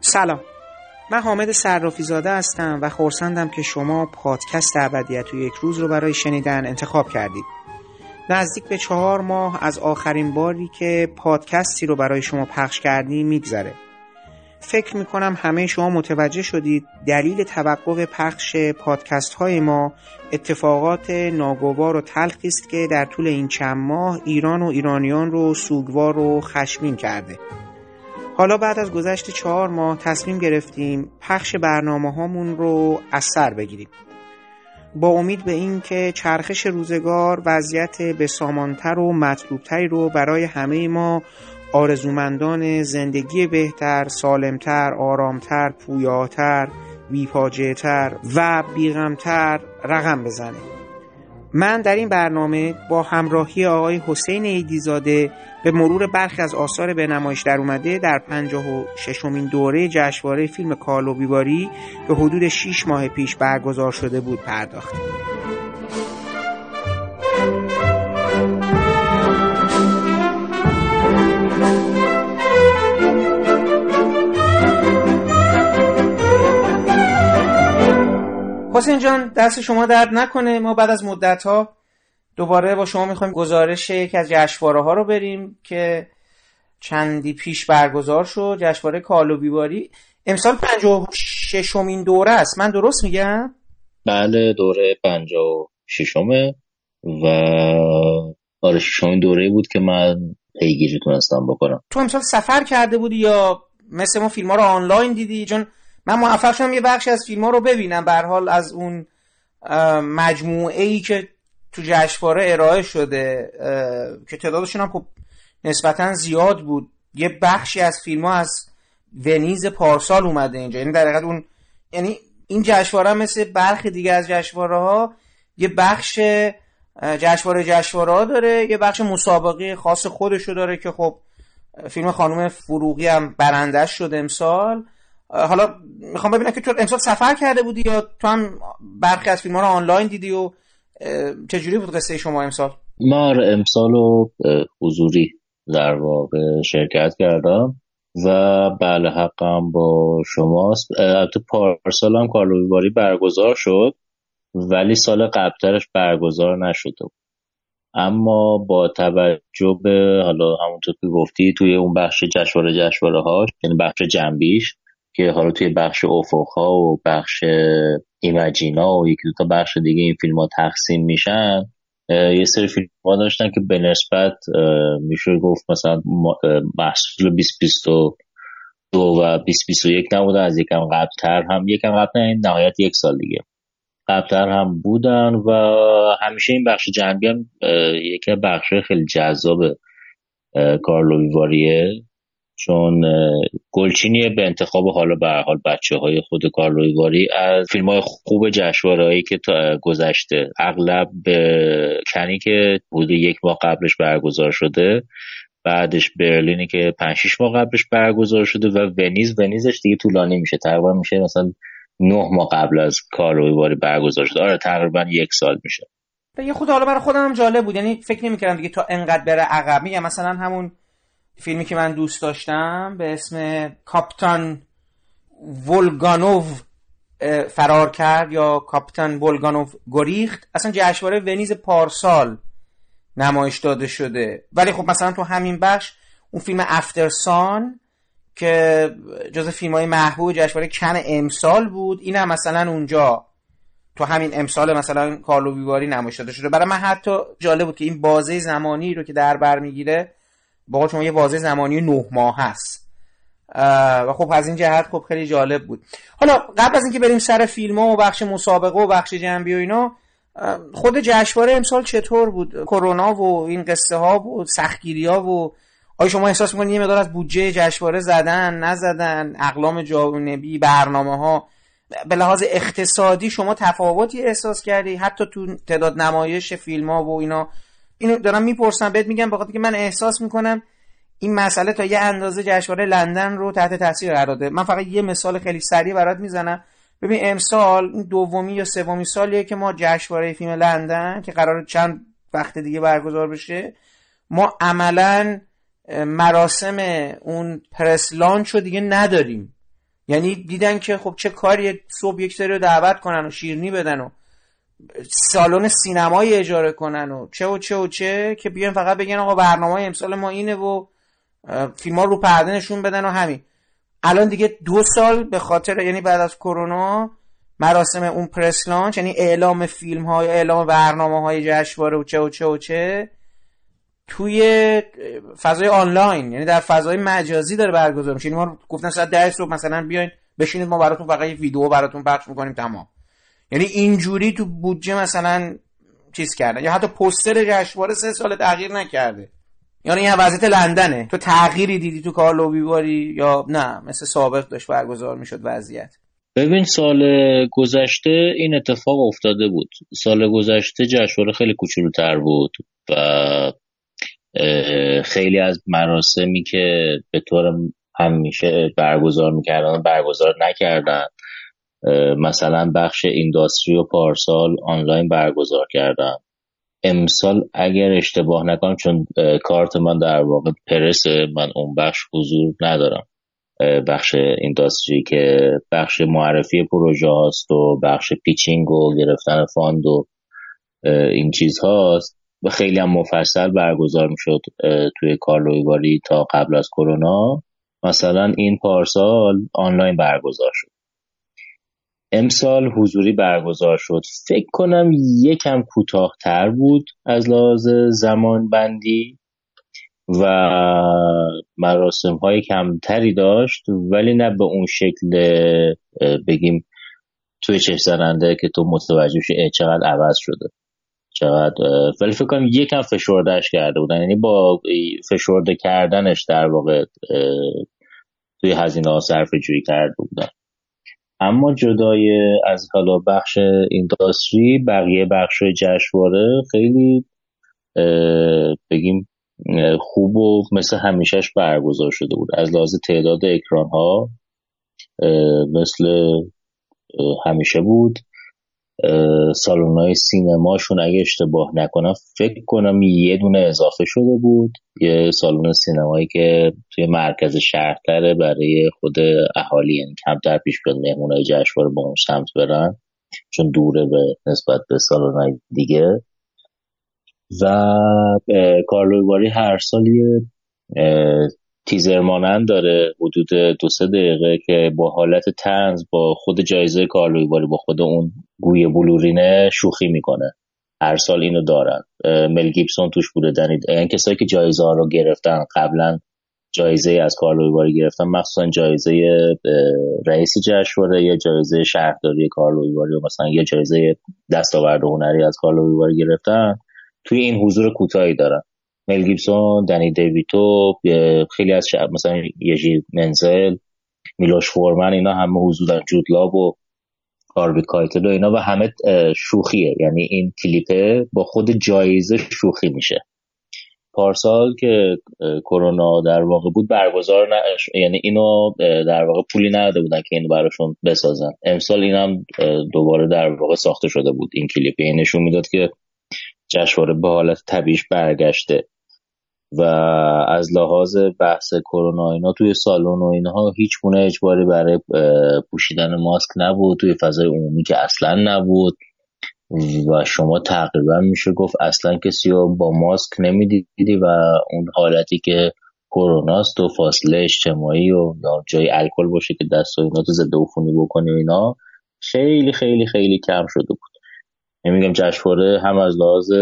سلام من حامد صرافی زاده هستم و خورسندم که شما پادکست ابدیت و یک روز رو برای شنیدن انتخاب کردید. نزدیک به چهار ماه از آخرین باری که پادکستی رو برای شما پخش کردیم میگذره. فکر می‌کنم همه شما متوجه شدید دلیل توقف پخش پادکست های ما اتفاقات ناگوار و تلخی است که در طول این چند ماه ایران و ایرانیان رو سوگوار و خشمین کرده. حالا بعد از گذشت چهار ماه تصمیم گرفتیم پخش برنامه هامون رو از سر بگیریم. با امید به این که چرخش روزگار وضعیت بسامانتر و مطلوبتری رو برای همه ما آرزومندان زندگی بهتر، سالمتر، آرامتر، پویاتر، بیپاجهتر و بیغمتر رقم بزنه. من در این برنامه با همراهی آقای حسین ایدیزاده به مرور برخی از آثار به نمایش در اومده در پنجاه و ششمین دوره جشنواره فیلم کارلو بیواری به حدود 6 ماه پیش برگزار شده بود پرداختیم. حسین جان دست شما درد نکنه. ما بعد از مدت ها دوباره با شما می‌خوایم گزارش یکی از جشنواره ها رو بریم که چندی پیش برگزار شد. جشنواره کالو بیواری امسال 56 امین دوره است. من درست میگم؟ بله دوره 56 و آره ششمین دوره بود که من پیگیری تونستم بکنم. تو امسال سفر کرده بودی یا مثل ما فیلم ها رو آنلاین دیدی؟ چون من موفق شدم یه بخشی از فیلم ها رو ببینم. به حال از اون مجموعه ای که تو جشنواره ارائه شده که تعدادشون هم خب نسبتا زیاد بود یه بخشی از فیلم ها از ونیز پارسال اومده اینجا. یعنی در اون یعنی این جشنواره مثل برخی دیگه از جشنواره ها یه بخش جشنواره جشنواره ها داره یه بخش مسابقه خاص خودشو داره که خب فیلم خانم فروغی هم برندش شد امسال. حالا می‌خوام ببینم که تو امسال سفر کرده بودی یا تو هم برخی از فیلم ها رو آنلاین دیدی و چجوری بود قصه شما امسال؟ ما امسال رو حضوری در واقع شرکت کردم و بله حقم با شماست. البته پارسال هم کارلوباری برگزار شد ولی سال قبلترش برگزار نشده اما با توجه به حالا همونطور که گفتی توی اون بخش جشنواره جشنواره هاش یعنی بخش جنبیش که حالا توی بخش افق و بخش ایمجینا و یکی دو تا بخش دیگه این فیلم ها تقسیم میشن یه سری فیلم ها داشتن که به نسبت میشه گفت مثلا محصول 2022 و 2021 نبودن از یکم قبلتر هم یکم قبل این نهایت یک سال دیگه قبلتر هم بودن و همیشه این بخش جنبی هم یکی بخش خیلی جذاب کارلو ویواریه چون گلچینی به انتخاب حالا به حال بچه های خود کارلویواری از فیلم های خوب جشنواره که تا گذشته اغلب به کنی که حدود یک ماه قبلش برگزار شده بعدش برلینی که 5 6 ماه قبلش برگزار شده و ونیز ونیزش دیگه طولانی میشه تقریبا میشه مثلا نه ماه قبل از کارلویواری برگزار شده. آره تقریبا یک سال میشه. یه خود حالا برای خودم هم جالب بود یعنی فکر نمی‌کردم دیگه تا انقدر بره عقب. میگم مثلا همون فیلمی که من دوست داشتم به اسم کاپتان ولگانوف فرار کرد یا کاپتان ولگانوف گریخت. اصلا جشنواره ونیز پارسال نمایش داده شده. ولی خب مثلا تو همین بخش اون فیلم افترسان که جز فیلم های محبوب جشنواره کن امسال بود این هم مثلا اونجا. تو همین امسال مثلا کارلو بیواری نمایش داده شده. برای من حتی جالب بود که این بازه زمانی رو که در بر می‌گیره با شما یه واضح زمانی نه ماه هست. و خب از این جهت خب خیلی جالب بود. حالا قبل از اینکه بریم سر فیلم ها و بخش مسابقه و بخش جنبی و اینا خود جشنواره امسال چطور بود؟ کرونا و این قصه ها و سختگیری ها و آیا شما احساس می‌کنید یه مقدار از بودجه جشنواره زدن نزدن اقلام جانبی برنامه ها؟ به لحاظ اقتصادی شما تفاوتی احساس کردی؟ حتی تو تعداد نمایش فیلم ها و اینا اینو دارم می‌پرسم بهت میگم بخاطر که من احساس می‌کنم این مسئله تا یه اندازه جشنواره لندن رو تحت تاثیر قرار داده. من فقط یه مثال خیلی سریع برات می‌زنم. ببین امسال این دومی یا سومی سالیه که ما جشنواره فیلم لندن که قرار چند وقت دیگه برگزار بشه ما عملا مراسم اون پرس لانچ رو دیگه نداریم. یعنی دیدن که خب چه کاری صبح یک سری رو دعوت کنن و شیرنی بدن و سالن سینمایی اجاره کنن و چه و چه و چه که بیان فقط بگن آقا برنامه امسال ما اینه و فیلم رو پرده نشون بدن و همین. الان دیگه دو سال به خاطر یعنی بعد از کرونا مراسم اون پرس لانچ یعنی اعلام فیلم های اعلام برنامه های جشنواره و چه و چه و چه توی فضای آنلاین یعنی در فضای مجازی داره برگزار میشه. یعنی ما گفتن ساعت 10 صبح مثلا بیاین بشینید ما براتون فقط یه ویدیو براتون پخش می‌کنیم تمام. یعنی اینجوری تو بودجه مثلا چیز کردن یا حتی پستر جشنواره سه سال تغییر نکرده. یعنی این وضعیت لندنه. تو تغییری دیدی تو کار لوبیواری یا نه؟ مثل سابق داشت برگزار می‌شد وضعیت. ببین سال گذشته این اتفاق افتاده بود. سال گذشته جشنواره خیلی کوچولوتر بود و خیلی از مراسمی که به طور همیشه برگزار می‌کردن برگزار نکردن مثلا بخش industry و پارسال آنلاین برگزار کردن امسال اگر اشتباه نکنم چون کارت من در واقع پرسه من اون بخش حضور ندارم. بخش industry که بخش معرفی پروژه هاست و بخش pitching و گرفتن fund و این چیز هاست و خیلی هم مفصل برگزار می‌شد توی کارلویواری تا قبل از کرونا. مثلا این پارسال آنلاین برگزار شد. امسال حضوری برگزار شد. فکر کنم یکم کوتاهتر بود از لحاظ زمان بندی و مراسم های کمتری داشت ولی نه به اون شکل بگیم توی چه زننده که تو متوجه شی چقدر عوض شده. چقدر ولی فکر کنم یکم فشردهش کرده بودن. یعنی با فشرده کردنش در واقع توی هزینه ها صرف جویی کرده بودن. اما جدای از حالا بخش اینداستری بقیه بخش جشنواره خیلی بگیم خوب و مثل همیشهش برگزار شده بود. از لحاظ تعداد اکران ها مثل همیشه بود. سالن سینماشون اگه اشتباه نکنم فکر کنم یه دونه اضافه شده بود. یه سالن سینمایی که توی مرکز شهرتره برای خود اهالی یعنی کمتر پیش بیاد مهمون جشنواره به اون سمت برن چون دوره به نسبت به سالن دیگه. و کارلوی هر سال یه تیزر مانند داره حدود دو سه دقیقه که با حالت تنز با خود جایزه کارلوی با خود اون گوی بلورینه شوخی می‌کنه. هر سال اینو دارن. مل گیبسون توش بوده. دنید این کسایی که جایزه ها رو گرفتن قبلا جایزه از کارلوی باری گرفتن مخصوصا جایزه رئیس جشنواره یا جایزه شهرداری کارلوی باری مثلا یه جایزه دستاورد هنری از کارلوی باری گرفتن. توی این حضور کوتاهی دارن. مل گیبسون دنی دیویتو خیلی از شب مثلا یجی منزل میلوش فورمن اینا همه حضور جودلاب و هاروی کایتل و اینا و همه شوخیه. یعنی این کلیپه با خود جایزه شوخی میشه. پارسال که کرونا در واقع بود برگزار نش... یعنی اینو در واقع پولی نداده بودن که اینو براشون بسازن. امسال اینم دوباره در واقع ساخته شده بود این کلیپ. این نشون می‌داد که جشنواره به حالت طبیعیش برگشته. و از لحاظ بحث کرونا اینا توی سالن و اینها هیچ گونه اجباری برای پوشیدن ماسک نبود توی فضای عمومی که اصلا نبود. و شما تقریبا میشه گفت اصلا کسی رو با ماسک نمی‌دیدی و اون حالتی که کروناست و فاصله اجتماعی و جای الکل باشه که دست و اینا تو ضد عفونی بکنی اینا خیلی خیلی خیلی کم شده بود. نمیگم جشنواره هم از لحاظ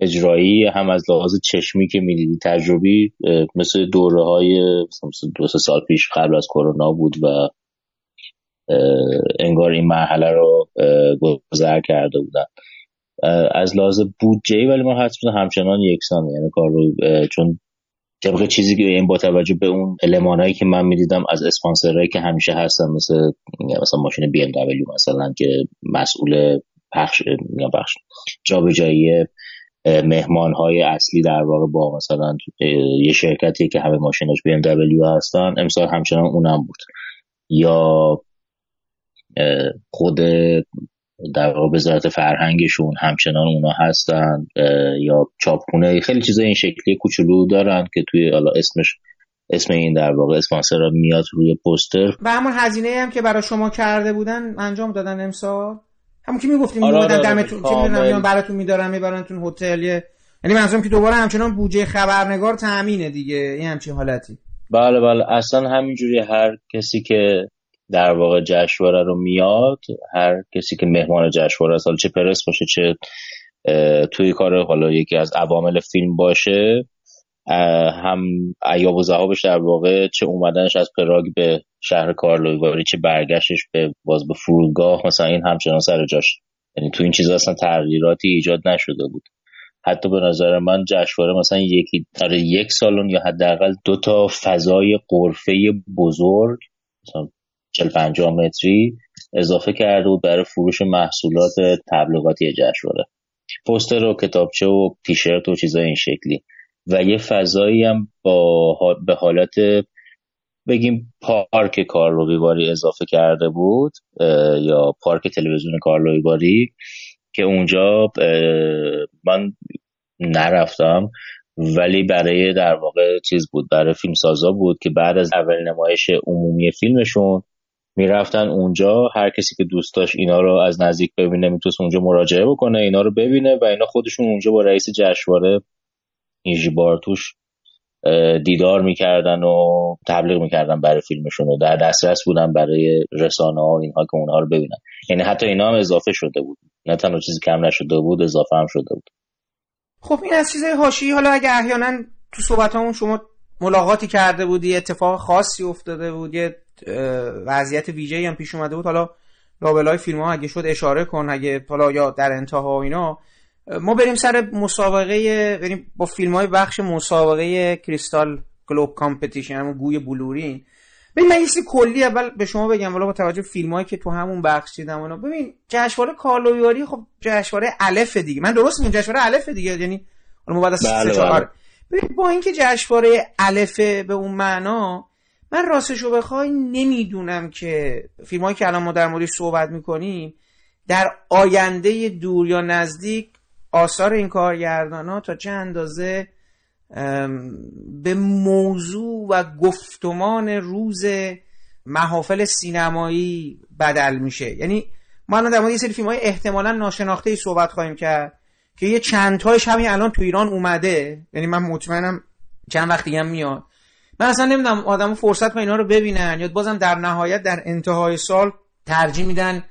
اجرایی هم از لحاظ چشمی که می‌دیدی تجربی مثل دوره های دو سه سال پیش قبل از کرونا بود و انگار این مرحله رو گذر کرده بودن از لحاظ بودجه ولی ما حدس همچنان یکسان یعنی کار رو چون طبق چیزی که این با توجه به اون المانایی که من می‌دیدم از اسپانسرهایی که همیشه هستن مثل مثلا ماشین بی ام مثلا که مسئول پخش بخش جابجایی مهمان های اصلی در واقع با مثلا یه شرکتی که همه ماشیناش ام دبلیو هستن امسال همچنان اونم بود. یا خود در واقع وزارت فرهنگشون همچنان اونا هستن یا چاپخونه خیلی چیزای این شکلی کوچولو دارن که توی حالا اسمش اسم این در واقع اسپانسر میاد روی پوستر. و همون هزینه هم که برای شما کرده بودن انجام دادن امسال؟ همون که می‌گفتیم آره آره دمتون چه می‌دونم براتون میدارن میبرنتون هتل یعنی منظورم که دوباره همچنان بودجه خبرنگار تامینه دیگه. این همچین حالتی. بله بله. اصلا همینجوری هر کسی که در واقع جشنواره رو میاد هر کسی که مهمان جشنواره است چه پرس باشه چه توی کار حالا یکی از عوامل فیلم باشه هم ایاب و زهابش در واقع چه اومدنش از پراگ به شهر کارلویواری چه برگشتش به باز به فرودگاه مثلا این همچنان سر جاش. یعنی تو این چیزا اصلا تغییراتی ایجاد نشده بود. حتی به نظر من جشنواره مثلا یکی در یک سالن یا حداقل دو تا فضای قرفه بزرگ مثلا 40 50 متری اضافه کرده بود برای فروش محصولات تبلیغاتی جشنواره. پوستر و کتابچه و تیشرت و چیزای این شکلی. و یه فضایی هم با به حالت بگیم پارک کارلویواری اضافه کرده بود یا پارک تلویزیون کارلویواری که اونجا من نرفتم ولی برای در واقع چیز بود برای فیلم سازا بود که بعد از اول نمایش عمومی فیلمشون می‌رفتن اونجا. هر کسی که دوست داشت اینا رو از نزدیک ببینه می‌تونست اونجا مراجعه بکنه اینا رو ببینه و اینا خودشون اونجا با رئیس جشنواره اینجی بارتوش دیدار می‌کردن و تبلیغ می‌کردن برای فیلمشون و در دسترس بودن برای رسانه ها اینها که اونها رو ببینن. یعنی حتی اینا هم اضافه شده بود. نه تنها چیزی کم نشده بود اضافه هم شده بود. خب این از چیزهای حاشیه‌ای حالا اگه احیانا تو صحبت همون شما ملاقاتی کرده بودی اتفاق خاصی افتاده بود یه وضعیت ویژه‌ای هم پیش اومده بود. حالا لابلای فیلم ها اگه شد اشاره کن اگه حالا یا در انتها اینا ما بریم سر مسابقه بریم با فیلم های بخش مسابقه Crystal Globe Competition همون گوی بلورین ببین من یه کلی اول به شما بگم والا با توجه فیلم هایی که تو همون بخش دیدم اونا ببین جشنواره کارلووی واری خب جشنواره الف دیگه. من درست میگم جشنواره الف دیگه یعنی ما بعد از بله بله. ببین با اینکه جشنواره الف به اون معنا من راستشو بخوای نمی‌دونم که فیلم هایی که الان ما در موردش صحبت می‌کنیم در آینده دور یا نزدیک آثار این کارگردان ها تا چه اندازه به موضوع و گفتمان روز محافل سینمایی بدل میشه. یعنی ما الان در مورد یه سری فیلم های احتمالا ناشناخته صحبت خواهیم کرد که یه چند تایش همین الان تو ایران اومده. یعنی من مطمئنم چند وقت دیگه میاد. من اصلا نمی‌دونم آدم فرصت کنه اینا رو ببینن یا بازم در نهایت در انتهای سال ترجیح میدن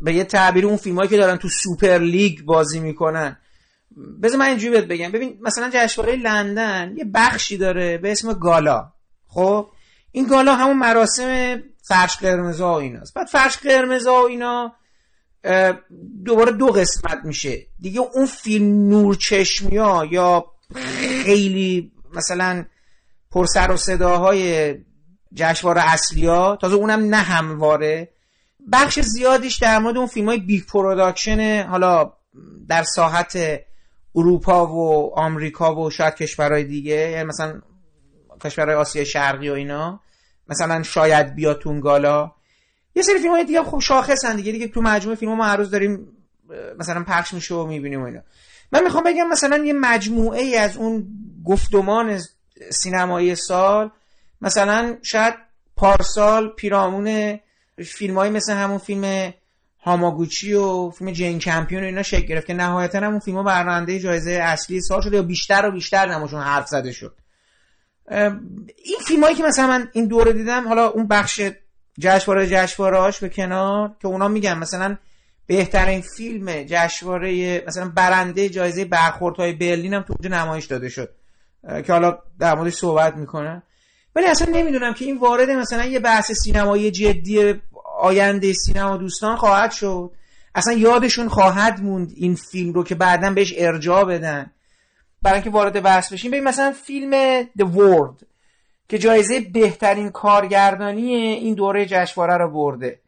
به یه تعبیر اون فیلمایی که دارن تو سوپر لیگ بازی می‌کنن. بذار من اینجوری بهت بگم. ببین مثلا جشنواره لندن یه بخشی داره به اسم گالا. خب؟ این گالا همون مراسم فرش قرمز و ایناست. بعد فرش قرمز و اینا دوباره دو قسمت میشه. دیگه اون فیلم نور ها یا خیلی مثلا پر سر و صداهای جشنواره اصلی ها تازه اونم نه همواره. بخش زیادیش در مورد اون فیلم های بیگ پروداکشن حالا در ساحت اروپا و آمریکا و شاید کشورهای دیگه یعنی مثلا کشورهای آسیا شرقی و اینا. مثلا شاید بیاتون گالا. یه سری فیلم های دیگه خب شاخصن دیگه. دیگه تو مجموعه فیلم ما هر روز داریم مثلا پخش میشه و می‌بینیم و اینا. من می‌خوام بگم مثلا یه مجموعه ای از اون گفتمان سینمایی سال مثلا شاید پارسال پیرامون فیلم های مثل همون فیلم هاماگوچی و فیلم جین کمپیون و اینا شکل گرفت که نهایتا هم اون فیلم ها برنامه جایزه اصلی سال شده یا بیشتر و بیشتر نماشون حرف زده شد. این فیلم هایی که مثلا من این دوره دیدم حالا اون بخش جشنواره هاش به کنار که اونا میگن مثلا بهترین فیلم جشنواره مثلا برنده جایزه برخوردهای برلین هم تو نمایش داده شد. که حالا در موردش صحبت می‌کنن ولی اصلا نمی‌دونم که این وارد مثلا یه بحث سینمایی جدی آینده سینما دوستان خواهد شد. اصلا یادشون خواهد موند این فیلم رو که بعدا بهش ارجاع بدن. برای اینکه وارد بحث بشیم ببین مثلا فیلم The World که جایزه بهترین کارگردانی این دوره جشنواره رو برده.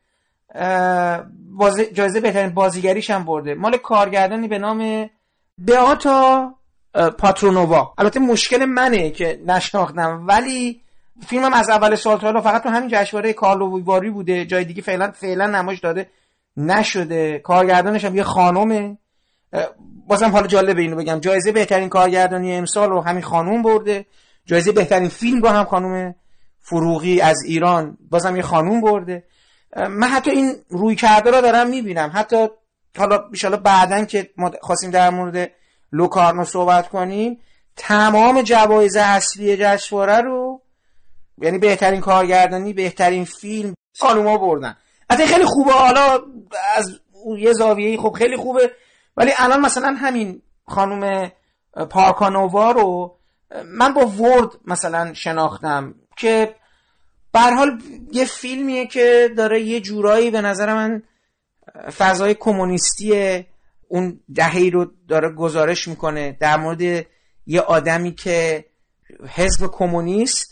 جایزه بهترین بازیگریش هم برده. مال کارگردانی به نام بیاتا پاترونووا. البته مشکل منه که نشناختم ولی فیلمم از اول سال تا فقط تو همین جشنواره کارلو بوده. جای دیگه فعلا فعلا نمایش داده نشده. کارگردانش هم یه خانومه. بازم حالا جالبه اینو بگم. جایزه بهترین کارگردانی امسال رو همین خانوم برده. جایزه بهترین فیلم رو هم خانوم فروغی از ایران بازم یه خانوم برده. من حتی این روی کرده رو دارم می‌بینم. حتی حالا بیشالا بعدا که ما خواستیم در مورد لوکارنو صحبت کنیم تمام جوایز اصلی جشنواره رو یعنی بهترین کارگردانی بهترین فیلم خانوما بردن. حتی خیلی خوبه. حالا از یه زاویه‌ای خب خیلی خوبه. ولی الان مثلا همین خانم پارکانووا رو من با ورد مثلا شناختم که به حال یه فیلمیه که داره یه جورایی به نظر من فضای کمونیستی اون دههی رو داره گزارش می‌کنه در مورد یه آدمی که حزب کمونیست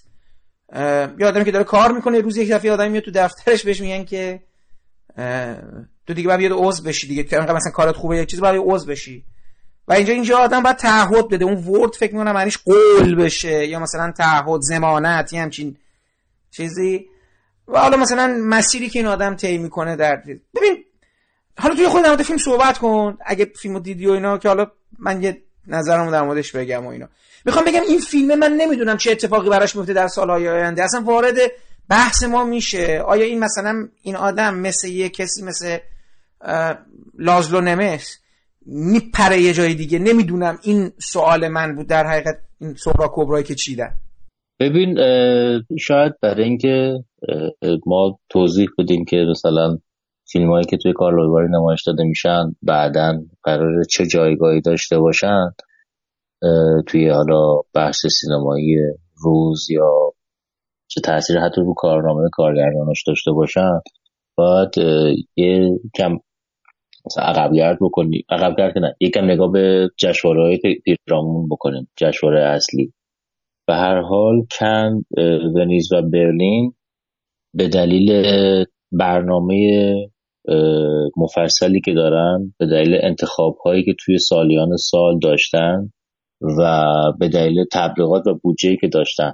یه آدمی که داره کار می‌کنه روز یک دفعه آدمی میاد تو دفترش بهش میگن که تو دیگه باید عضو بشی دیگه که مثلا کارت خوبه یک چیز باید عضو بشی. و اینجا اینجا آدم باید تعهد بده. اون ورد فکر می‌کنم معنیش قول بشه یا مثلا تعهد زمانت یه همچین چیزی. و حالا مثلا مسیری که این آدم طی می‌کنه در ببین حالا توی خود در فیلم صحبت کن. اگه فیلمو دیدی و اینا که حالا من یه نظرمو در موردش بگم و اینا. می‌خوام بگم این فیلم من نمی‌دونم چه اتفاقی براش میفته در سالهای آینده. اصلا وارد بحث ما میشه. آیا این مثلا این آدم مثل یه کسی مثل لازلو نمس میپره یه جای دیگه؟ نمی‌دونم این سوال من بود. در حقیقت این سهرا کبرایی که چیدن. ببین شاید برای اینکه ما توضیح بدیم که مثلا فیلم هایی که توی کارلویواری نمایش داده میشن بعدا قرار چه جایگاهی داشته باشن توی حالا بحث سینمایی روز یا چه تاثیر حتی رو کارنامه کارگردانش داشته باشن باید یه کم مثلا عقبگرد بکنی. عقبگرد نه یکم نگاه به جشنواره های پیرامون بکنیم جشنواره اصلی. به هر حال کن ونیز و برلین به دلیل برنامه مفصلی که دارن به دلیل انتخاب هایی که توی سالیان سال داشتن و به دلیل تبلیغات و بودجه که داشتن.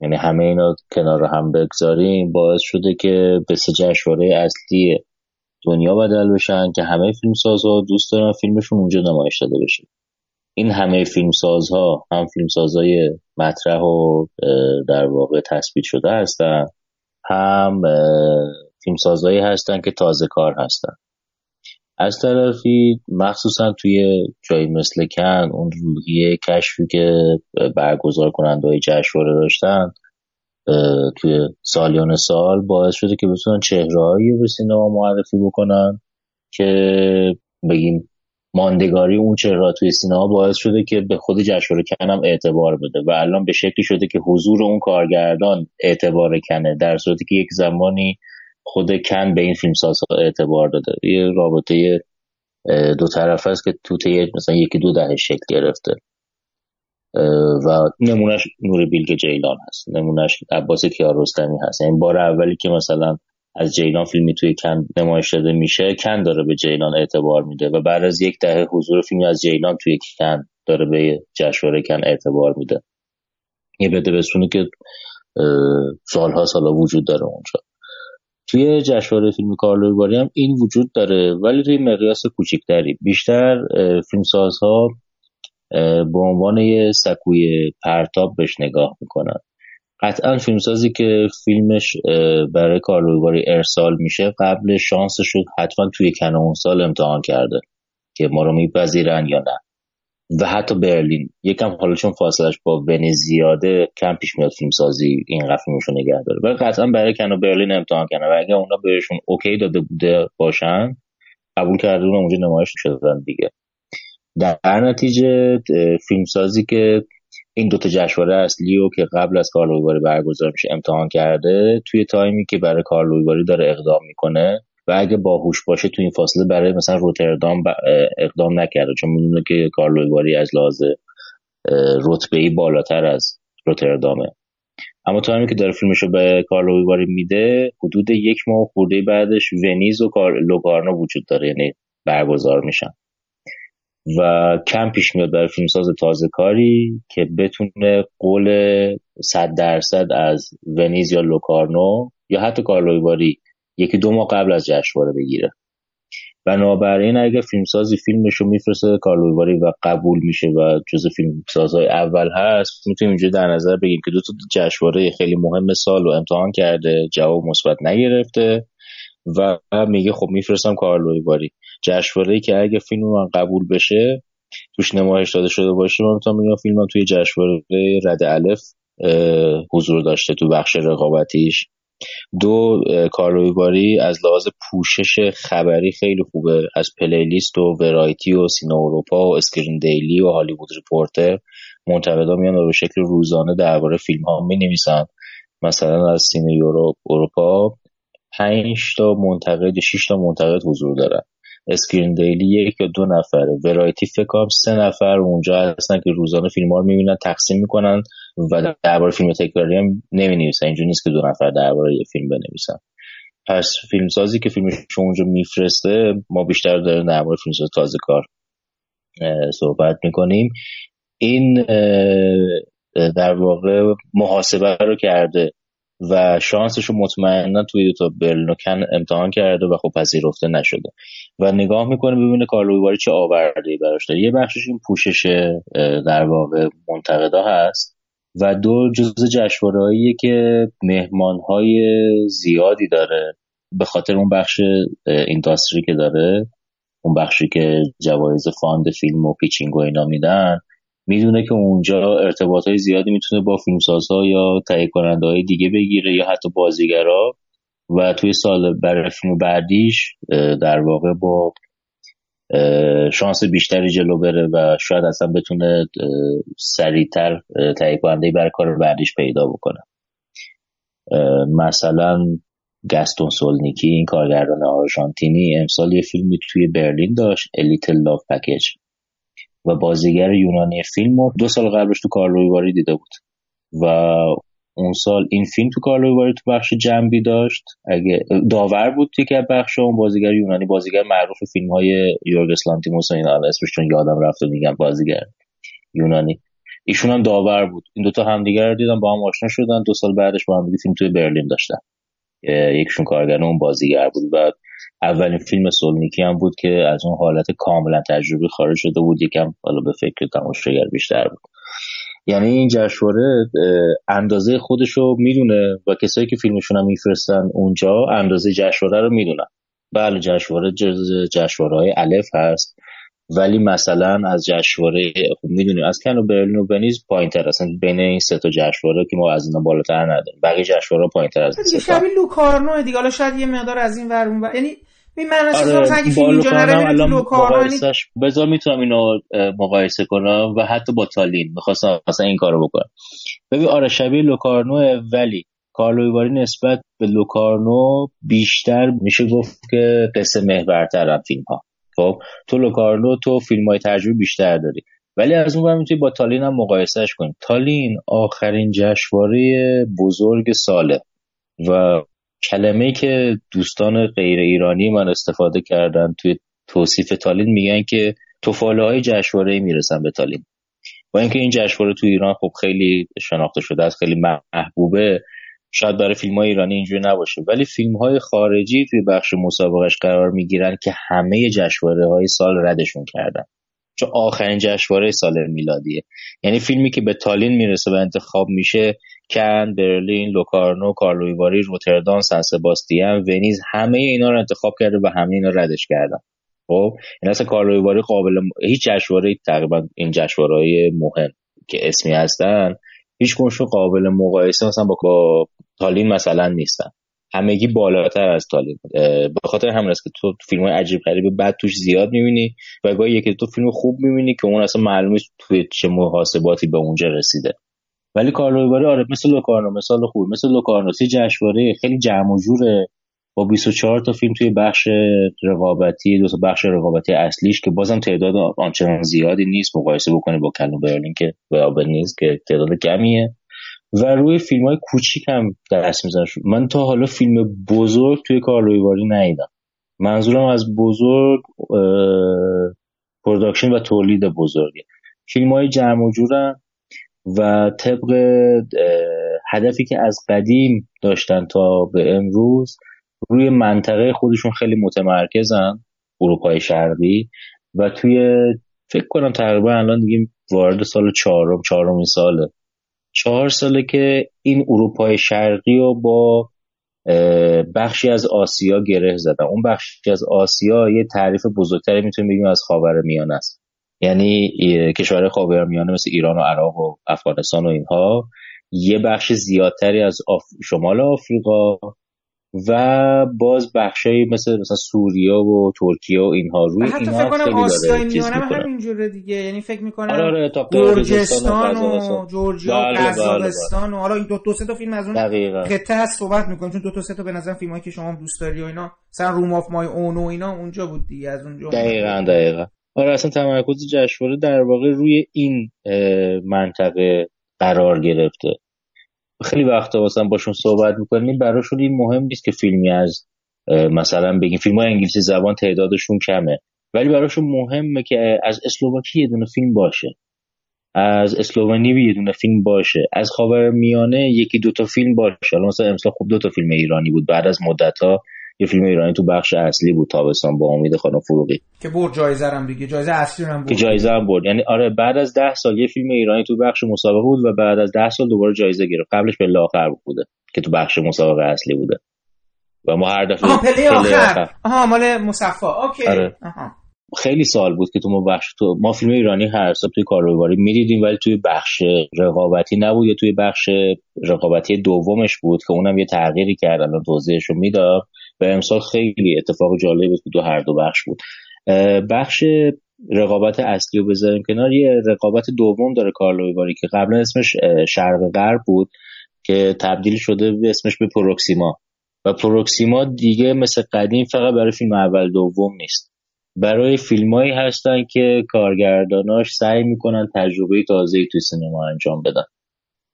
یعنی همه اینا کنار هم بگذاریم باعث شده که به سه جشنواره اصلی دنیا بدل بشن که همه فیلمسازها دوست دارن فیلمشون اونجا نمایش داده بشه. این همه فیلمسازها هم فیلمسازهای مطرح و در واقع تثبیت شده هستن هم فیلمسازهایی هستن که تازه کار هستن. از طرفی مخصوصا توی جایی مثل کن اون روحیه کشفی که برگزار کننده های جشنواره داشتن توی سالیان سال باعث شده که بتونن چهرههایی به سینما معرفی بکنن که بگیم ماندگاری اون چهره توی سینما باعث شده که به خود جشنواره کن هم اعتبار بده و الان به شکلی شده که حضور اون کارگردان اعتبار کنه در صورتی که یک زمانی خود کن به این فیلمسازها اعتبار داده. یه رابطه دو طرف است که تو طی مثلا یکی دو دهه شکل گرفته. و نمونهش نور بیلگ جیلان هست. نمونهش عباس کیارستمی هست. یعنی بار اولی که مثلا از جیلان فیلمی توی کن نمایش داده میشه کن داره به جیلان اعتبار میده و بعد از یک دهه حضور فیلمی از جیلان توی کن داره به جشنواره کن اعتبار میده. یه بده بسونه که سالها سالا وجود داره اونجا. توی جشنواره فیلم کارلوی هم این وجود داره ولی توی مقیاس کوچکتری. بیشتر فیلمسازها به عنوان یه سکوی پرتاب بهش نگاه می‌کنن. قطعا فیلمسازی که فیلمش برای کارلوی ارسال میشه قبل شانسش رو حتما توی کنون سال امتحان کرده که ما رو میپذیرن یا نه. و حتی برلین یکم حالا چون فاصلش با ونیز زیاده کم پیش میاد فیلم سازی این فیلمشو نگه داره. ولی قطعا برای کن برلین امتحان کنه و اگه اونا بهشون اوکی داده بوده باشن قبول کرده اونجا نمایش شدن دیگه. در نتیجه فیلمسازی که این دوتا جشنواره اصلی و که قبل از کارلوی برگزار میشه امتحان کرده توی تایمی که برای کارلوی داره اقدام می‌کنه و اگه باهوش باشه تو این فاصله برای مثلا روتردام اقدام نکرده چون می‌دونه که کارلوی از لحاظ رتبه ای بالاتر از روتردامه. اما تا همین که داره فیلمشو به کارلو ویواری میده حدود یک ماه خورده بعدش ونیز و لوکارنو وجود داره یعنی برگزار میشن. و کم پیش میاد برای فیلمساز تازه کاری که بتونه قول صد درصد از ونیز یا لوکارنو یا حتی کارلویواری یکی دو ماه قبل از جشنواره بگیره. بنابراین اگر فیلمسازی فیلمش رو میفرسته کارلویواری و قبول میشه و جز فیلمسازهای اول هست می‌تونیم اینجا در نظر بگیم که دو تا جشنواره خیلی مهم سال رو امتحان کرده جواب مثبت نگرفته و میگه خب میفرستم کارلویواری جشنواره که اگه فیلم من قبول بشه توش نمایش داده شده باشه من می‌تونم بگم فیلمم توی جشنواره رد الف حضور داشته تو بخش رقابتیش. خود کارلووی از لحاظ پوشش خبری خیلی خوبه. از Playlist و Variety و Cineuropa و Screen Daily و Hollywood Reporter. منتقدا میان و به شکل روزانه درباره فیلم ها می نویسن مثلا از Cineuropa پنج تا منتقد شش تا منتقد حضور دارن. Screen Daily یک یا دو نفره. Variety فکر سه نفر اونجا هستن که روزانه فیلم ها رو می‌بینن تقسیم می‌کنن. و درباره فیلم تکراری هم نمی نویسن اینجا نیست که دو نفر درباره یه فیلم بنویسن. پس فیلمسازی که فیلمش اونجا میفرسته ما بیشتر در مورد فیلمساز تازه کار صحبت می‌کنیم. این در واقع محاسبه رو کرده و شانسش رو مطمئنا توی دو تا برلین کن امتحان کرده و خب پذیرفته نشده. و نگاه می‌کنه ببینه کارلوی چه آورده براش داره. یه بخشش این پوشش در واقع منتقدا هست. و جزء جشنواره‌ایه که مهمانهای زیادی داره به خاطر اون بخش industry که داره اون بخشی که جوایز fund فیلم و pitching و اینا میدن می‌دونه که اونجا ارتباط های زیادی می‌تونه با فیلمسازها یا تهیه کننده های دیگه بگیره یا حتی بازیگرا. و توی سال برای فیلم بعدیش در واقع با شانس بیشتری جلو بره و شاید اصلا بتونه سریعتر تهیه کننده برای کار بعدیش پیدا بکنه. مثلا گستون سولنیکی این کارگردان آرژانتینی امسال یه فیلمی توی برلین داشت الیتل لاف پکیج و بازیگر یونانی فیلم رو دو سال قبلش تو کارلوی دیده بود. و اون سال این فیلم تو کارلوی تو بخش جنبی داشت. اگه داور بود توی که بخش اون بازیگر یونانی بازیگر معروف فیلم های یورگس لانتیموس این اسمش چون یادم رفته میگم بازیگر یونانی. ایشون هم داور بود. این دوتا همدیگر رو دیدن با هم آشنا شدن. دو سال بعدش با هم فیلم توی برلین داشتن. یکشون کارگر اون بازیگر بود. و اولین فیلم سولنیکی هم بود که از اون حالت کاملا تجربی خارج شده بود. یکم حالا به فکر تماشاگر بیشتر بود. یعنی این جشنواره اندازه خودش رو می‌دونه و کسایی که فیلمشون هم میفرستن اونجا اندازه جشنواره رو می‌دونن. بله جشنواره جشنواره های الف هست ولی مثلا از جشنواره خوب می‌دونیم از کن و برلین و ونیز پایینتر اصلا بین این سه تا جشنواره که ما از اینا بالاتر نداریم. بقیه جشنواره پایینتر از دیگه شبیه لوکارنو دیگه. حالا شاید یه مقدار از این ور اون یعنی این آره مثلا اگه فیلم اینجا نره لوکارنو بذار می‌تونم اینو مقایسه کنم و حتی با تالین. می‌خواستم مثلا این کارو بکنم. ببین آره شبیه لوکارنو ولی کارلویواری نسبت به لوکارنو بیشتر میشه گفت که قصه محورترن فیلم ها خب تو لوکارلو تو فیلم های تجربه بیشتر داری. ولی از اون می‌تونی با تالین هم مقایسهش کنی. تالین آخرین جشنواره بزرگ ساله و کلمه که دوستان غیر ایرانی من استفاده کردن توی توصیف تالین میگن که توفاله های جشنواره می‌رسن به تالین. با اینکه این جشنواره تو ایران خب خیلی شناخته شده است خیلی محبوبه شاید برای فیلم های ایرانی اینجوری نباشه. ولی فیلم های خارجی توی بخش مسابقش قرار می‌گیرن که همه جشنواره های سال ردشون کردن. چون آخرین جشنواره سال میلادیه. یعنی فیلمی که به تالین می‌رسه و انتخاب میشه کن، برلین، لوکارنو، کارلویواری، روتردام، سن سباستیان، ونیز همه اینا رو انتخاب کرده و همه اینا ردش کردن. خب این اصلا کارلویواری قابل هیچ جشنواره تقریبا این جشنواره مهم که اسمی هستن هیچ قابل مقایسه مثلا با تالین مثلا نیستن. همگی بالاتر از تالین به خاطر همین است که تو فیلم های عجیب غریب بعد توش زیاد می‌بینی و گاهی یکی تو فیلم خوب می‌بینی که اون اصلا معلومه توی چه محاسباتی به اونجا رسیده. ولی کارلویواری آره مثل لوکارنو مثال خوب مثل لوکارنو سی جشنواره خیلی جمع و جوره. با 24 تا فیلم توی بخش رقابتی دو تا بخش رقابتی اصلیش که بازم تعداد آنچنان زیادی نیست مقایسه بکنی با کن و برلین که به نیست که تعداد کمیه. و روی فیلم های کوچیک هم دست میزن من تا حالا فیلم بزرگ توی کارلووی واری ندیدم. منظورم از بزرگ production و تولید بزرگه. فیلم های جمع و جورن و طبق هدفی که از قدیم داشتن تا به امروز روی منطقه خودشون خیلی متمرکزن اروپای شرقی و توی فکر کنم تقریبا الان دیگه وارد سال چهارم چهارمین ساله. چهار ساله که این اروپای شرقی رو با بخشی از آسیا گره زدن. اون بخشی از آسیا یه تعریف بزرگتری می‌تونیم بگیم از خاور میانه است. یعنی کشورهای خاور میانه مثل ایران و عراق و افغانستان و اینها. یه بخش زیادتری از شمال آفریقا و باز بخشایی مثل مثلا سوریه و ترکیه و اینها روی حتی اینها فکر کنم خیلی آسیای داره چیز میانه می‌کنه. همینجوره دیگه. یعنی فکر می‌کنم آره آره تا گرجستان و. جورجیا و بله، بله، قزاقستان و حالا این دو, دو سه تا فیلم از اون دقیقا. خطه هست صحبت می‌کنیم. چون دو تا سه تا به نظر فیلم هایی که شما هم دوست داری و اینا مثلا روم آف مای اون و اینا اونجا بود دیگه از اونجا. دقیقا دقیقا. آره اصلا تمرکز جشنواره در واقع روی این منطقه قرار گرفته. خیلی وقتا مثلا باشون صحبت می‌کنیم براشون این مهم نیست که فیلمی از مثلا بگیم فیلم های انگلیسی زبان تعدادشون کمه. ولی براشون مهمه که از اسلوواکی یه دونه فیلم باشه. از اسلوونی یه دونه فیلم باشه. از خاور میانه یکی دوتا فیلم باشه. مثلا امسال خوب دوتا فیلم ایرانی بود بعد از مدت یه فیلم ایرانی تو بخش اصلی بود تابستان با امید خانم فروغی. که برد جایزه هم دیگه جایزه اصلی هم برد که جایزه هم برد. یعنی آره بعد از ده سال یه فیلم ایرانی تو بخش مسابقه بود و بعد از ده سال دوباره جایزه گرفت. قبلش به آخر بوده که تو بخش مسابقه اصلی بوده. و ما هر دفعه آها پله پله آخر. آها مال مصفا. اوکی. آره. آها. خیلی سال بود که تو ما بخش تو ما فیلم ایرانی هر سال توی کارگواری می‌دیدیم ولی توی بخش رقابتی نبود. یا توی بخش رقابتی دومش بود که اونم یه تغییری کردن و توضیحش رو می‌داد. و امسال خیلی اتفاق جالبی بود تو هر دو بخش بود. بخش رقابت اصلی رو بذاریم کنار. یه رقابت دوم داره کارلویواری که قبلا اسمش شرق غرب بود که تبدیل شده به اسمش به پروکسیما. و پروکسیما دیگه مثل قدیم فقط برای فیلم اول دوم نیست. برای فیلمایی هستن که کارگرداناش سعی می‌کنن تجربه تازه‌ای توی سینما انجام بدن.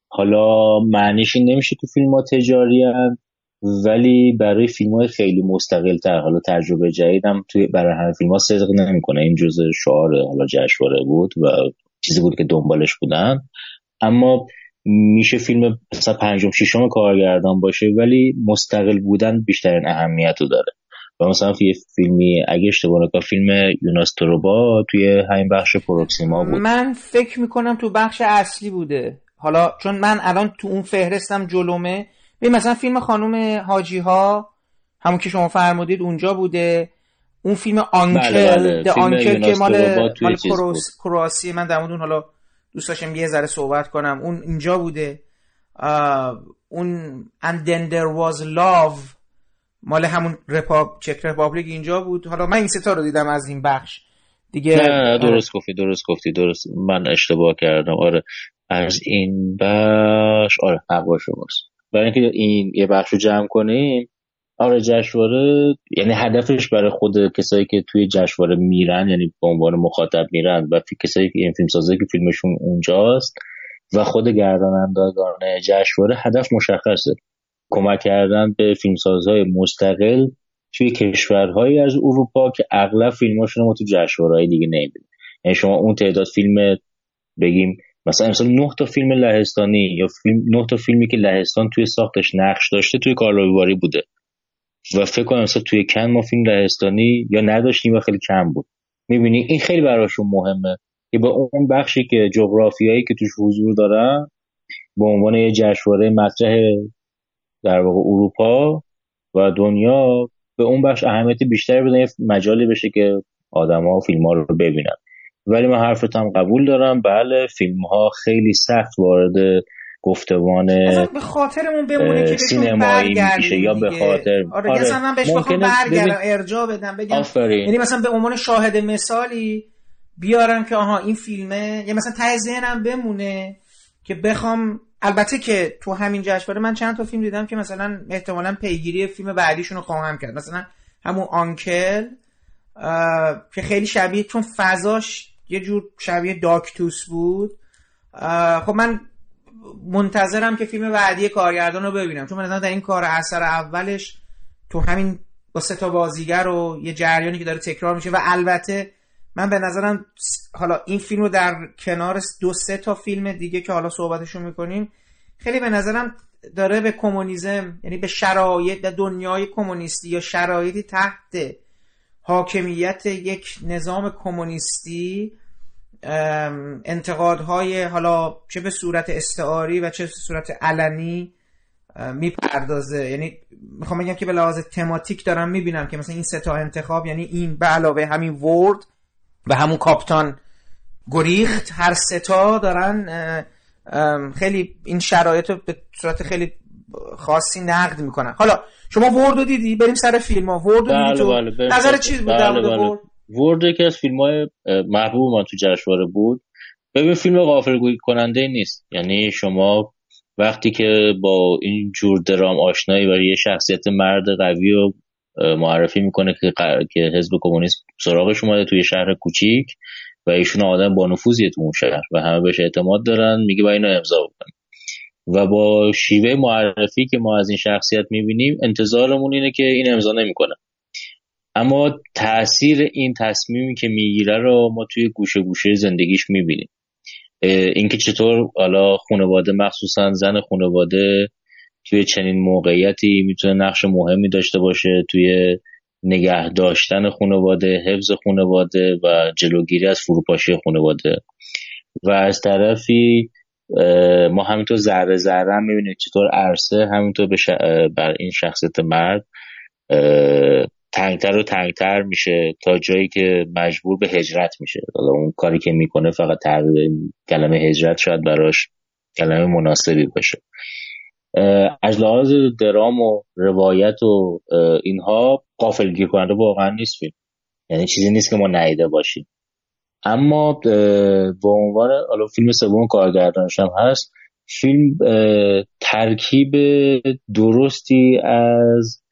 حالا معنیش این نمیشه که فیلم ها تجاری هن، ولی برای فیلم های خیلی مستقل تر حالا تجربه جدید هم توی برای همه فیلم ها صدق نمی‌کنه. این جزء شعار حالا جشنواره بود و چیزی بود که دنبالش بودن. اما میشه فیلم مثلا پنجم ششم کارگردان باشه ولی مستقل بودن بیشترین اهمیت رو داره. و مثلا یه فیلمی اگه اشتباه نکنم فیلم یوناستروبا توی همین بخش پروکسیما بود. من فکر می‌کنم تو بخش اصلی بوده. حالا چون من الان تو اون فهرستم جلومه ببین مثلا فیلم خانم حاجی ها همون که شما فرمودید اونجا بوده. اون فیلم آنکل بله، بله. آنکل که مال مال کروس... کرواسی من در اون حالا دوست داشتم یه ذره صحبت کنم. اون اینجا بوده. اون and then there was love مال همون رپاب چک رپابلیک اینجا بود. حالا من این ستا رو دیدم از این بخش. دیگه نه نه درست گفتی درست گفتی درست. من اشتباه کردم. آره. از این بخش آره حق با شماست برای اینکه این یه بخش رو جمع کنیم آره جشنواره یعنی هدفش برای خود کسایی که توی جشنواره میرن یعنی به عنوان مخاطب میرن و کسایی که این فیلم سازه که فیلمشون اونجاست و خود گردانندگان جشنواره هدف مشخصه. کمک کردن به فیلمسازهای مستقل توی کشورهایی از اروپا که اغلب فیلماشون رو تو جشنواره‌های دیگه نمی‌بینیم. یعنی شما اون تعداد فیلم بگیم مثلا مثلا نه تا فیلم لهستانی یا فیلم نه تا فیلمی که لهستان توی ساختش نقش داشته توی کارلویواری بوده. و فکر کنم مثلا توی کن ما فیلم لهستانی یا نداشتیم و خیلی کم بود. می‌بینی این خیلی براشون مهمه که با اون بخشی که جغرافیایی که توش حضور دارن به عنوان یه جشنواره مطرح در واقع اروپا و دنیا به اون بخش اهمیت بیشتری بدن یه مجالی بشه که آدما فیلم ها رو ببینن. ولی من حرفت هم قبول دارم. بله فیلم ها خیلی سخت وارد گفتمان به خاطرمون بمونه که سینمایی میشه یا به. خاطر- آره, آره، من بهش بخوام برگردم ببین- ارجاع بدم بگم یعنی مثلا به عنوان شاهد مثالی بیارم که آها این فیلمه. یا مثلا ته ذهنم بمونه که بخوام البته که تو همین جشنواره من چند تا فیلم دیدم که مثلا احتمالا پیگیری فیلم بعدیشون رو خواهم کرد. مثلا همون آنکل که خیلی شبیه چون فضاش یه جور شبیه داکتوس بود. خب من منتظرم که فیلم بعدی کارگردان رو ببینم چون من در این کار اثر اولش تو همین با سه تا بازیگر و یه جریانی که داره تکرار میشه و البته من به نظرم حالا این فیلم رو در کنار دو سه تا فیلم دیگه که حالا صحبتشون می‌کنیم خیلی به نظرم داره به کمونیسم یعنی به شرایط دنیای کمونیستی یا شرایطی تحت حاکمیت یک نظام کمونیستی انتقادهای حالا چه به صورت استعاری و چه به صورت علنی می‌پردازه. یعنی می‌خوام بگم که به لحاظ تماتیک دارم می‌بینم که مثلا این سه تا انتخاب یعنی این به علاوه همین ورد و همون کاپتان گریخت. هر ستا دارن خیلی این شرایط رو به صورت خیلی خاصی نقد می‌کنن. حالا شما ورد دیدی؟ بریم سر فیلم ها. ورد بله تو؟ بله نظر چیز بود بله بله. ورد؟ یکی از فیلم های محبوب من تو جشنواره بود. ببین فیلم غافل گویی کننده نیست. یعنی شما وقتی که با این جور درام آشنایی و یه شخصیت مرد قوی رو معرفی می‌کنه که که حزب کمونیست سراغش اومده توی شهر کوچیک و ایشون آدم با نفوذیه تو اون شهر و همه بهش اعتماد دارن. میگه با اینو امضا بکنیم. و با شیوه معرفی که ما از این شخصیت می‌بینیم انتظارمون اینه که این امضا نمی‌کنه. اما تاثیر این تصمیمی که می‌گیره رو ما توی گوشه گوشه زندگیش می‌بینیم. اینکه چطور حالا خانواده مخصوصا زن خانواده توی چنین موقعیتی می‌تونه نقش مهمی داشته باشه توی نگه داشتن خانواده حفظ خانواده و جلوگیری از فروپاشی خانواده. و از طرفی ما همینطور ذره ذره هم می‌بینیم چطور عرصه همینطور بر این شخصیت مرد تنگتر و تنگتر میشه تا جایی که مجبور به هجرت میشه. حالا اون کاری که می‌کنه فقط تغییر کلمه هجرت شاید براش کلمه مناسبی باشه. از لحاظ درام و روایت و اینها قافلگیر کننده واقعا نیست فیلم. یعنی چیزی نیست که ما نیده باشیم. اما به عنوان حالا فیلم سوم کارگردانش هم هست فیلم ترکیب درستی از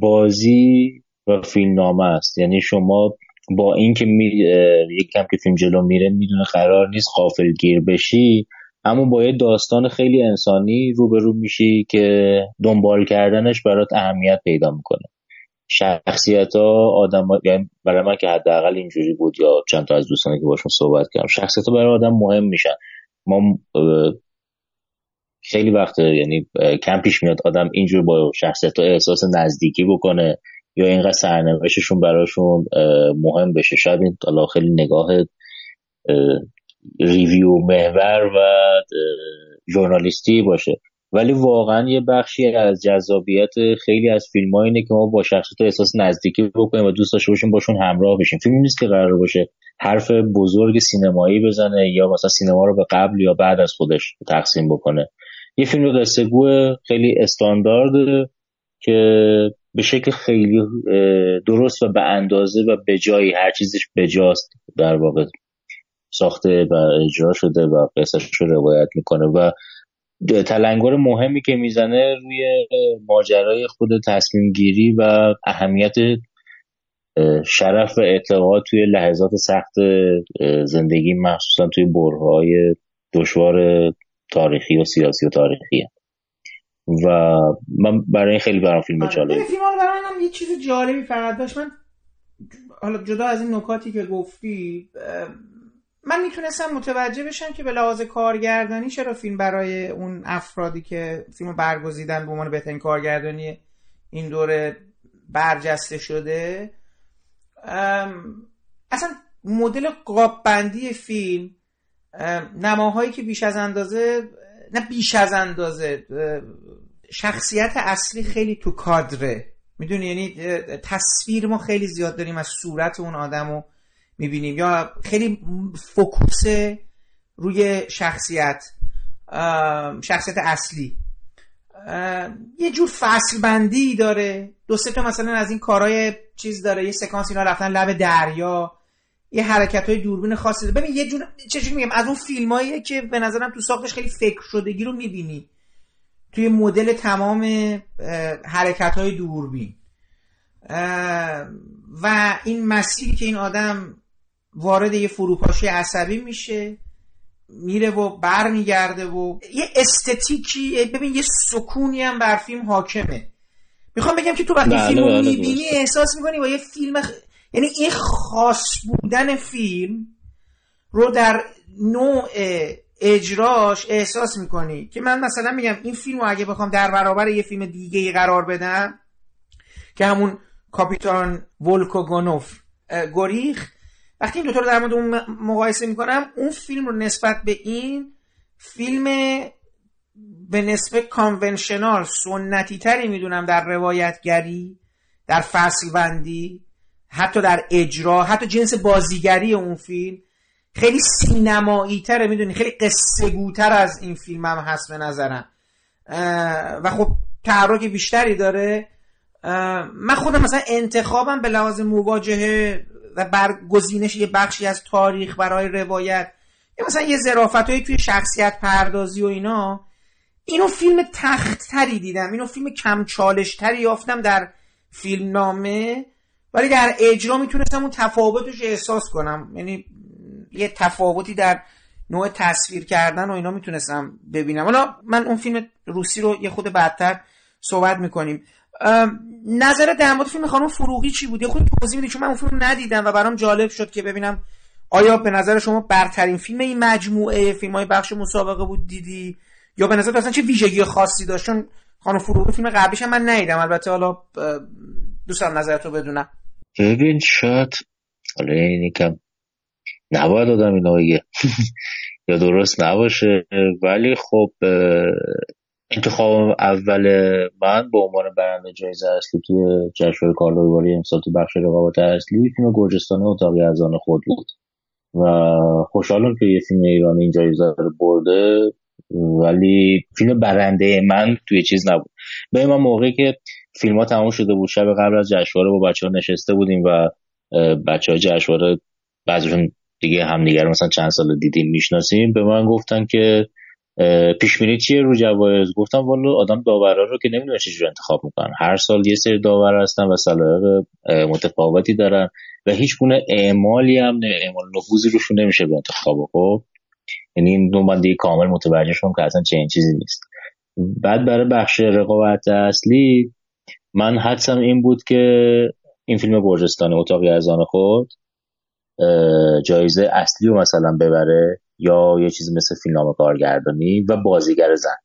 بازی و فیلم نامه است. یعنی شما با اینکه می... یک کم که فیلم جلو میره می‌دونه قرار نیست قافل گیر بشی اما با یه داستان خیلی انسانی روبرو میشی که دنبال کردنش برات اهمیت پیدا می‌کنه. شخصیت ها آدم یعنی برای من که حداقل اینجوری بود یا چند تا از دوستانی که باشون صحبت کردم شخصیت ها برای آدم مهم میشن. ما خیلی وقت یعنی کم پیش میاد آدم اینجور با شخصیت ها احساس نزدیکی بکنه یا اینقدر سرنوشتشون براشون مهم بشه. شاید این خیلی نگاه ریویو محور و ژورنالیستی باشه. ولی واقعا یه بخشی از جذابیت خیلی از فیلم ها اینه که ما با شخصیت احساس نزدیکی بکنیم و دوست داشته باشیم باشون همراه بشیم. فیلم نیست که قرار باشه حرف بزرگ سینمایی بزنه یا مثلا سینما رو به قبل یا بعد از خودش تقسیم بکنه. یه فیلم قصه خیلی استاندارد که به شکل خیلی درست و به اندازه و به جایی هر چیزش بجاست در واقع ساخته و اجرا شده و قصهش رو روایت می‌کنه و تلنگر مهمی که می‌زنه روی ماجرای خود تصمیم گیری و اهمیت شرف و اعتقاد توی لحظات سخت زندگی مخصوصا توی برهای دشوار تاریخی و سیاسی و تاریخی. و من برای این خیلی برام فیلم آره، جالبی فیلم برای من یه چیز جالبی فقط داشت. من حالا جدا از این نکاتی که گفتی من می‌تونستم متوجه بشم که به لحاظ کارگردانی چرا فیلم برای اون افرادی که فیلم برگزیدن به عنوان بهترین کارگردانی این دوره برجسته شده اصلا مدل قاب بندی فیلم نماهایی که بیش از اندازه نه بیش از اندازه شخصیت اصلی خیلی تو کادره. می‌دونی؟ یعنی تصویر ما خیلی زیاد داریم از صورت اون آدم می‌بینیم. یا خیلی فکوس روی شخصیت شخصیت اصلی. یه جور فصل بندی داره. دو سه تا مثلا از این کارهای چیز داره. یه سکانس اینا رفتن لب دریا. یه حرکت های دوربین خاصی داره. ببین یه جور چه میگم؟ از اون فیلمایی که به نظرم تو ساختش خیلی فکر شدگی رو می‌بینی. توی مدل تمام حرکت های دوربین. و این مسیری که این آدم وارد یه فروپاشی عصبی میشه میره و بر میگرده و یه استتیکی ببین یه سکونی هم بر فیلم حاکمه. می‌خوام بگم که تو وقتی بله فیلم رو بله، می‌بینی احساس می‌کنی با یه فیلم خ... یعنی این خاص بودن فیلم رو در نوع اجراش احساس می‌کنی که من مثلا میگم این فیلم رو اگه بخوام در برابر یه فیلم دیگه ای قرار بدم که همون کاپیتان ولکوگونوف گریخ وقتی این دوتا رو در مورد اون مقایسه می‌کنم اون فیلم رو نسبت به این فیلم به نسبت کانونشنال سنتی تری می‌دونم در روایتگری در فصل بندی حتی در اجرا حتی جنس بازیگری اون فیلم. خیلی سینمایی تره می‌دونی؟ خیلی قصه گوتر از این فیلم هم هست به نظرم. و خب تحرک بیشتری داره. من خودم مثلا انتخابم به لحاظ مواجهه و برگزینش یه بخشی از تاریخ برای روایت. یا مثلا یه ظرافت توی شخصیت پردازی و اینا. اینو فیلم تختتری دیدم. اینو فیلم کم چالشتری یافتم در فیلم نامه ولی در اجرا می‌تونستم اون تفاوتش احساس کنم. یعنی یه تفاوتی در نوع تصویر کردن و اینا می‌تونستم ببینم. حالا من اون فیلم روسی رو یه خود بعدتر صحبت می‌کنیم. نظر در مورد فیلم خانم فروغی چی بود؟ یه خود توضیح میدی؟ چون من اون فیلم ندیدم و برام جالب شد که ببینم آیا به نظر شما برترین فیلم این مجموعه فیلم های بخش مسابقه بود دیدی؟ یا به نظر اصلا چه ویژگی خاصی داشت؟ چون خانم فروغی فیلم قبلیش من ندیدم. البته حالا دوستم نظرتو بدونم. ببین شاید حالا این کم نباید آدم اینا یا درست نباشه. ولی خب انتخاب اول من به عنوان برنده جایزه اصلی توی جشنواره کارلوی امسال تو بخش رقابت اصلی فیلم گرجستان اتاقی از آن خود بود. و خوشحالم که یه فیلم ایرانی این جایزه رو برده ولی فیلم برنده من توی چیز نبود. به من موقعی که فیلم ها تموم شده بود شب قبل از جشنواره با بچه ها نشسته بودیم و بچه های جشنواره بعضیشون دیگه همدیگر مثلا چند سال دیدیم می‌شناسیم. به من گفتن که پیش بینی چیه رو جوایز؟ گفتم والا آدم داورا رو که نمی‌دونه چجوری انتخاب می‌کنن. هر سال یه سری داور هستن و سلایق متفاوتی دارن و هیچ گونه اعمالی هم اعمال نفوذی روشون نمیشه به انتخاب خب؟ یعنی این دو من دیگه کامل متوجه شدم که اصلا چنین چیزی نیست. بعد برای بخش رقابت اصلی من حدسم این بود که این فیلم برجستان اتاقی از آن خود جایزه اصلی رو مثلا ببره. یا یه چیزی مثل فیلم کارگردانی و بازیگر زن.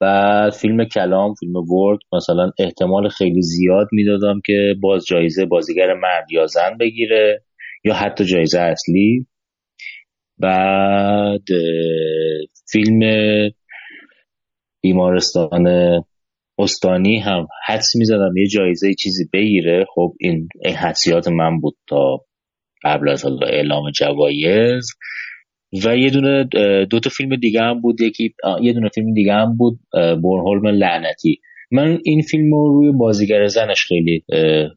بعد فیلم کلام فیلم ورد مثلا احتمال خیلی زیاد می‌دادم که باز جایزه بازیگر مرد یا زن بگیره یا حتی جایزه اصلی. بعد فیلم بیمارستان استانی هم حدس می‌زدم یه جایزه چیزی بگیره. خب این این حدسیات من بود تا قبل از اعلام جوایز. و یه دونه دو تا فیلم دیگه هم بود. یکی یه دونه فیلم دیگه هم بود بورنهولم لعنتی. من این فیلم رو روی بازیگر زنش خیلی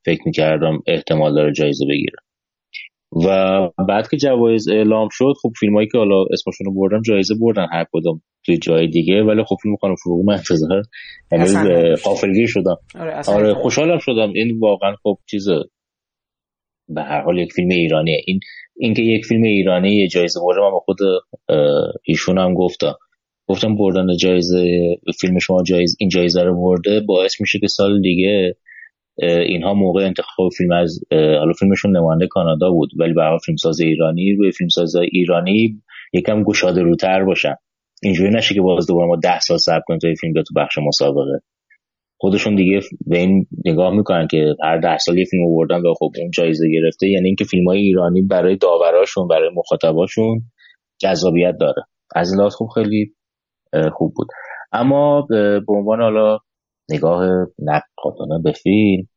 فکر می‌کردم احتمال داره جایزه بگیره. و بعد که جوایز اعلام شد خب فیلم هایی که حالا اسمشون رو بردم جایزه بردن هر کدوم توی جای دیگه. ولی خب فیلم خانم فروغ من انتظار قافلگیر شدم. آره, آره خوشحالم شدم. این واقعا خب چیز به هر حال یک فیلم ایرانیه. این اینکه یک فیلم ایرانی یه جایزه برده من با خود ایشون هم گفتم. گفتم بردن جایزه فیلم شما جایز این جایزه رو برده باعث میشه که سال دیگه اینها موقع انتخاب فیلم از حالا فیلمشون نماینده کانادا بود ولی برای فیلمساز ایرانی روی فیلمساز ایرانی یکم گشاده روتر باشن. اینجوری نشه که باز دوباره ما ده سال صبر کنیم تا فیلم تو بخش مسابقه. خودشون دیگه به این نگاه می‌کنن که هر ده سال یه فیلم آوردن و خب اون جایزه گرفته یعنی اینکه فیلم های ایرانی برای داوراشون برای مخاطباشون جذابیت داره. از این لحاظ خوب خیلی خوب بود. اما به عنوان حالا نگاه نقادانه به فیلم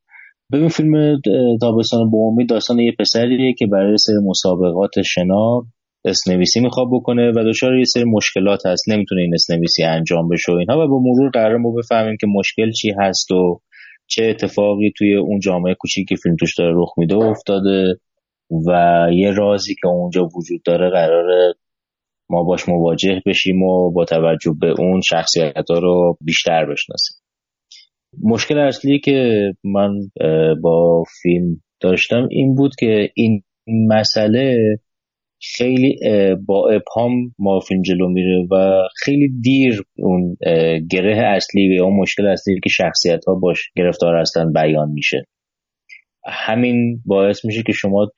ببین فیلم تابستان بومی داستان یه پسریه که برای سری مسابقات شنا اسنویسی می‌خواد بکنه و دچار یه سری مشکلات هست. نمی‌تونه این اسنویسی انجام بشه و اینها و با مرور قرار ما بفهمیم که مشکل چی هست و چه اتفاقی توی اون جامعه کوچیکی که فیلم توش داره رخ میده افتاده و یه رازی که اونجا وجود داره قراره ما باش مواجه بشیم و با توجه به اون شخصیت ها رو بیشتر بشناسیم. مشکل اصلی که من با فیلم داشتم این بود که این مسئله خیلی با ابهام ما فیلم جلو میره و خیلی دیر اون گره اصلی و اون مشکل اصلی که شخصیت ها باش گرفتار هستن بیان میشه. همین باعث میشه که شما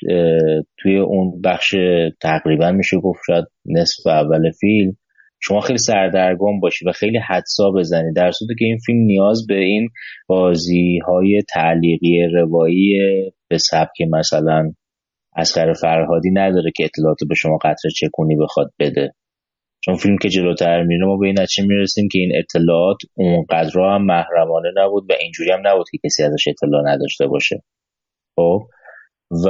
توی اون بخش تقریبا میشه گفت شاید نصف اول فیلم شما خیلی سردرگم باشی و خیلی حدسا بزنی. در صورتی که این فیلم نیاز به این بازی های تعلیقی روایی به سبک مثلا اسقر فرهادی نداره که اطلاعات به شما قطر چکونی بخواد بده. چون فیلم که جلوتر میره ما به این نتیجه می‌رسیم که این اطلاعات اونقدر هم محرمانه نبود و اینجوری هم نبود که کسی ازش اطلاع نداشته باشه. خب؟ و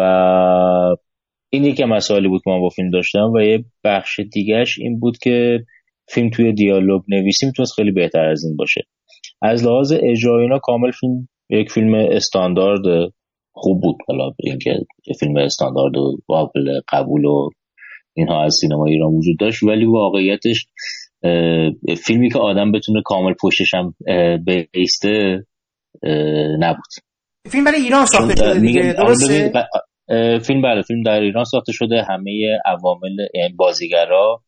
این یکی مسائلی بود که من با فیلم داشتم و یه بخش دیگهش این بود که فیلم توی دیالوگ نویسی می‌تونست خیلی بهتر از این باشه. از لحاظ اجرایی اینا کامل فیلم یک فیلم استاندارد خوب بود. حالا اینکه فیلم استاندارد و قابل قبول و اینها از سینما ایران وجود داشت. ولی واقعیتش فیلمی که آدم بتونه کامل پشتش هم بیسته نبود. فیلم برای ایران ساخته شده دیگه درسته؟ فیلم برای فیلم در ایران ساخته شده. همه عوامل یعنی بازیگرا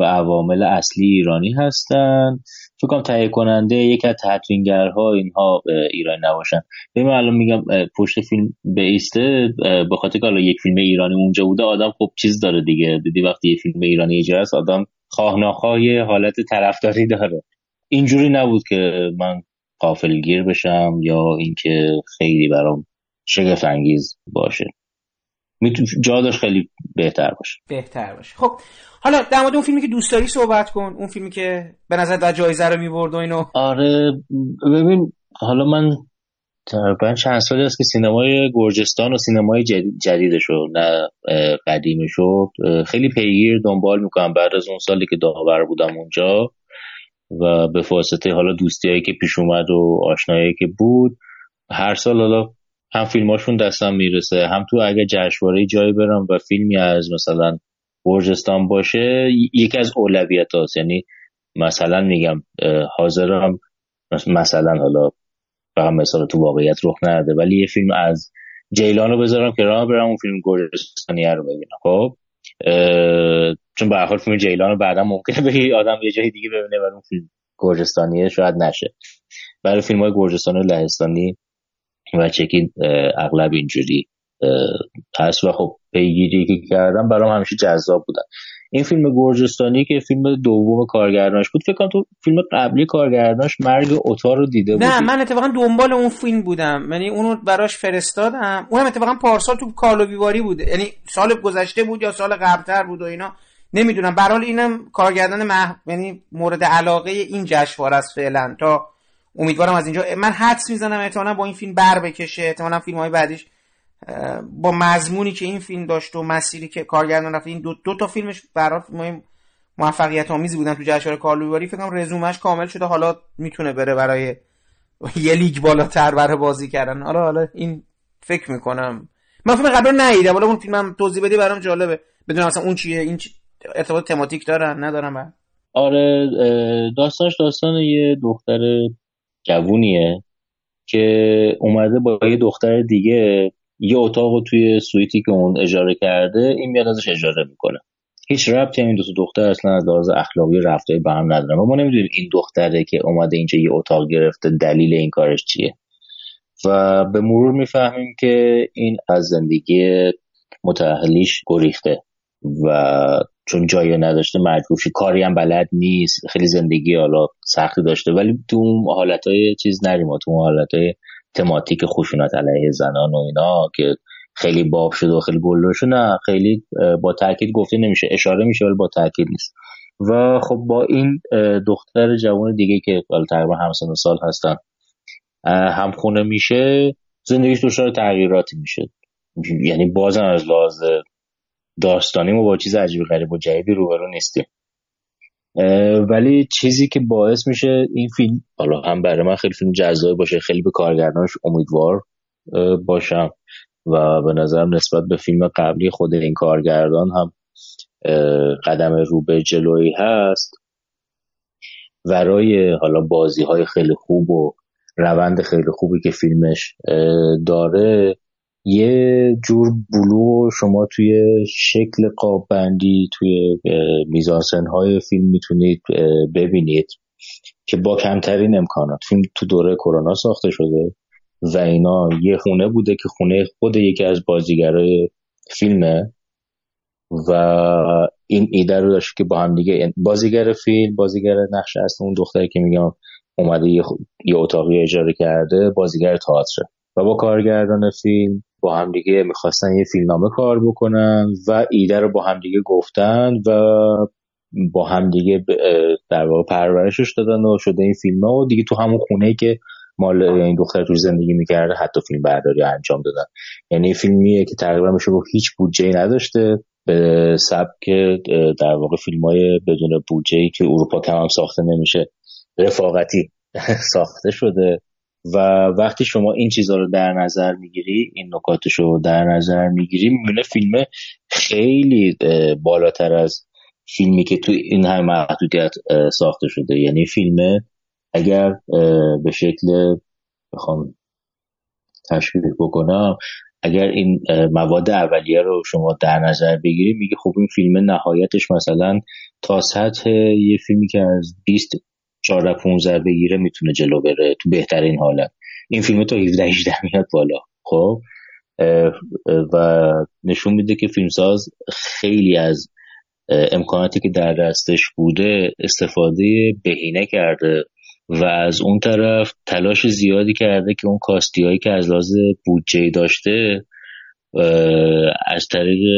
و عوامل اصلی ایرانی هستن. فکر تهیه کننده یکی از تدوینگرها اینها ایرانی نباشن. ببین الان میگم پشت فیلم بیسته به خاطر که یک فیلم ایرانی اونجا بوده آدم خب چیز داره دیگه. دیدی وقتی یه فیلم ایرانی اجرا است آدم خواه یه حالت طرفداری داره. اینجوری نبود که من قافلگیر بشم یا اینکه خیلی برام شگفت انگیز باشه. جا داشت خیلی بهتر باشه. بهتر باشه. خب حالا در مورد اون فیلمی که دوست داری صحبت کن. اون فیلمی که به نظر در جایزه رو می‌برد و اینو. آره ببین حالا من تقریبا چند سالی است که سینمای گرجستان و سینمای جدیدش رو نه قدیمش رو خیلی پیگیر دنبال می‌کنم. بعد از اون سالی که داور بودم اونجا و به واسطه حالا دوستیایی که پیش اومد و آشنایی که بود هر سال حالا هم فیلماشون دستم می‌رسه هم تو اگه جشنواره جایی برم و فیلمی از مثلا برجستان باشه یکی از اولویت هاست. یعنی مثلا میگم حاضرم مثلا حالا فقط مثال تو واقعیت رخ نده ولی یه فیلم از جیلان رو بذارم که راه برم اون فیلم گرجستانی رو ببینم. خب؟ چون به حال فیلم جیلان رو بعدا ممکنه به آدم یه جای دیگه ببینه ولی اون فیلم گرجستانیه شاید نشه. برای فیلم های گرجستانی و لهستانی و چکی اغلب اینجوری هست. و خب پیگیری که کردم برام همیشه جذاب بودن. این فیلم گرجستانی که فیلم دوم کارگردانش بود فکر کنم تو فیلم قبلی کارگردانش مرگ اوتار رو دیده بود نه من اتفاقا دنبال اون فیلم بودم. یعنی اونو براش فرستادم. اونم اتفاقا پارسال تو کارلو بیواری بوده یعنی سال گذشته بود یا سال قبلتر بود و اینا. نمی‌دونم. برحال اینم کارگردان مح... یعنی مورد علاقه این جشنواره است فعلا. تا امیدوارم از اینجا من حدس می‌زنم احتمالا با این فیلم بر بکشه. احتمالا فیلم های بعدیش با مضمونی که این فیلم داشت و مسیری که کارگردان رفت این دو, دو تا فیلمش برای فیلم موفقیت آمیزی بودن تو جشنواره کارلوباری فکر کنم رزومش کامل شده. حالا می‌تونه بره برای یه لیگ بالاتر برای بازی کردن. حالا حالا این فکر می‌کنم. من فیلم قبل ندیدم. حالا اون فیلمم توضیح بدی برام جالبه. بدونم اصلا اون چیه؟ این چی... ارتباط تماتیک دارن؟ ندارم. آره داستانش داستان یه دختر جوونیه که اومده با یه دختر دیگه یه اتاق توی سویتی که اون اجاره کرده این میاد ازش اجاره می‌کنه. هیچ ربطی این دو دختر اصلا از لحاظ اخلاقی رفتاری به هم ندارن. ما نمی‌دونیم این دختره که اومده اینجا یه اتاق گرفته دلیل این کارش چیه. و به مرور می‌فهمیم که این از زندگی متأهلیش گریخته و چون جایی نداشته مجبور کاری هم بلد نیست. خیلی زندگی حالا سختی داشته. ولی تو اون حالتهای چیز نریم. تو اون حالتهای تماتیک خشونت علیه زنان و اینا که خیلی باب شده و خیلی گل شده نه خیلی با تاکید گفته نمیشه. اشاره میشه ولی با تاکید نیست. و خب با این دختر جوان دیگه که تقریبا همسن سال هستن همخونه میشه زندگیش دچار تغییراتی میشه. یعنی بازم از لحاظ داستانی ما با چیز عجیب غریب و جدیدی روبرو نیستیم. ولی چیزی که باعث میشه این فیلم حالا هم برای من خیلی فیلم جذابی باشه خیلی به کارگردانش امیدوار باشم و به نظرم نسبت به فیلم قبلی خود این کارگردان هم قدم رو به جلویی هست. ورای حالا بازی های خیلی خوب و روند خیلی خوبی که فیلمش داره یه جور بلو شما توی شکل قاب بندی توی میزانسن های فیلم می‌تونید ببینید که با کمترین امکانات. فیلم تو دوره کرونا ساخته شده و اینا یه خونه بوده که خونه خود یکی از بازیگرای فیلمه و این ایده رو داشت که با هم دیگه بازیگر فیلم بازیگر نقش اصل اون دختری که میگم اومده یه, یه اتاقی اجاره کرده بازیگر تئاتر و با کارگردان فیلم با هم دیگه می‌خواستن یه فیلمنامه کار بکنن و ایده رو با هم دیگه گفتن و با هم دیگه در واقع پرورشش دادن و شده این فیلم ها و دیگه تو همون خونه که مال این دختر تو زندگی می‌کرده حتی فیلم برداری انجام دادن. یعنی فیلمیه که تقریبا میشه با هیچ بودجه نداشته به سبک در واقع فیلم های بدون بودجه که اروپا کم هم ساخته نمیشه رفاقتی ساخته شده. و وقتی شما این چیزها رو در نظر می‌گیری این نکاتش رو در نظر می‌گیری می‌بینه فیلم خیلی بالاتر از فیلمی که تو این همه محدودیت ساخته شده. یعنی فیلم اگر به شکل بخوام تشکیل بکنم اگر این مواد اولیه رو شما در نظر بگیری میگه خب این فیلم نهایتش مثلا تا سطح یه فیلمی که از 20 14 15 بگیره می‌تونه جلو بره تو بهترین حالت. این فیلم تا 17 18 میاد بالا. خب؟ و نشون میده که فیلمساز خیلی از امکاناتی که در دستش بوده استفاده بهینه کرده و از اون طرف تلاش زیادی کرده که اون کاستی هایی که از لحاظ بودجه داشته از طریق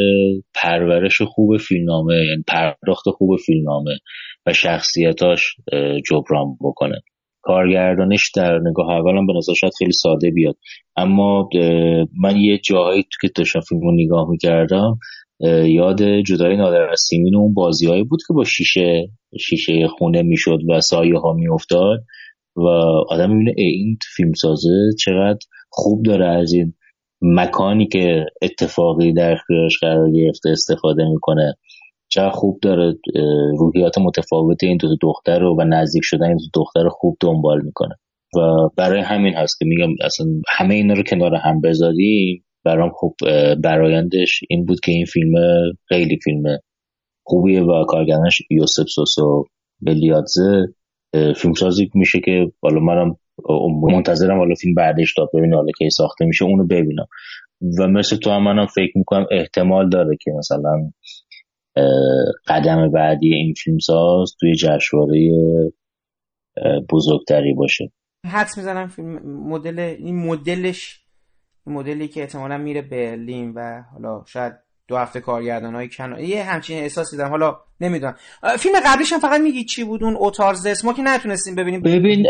پرورش خوب فیلمنامه یعنی پرداخت خوب فیلمنامه شخصیتاش جبران بکنه. کارگردانش در نگاه اولم به نظر شاید خیلی ساده بیاد. اما من یه جاهایی تو که داشتم فیلم رو نگاه می‌کردم یاد جدای نادر از سیمین اون بازیهایی بود که با شیشه شیشه خونه می‌شد و سایه ها میافتاد و آدم می‌بینه این فیلم سازه چقدر خوب داره از این مکانی که اتفاقی در اختیارش قرار گرفته استفاده می‌کنه. چقدر خوب داره روحیات متفاوت این دو دختر رو و نزدیک شدن این دو دختر خوب دنبال می‌کنه. و برای همین هست که میگم اصلا همه اینا رو کنار هم بذاریم. برام خوب برایندش این بود که این فیلم خیلی فیلم خوبیه و کارگردانش یوسف سوسو بلیادزه فیلمسازی میشه که حالا منم منتظرم حالا فیلم بعدش تا ببینم حالا که ساخته میشه اونو ببینم. و مثل تو هم منم فکر می‌کنم احتمال داره که مثلا قدم بعدی این فیلمساز توی جشنواره بزرگتری باشه. حدس می‌زنم فیلم مدل این مدلش مدلی که احتمالا میره برلین و حالا شاید دو هفته کارگردان های کنار یه همچین احساسی دارم. حالا نمی‌دونم. فیلم قبلیش هم فقط میگی چی بود؟ اون اوتارزس ما که نتونستیم ببینیم. ببین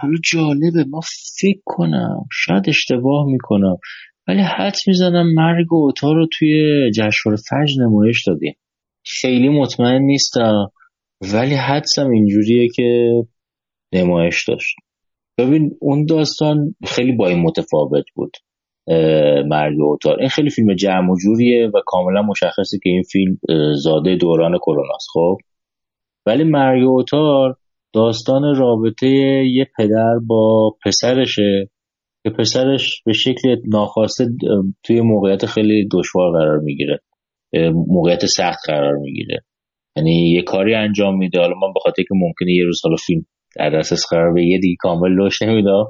حالا جالبه. ما فکر کنم شاید اشتباه می‌کنم ولی حدس می‌زنم مرگ اوتار رو توی جشنواره فجر نمایش دادیم. خیلی مطمئن نیستم. ولی حدسم اینجوریه که نمایش داشت. ببین اون داستان خیلی با این متفاوت بود مرگ اوتار این خیلی فیلم جمع و جوریه و کاملا مشخصه که این فیلم زاده دوران کرونا است خب؟ ولی مرگ اوتار داستان رابطه یه پدر با پسرشه که پسرش به شکل ناخواسته توی موقعیت خیلی دشوار قرار می‌گیره. موقعیت سخت قرار می‌گیره. یعنی یه کاری انجام میده. حالا من بخاطر که ممکنه یه روز حالا فیلم در دسترس قرار به یه دیگه کامل لوش نمیدم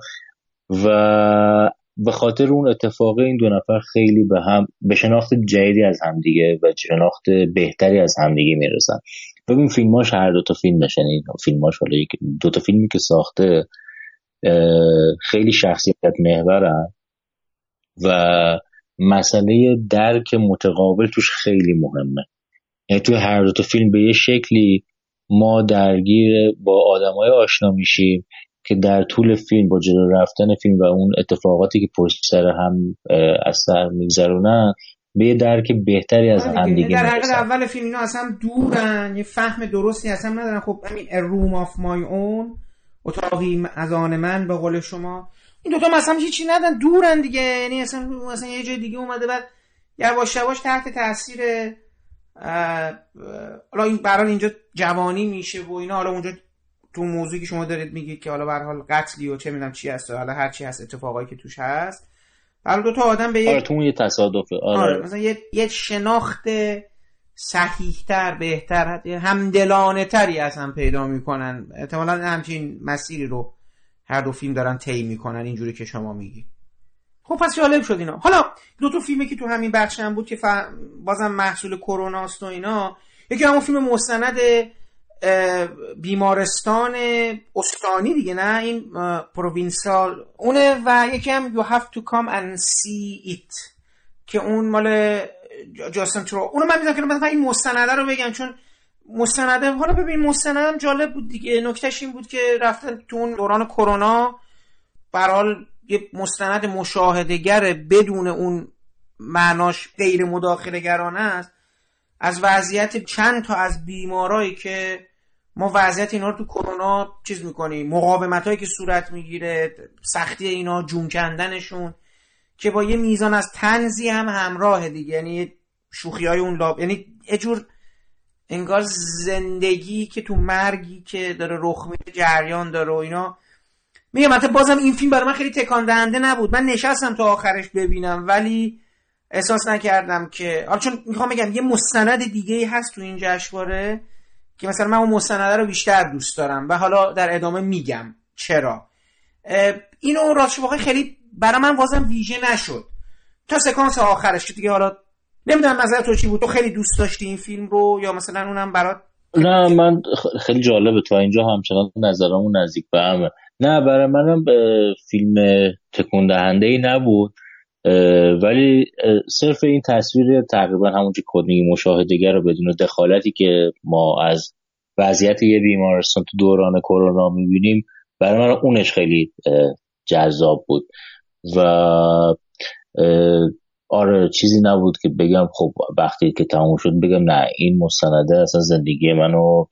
و به خاطر اون اتفاق این دو نفر خیلی به هم به شناخت جدیدی از همدیگه و شناخت بهتری از همدیگه می‌رسن. ببین فیلماش هر دو تا فیلم یعنی فیلماش حالا دو تا فیلمی که ساخته خیلی شخصیت محورن. و مسئله درک متقابل توش خیلی مهمه. یعنی توی هر دو تا فیلم به یه شکلی ما درگیر با آدمای آشنا میشیم که در طول فیلم با جلو رفتن فیلم و اون اتفاقاتی که پشت سر هم اثر میگذرونن به یه درک بهتری از هم دیگه در حقیقت اول فیلم اینا اصلا دورن یه فهم درستی اصلا ندارن. خب همین روم آف مای اون اتاقی از آن من به قول شما. این دوتا مثلا هیچی ندن دورن دیگه. یعنی اصلا مثلا یه جای دیگه اومده بعد یواش یواش تحت تاثیر حالا این برحال اینجا جوانی میشه و اینا. حالا اونجا تو موضوعی که شما دارید میگید که حالا به حال قتلی و چه می‌دونم چی هست حالا هر چی هست اتفاقایی که توش هست. حالا دو تا آدم به آره تو یه تصادفه. آره. آره مثلا یه, یه شناخت صحیحتر بهتر همدلانه تری از هم پیدا می‌کنن. احتمالا همچین مسیری رو هر دو فیلم دارن طی می‌کنن اینجوری که شما میگی. خب پس جالب شد اینا. حالا دو تا فیلمی که تو همین بخش هم بود که بازم محصول کروناست و اینا. یکی همون فیلم مستند بیمارستان استانی دیگه نه؟ این پروینسال اونه و یکی هم you have to come and see it که اون مال جاستن ترو اونو من می‌ذارم که مثلا این مستنده رو بگم چون مستنده حالا ببین مستنده هم جالب بود دیگه. نکتهش این بود که رفتن تو اون دوران کرونا. برحال یه مستند مشاهدگر بدون اون معناش غیر مداخله گرانه است. از وضعیت چند تا از بیمارایی که ما وضعیت اینا رو تو کرونا چیز می‌کنیم. مقاومت هایی که صورت می‌گیره سختی اینا جون کندنشون که با یه میزان از تنزی هم همراه دیگه. یعنی شوخی های اون لاب یعنی یه جور انگار زندگی که تو مرگی که داره رخ میده جریان داره و اینا. میگم مثلا بازم این فیلم برای من خیلی تکان دهنده نبود. من نشستم تا آخرش ببینم ولی احساس نکردم که حالا چون می‌خوام بگم یه مستند دیگه هست تو این جشنواره که مثلا من اون مستنده رو بیشتر دوست دارم و حالا در ادامه میگم چرا. اینو واقعا خیلی برای من بازم ویژه نشد. تا سکانس آخرش که دیگه حالا نمی‌دونم نظر تو چی بود؟ تو خیلی دوست داشتی این فیلم رو یا مثلا اونم برات نه من خیلی جالبه. تو اینجا همچنان نظرمون نزدیک به همه. نه برای منم فیلم تکون دهنده ای نبود ولی صرف این تصویر تقریبا همون که کدنی مشاهدگر رو بدون دخالتی که ما از وضعیت یه بیمارستان تو دوران کرونا می‌بینیم برای من اونش خیلی جذاب بود. و آره چیزی نبود که بگم خب وقتی که تموم شد بگم نه این مستنده اصلا زندگی منو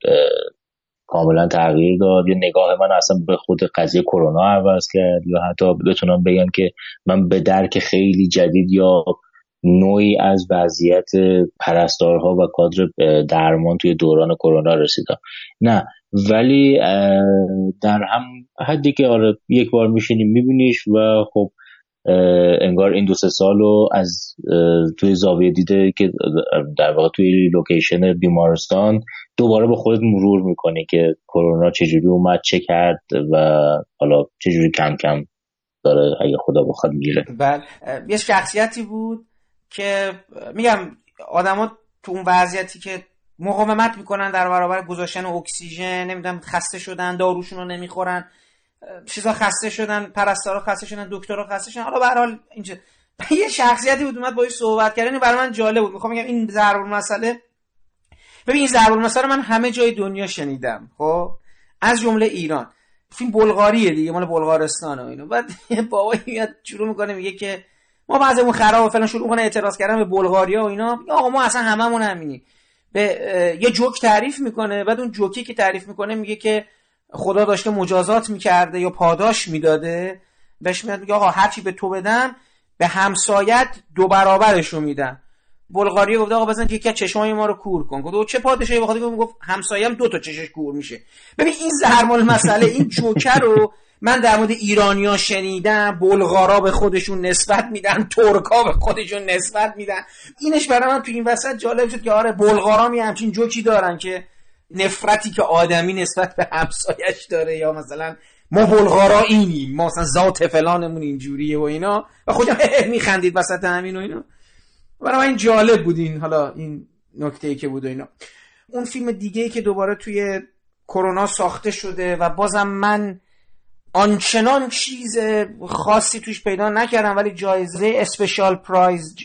کاملا تغییر داد. یا نگاه من اصلا به خود قضیه کرونا عوض کرد یا حتی بتونم بگم که من به درک خیلی جدید یا نوعی از وضعیت پرستارها و کادر درمان توی دوران کرونا رسیدم. نه ولی در هم حدی که آره یک بار میشینیم میبینیش و خب انگار این دو سه سال رو از توی زاویه دیده که در واقع توی لوکیشن بیمارستان دوباره به خودت مرور می‌کنی که کرونا چجوری اومد چه کرد و حالا چجوری کم کم داره اگه خدا بخواد میره بله. یه شخصیتی بود که میگم آدما تو اون وضعیتی که مقاومت می‌کنن در برابر گذاشتن اکسیژن نمی‌دونم خسته شدن داروشون رو نمی‌خورن. چیزا خسته شدن پرستارا خسته شدن دکترها خسته شدن. حالا به حال اینجا یه شخصیتی بود اومد باهاش صحبت کردن برای من جالب بود. می‌خوام بگم این ضرب مسئله. ببین این ضرب مسئله من همه جای دنیا شنیدم خب؟ از جمله ایران. فیلم بلغاریه دیگه مال بلغارستان و اینو. بعد بابا میاد شروع می‌کنه میگه که ما بعضمون خراب و فلان شروع کنه اعتراض کردن به بلغاریا و اینا. آقا ما اصلا هممون همینی به یه جوک تعریف می‌کنه. بعد اون جوکی که تعریف می‌کنه میگه که خدا داشته مجازات می‌کرده یا پاداش می‌داده بهش میاد میگه آقا هرچی به تو بدم به همسایت دو برابرش رو میدم. بلغاری گفت آقا بزن یکی از چشمای ما رو کور کن. گفت چه پادشاهی؟ بخواد گفت همسایم دو تا چشش کور میشه. ببین این زهرمال مسئله این جوکر رو من در مورد ایرانیا شنیدم بلغارا به خودشون نسبت میدن ترکا به خودشون نسبت میدن. اینش برای من تو این وسط جالب شد که آره بلغارا می همچین جوکی دارن که نفرتی که آدمی نسبت به همسایش داره یا مثلا ما بلغارا اینیم ما مثلا ذات فلانمون اینجوریه و اینا و خودم میخندید وسط همین و اینا. برای این جالب بود این حالا این نکته ای که بود و اینا. اون فیلم دیگه ای که دوباره توی کرونا ساخته شده و بازم من آنچنان چیز خاصی توش پیدا نکردم ولی جایزه اسپشال پرایز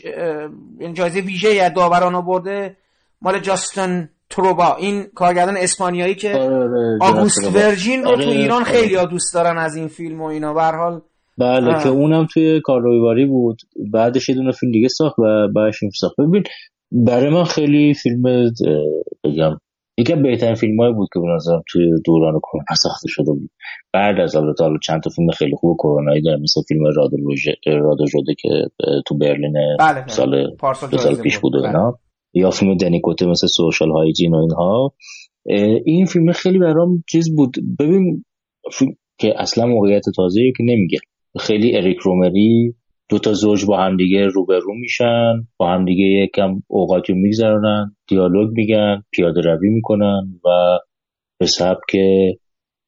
یعنی جایزه ویژه یا داوران برده مال جاستن تروبا این کارگردان اسپانیایی که آره، آره، آگوست ورجین رو تو آره، ایران خیلی ها دوست دارن از این فیلم و اینا. به حال بله که اونم توی کاررویواری بود. بعدش یه دونه فیلم دیگه ساخت و بعدش این ساخت. ببین برای من خیلی فیلم بگم یکی بهترین فیلم هایی بود که به نظرم توی دوران کرونا ساخته شده بود. بعد از البته حالا چند تا فیلم خیلی خوب کرونایی داره مثل فیلم رادو جوده که تو برلین بله, بله. سال دو سال پیش بود و اینا. بله. یا فیلم دنیکوته مثل سوشال هایجین و اینها. این فیلم خیلی برام چیز بود. ببین که اصلا موقعیت تازه که نمیگه. خیلی اریک رومری دو تا زوج با همدیگه روبرو میشن با همدیگه یکم اوقاتی میگذرونن دیالوگ میگن پیاده روی می‌کنن و به سبک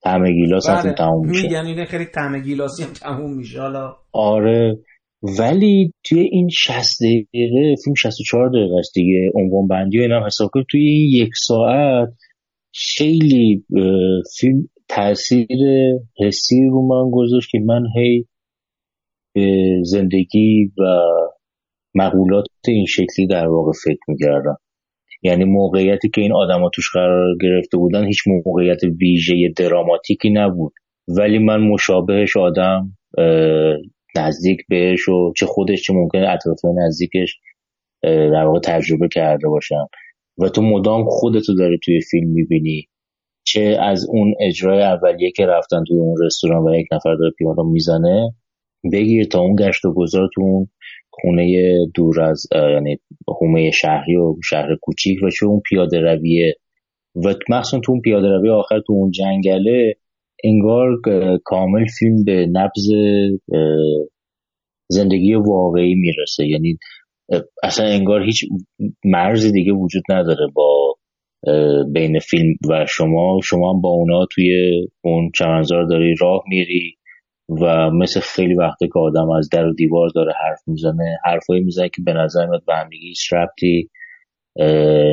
طعم گیلاس بله. تموم میشه. میگن این خیلی طعم گیلاسی هم تموم میشه. حالا آره. ولی توی این 60 دقیقه فیلم 64 دقیقه است دیگه عنوان بندی و اینا حساب کنیم توی این یک ساعت خیلی فیلم تاثیر حسی رو من گذاشت که من هی به زندگی و مقولات این شکلی در واقع فکر می‌کردم. یعنی موقعیتی که این آدما توش قرار گرفته بودن هیچ موقعیت ویژه دراماتیکی نبود. ولی من مشابهش آدم نزدیک بهش و چه خودش چه ممکنه اطرافیان نزدیکش در واقع تجربه کرده باشم و تو مدام خودتو داری توی فیلم می‌بینی. چه از اون اجرای اولیه که رفتن توی اون رستوران و یک نفر داره پیانو می‌زنه بگیر تا اون گشت و گذار تو اون خونه دور از یعنی حومه شهری و شهر کوچیک و چه اون پیاده رویه و مخصوصا تو اون پیاده روی آخر تو اون جنگله انگار کامل فیلم به نبز زندگی واقعی می‌رسه. یعنی اصلا انگار هیچ مرز دیگه وجود نداره با بین فیلم و شما. شما با اونا توی اون چمنزار داری راه میری و مثل خیلی وقته که آدم از در و دیوار داره حرف می‌زنه حرفایی می‌زنه که به نظر میاد به همدیگه هیچ ربطی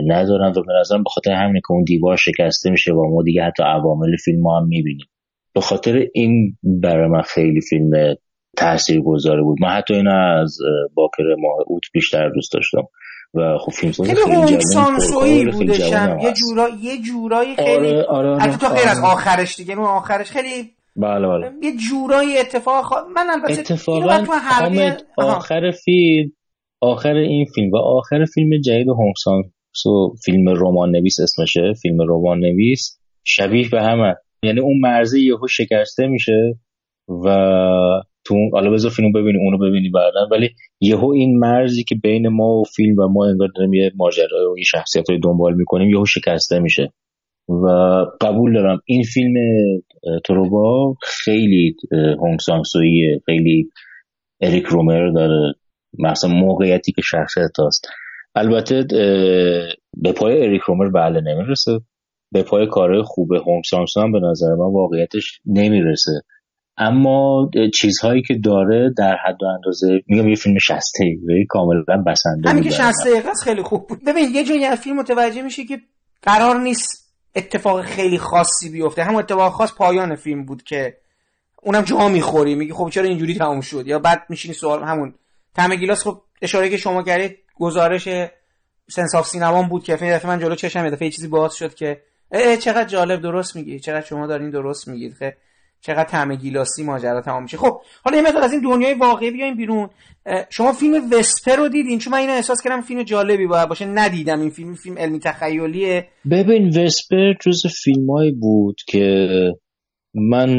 ندارن و به نظرم به خاطر همینه که اون دیوار شکسته میشه و ما دیگه حتی عوامل فیلم هم می‌بینیم. به خاطر این برای من خیلی فیلم تاثیر گذاره بود. من حتی این از باکر ماه اوت بیشتر دوست داشتم. و خب فیلم خیلی خیلی سانسویی بودشم یه جورا یه جورایی خیلی آره آره تو غیر از آره. آخرش دیگه اون آخرش خیلی بله بله. یه جورایی اتفاق خوا... من البته اتفاقا آخر فیلم آخر این فیلم و آخر فیلم جدید هونگ سو فیلم رمان نویس اسمشه فیلم رمان نویس شبیه به همه. یعنی اون مرزه یهو شکسته میشه و تو حالا بذار فیلم ببینی اونو ببینی بعدا. ولی یهو این مرزی که بین ما و فیلم و ما انگار داریم یه ماجرا و این شخصیت رو دنبال می‌کنیم یهو شکسته میشه. و قبول دارم. این فیلم تروبا خیلی هونگ سانگسویه خیلی اریک رومر داره. مثلا موقعیتی که شخصیت هست البته به پای اریک رومر بله نمی‌رسه. به پای کار خوب هونگ سانگسو هم به نظر من واقعیتش نمی‌رسه. اما چیزهایی که داره در حد و اندازه میگم یه فیلم 60 دقیقه کاملا بسنده همین که 60 دقیقه خیلی خوب بود. ببین یه جایی از فیلم متوجه میشه که قرار نیست اتفاق خیلی خاصی بیفته. همون اتفاق خاص پایان فیلم بود که اونم جا می‌خوری. میگی خب چرا اینجوری تموم شد؟ یا بعد میشینی سوال همون. طعم گیلاس خب اشاره که شما کردید گزارش Senses of Cinema بود که دفعه من جلو چشم یه دفعه چیزی باز شد که اه چقدر جالب درست میگی. چقدر شما دارین درست میگید. خب چقدر طعم گیلاسی ماجرا تمام میشه. خب حالا یه مقدار از این دنیای واقعی بیایم بیرون. شما فیلم وسپر رو دیدین؟ چون من اینو احساس کردم فیلم جالبی باید باشه. ندیدم این فیلم. فیلم علمی تخیلیه. ببین وسپر جز فیلمایی بود که من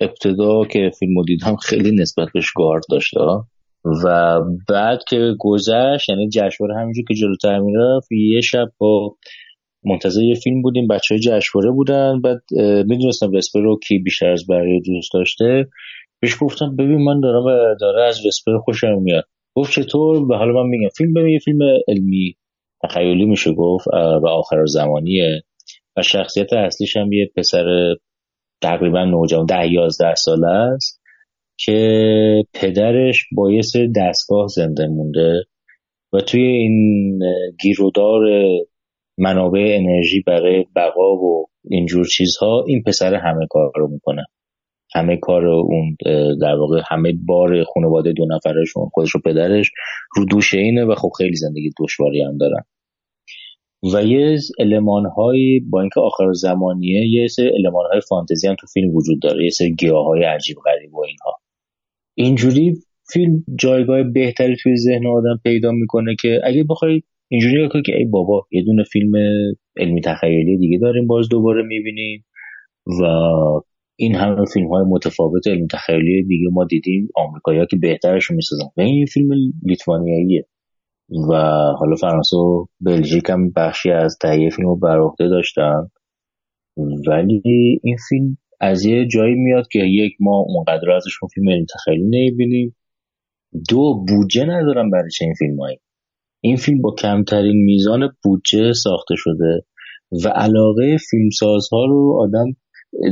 ابتدا که فیلمو دیدم خیلی نسبت بهش گارد داشته و بعد که گذشت یعنی جشنواره همینجور که جلوتر می‌رفت یه شب با منتظر یه فیلم بودیم بچه های جشنواره بودن بعد می‌دونستم وسپر رو کی بیشتر از بقیه دوست داشته. بهش گفتم ببین من دارم داره از وسپر خوشم میاد. گفت چطور؟ و حالا من میگم فیلم ببین یه فیلم علمی تخیلی میشه. گفت و آخر زمانیه. و شخصیت اصلیش هم یه پسر تقریبا نوجوان ده یازده ساله است که پدرش با یه سری دستگاه زنده مونده و توی این گیرودار منابع انرژی برای بقا و اینجور چیزها این پسر همه کار رو می‌کنه. همه کار اون در واقع همه بار خانواده دو نفرشون خودش و پدرش رو دوشه اینه و خب خیلی زندگی دشواری هم دارن. و یه علمان های با اینکه آخر زمانیه یه سری علمان های فانتزی هم تو فیلم وجود داره یه سری گیاه های عجیب غریب و اینها. اینجوری فیلم جایگاه بهتری توی ذهن آدم پیدا می‌کنه که اگه بخوای اینجوری که ای بابا یه دونه فیلم علمی تخیلی دیگه داریم باز دوباره می‌بینیم و این همه فیلم های متفاوت علمی تخیلی دیگه ما دیدیم آمریکایی که بهترش می‌سازن. و این فیلم لیتوانیاییه. و حالا فرانسه و بلژیک هم بخشی از تهیه فیلم رو بر داشتن. ولی این فیلم از یه جایی میاد که یک ما اونقدر ازشون فیلم علمی تخیلی نمی‌بینیم. دو بودجه ندارم برای چه این فیلم هایی. این فیلم با کمترین میزان بودجه ساخته شده و علاقه فیلمسازها رو آدم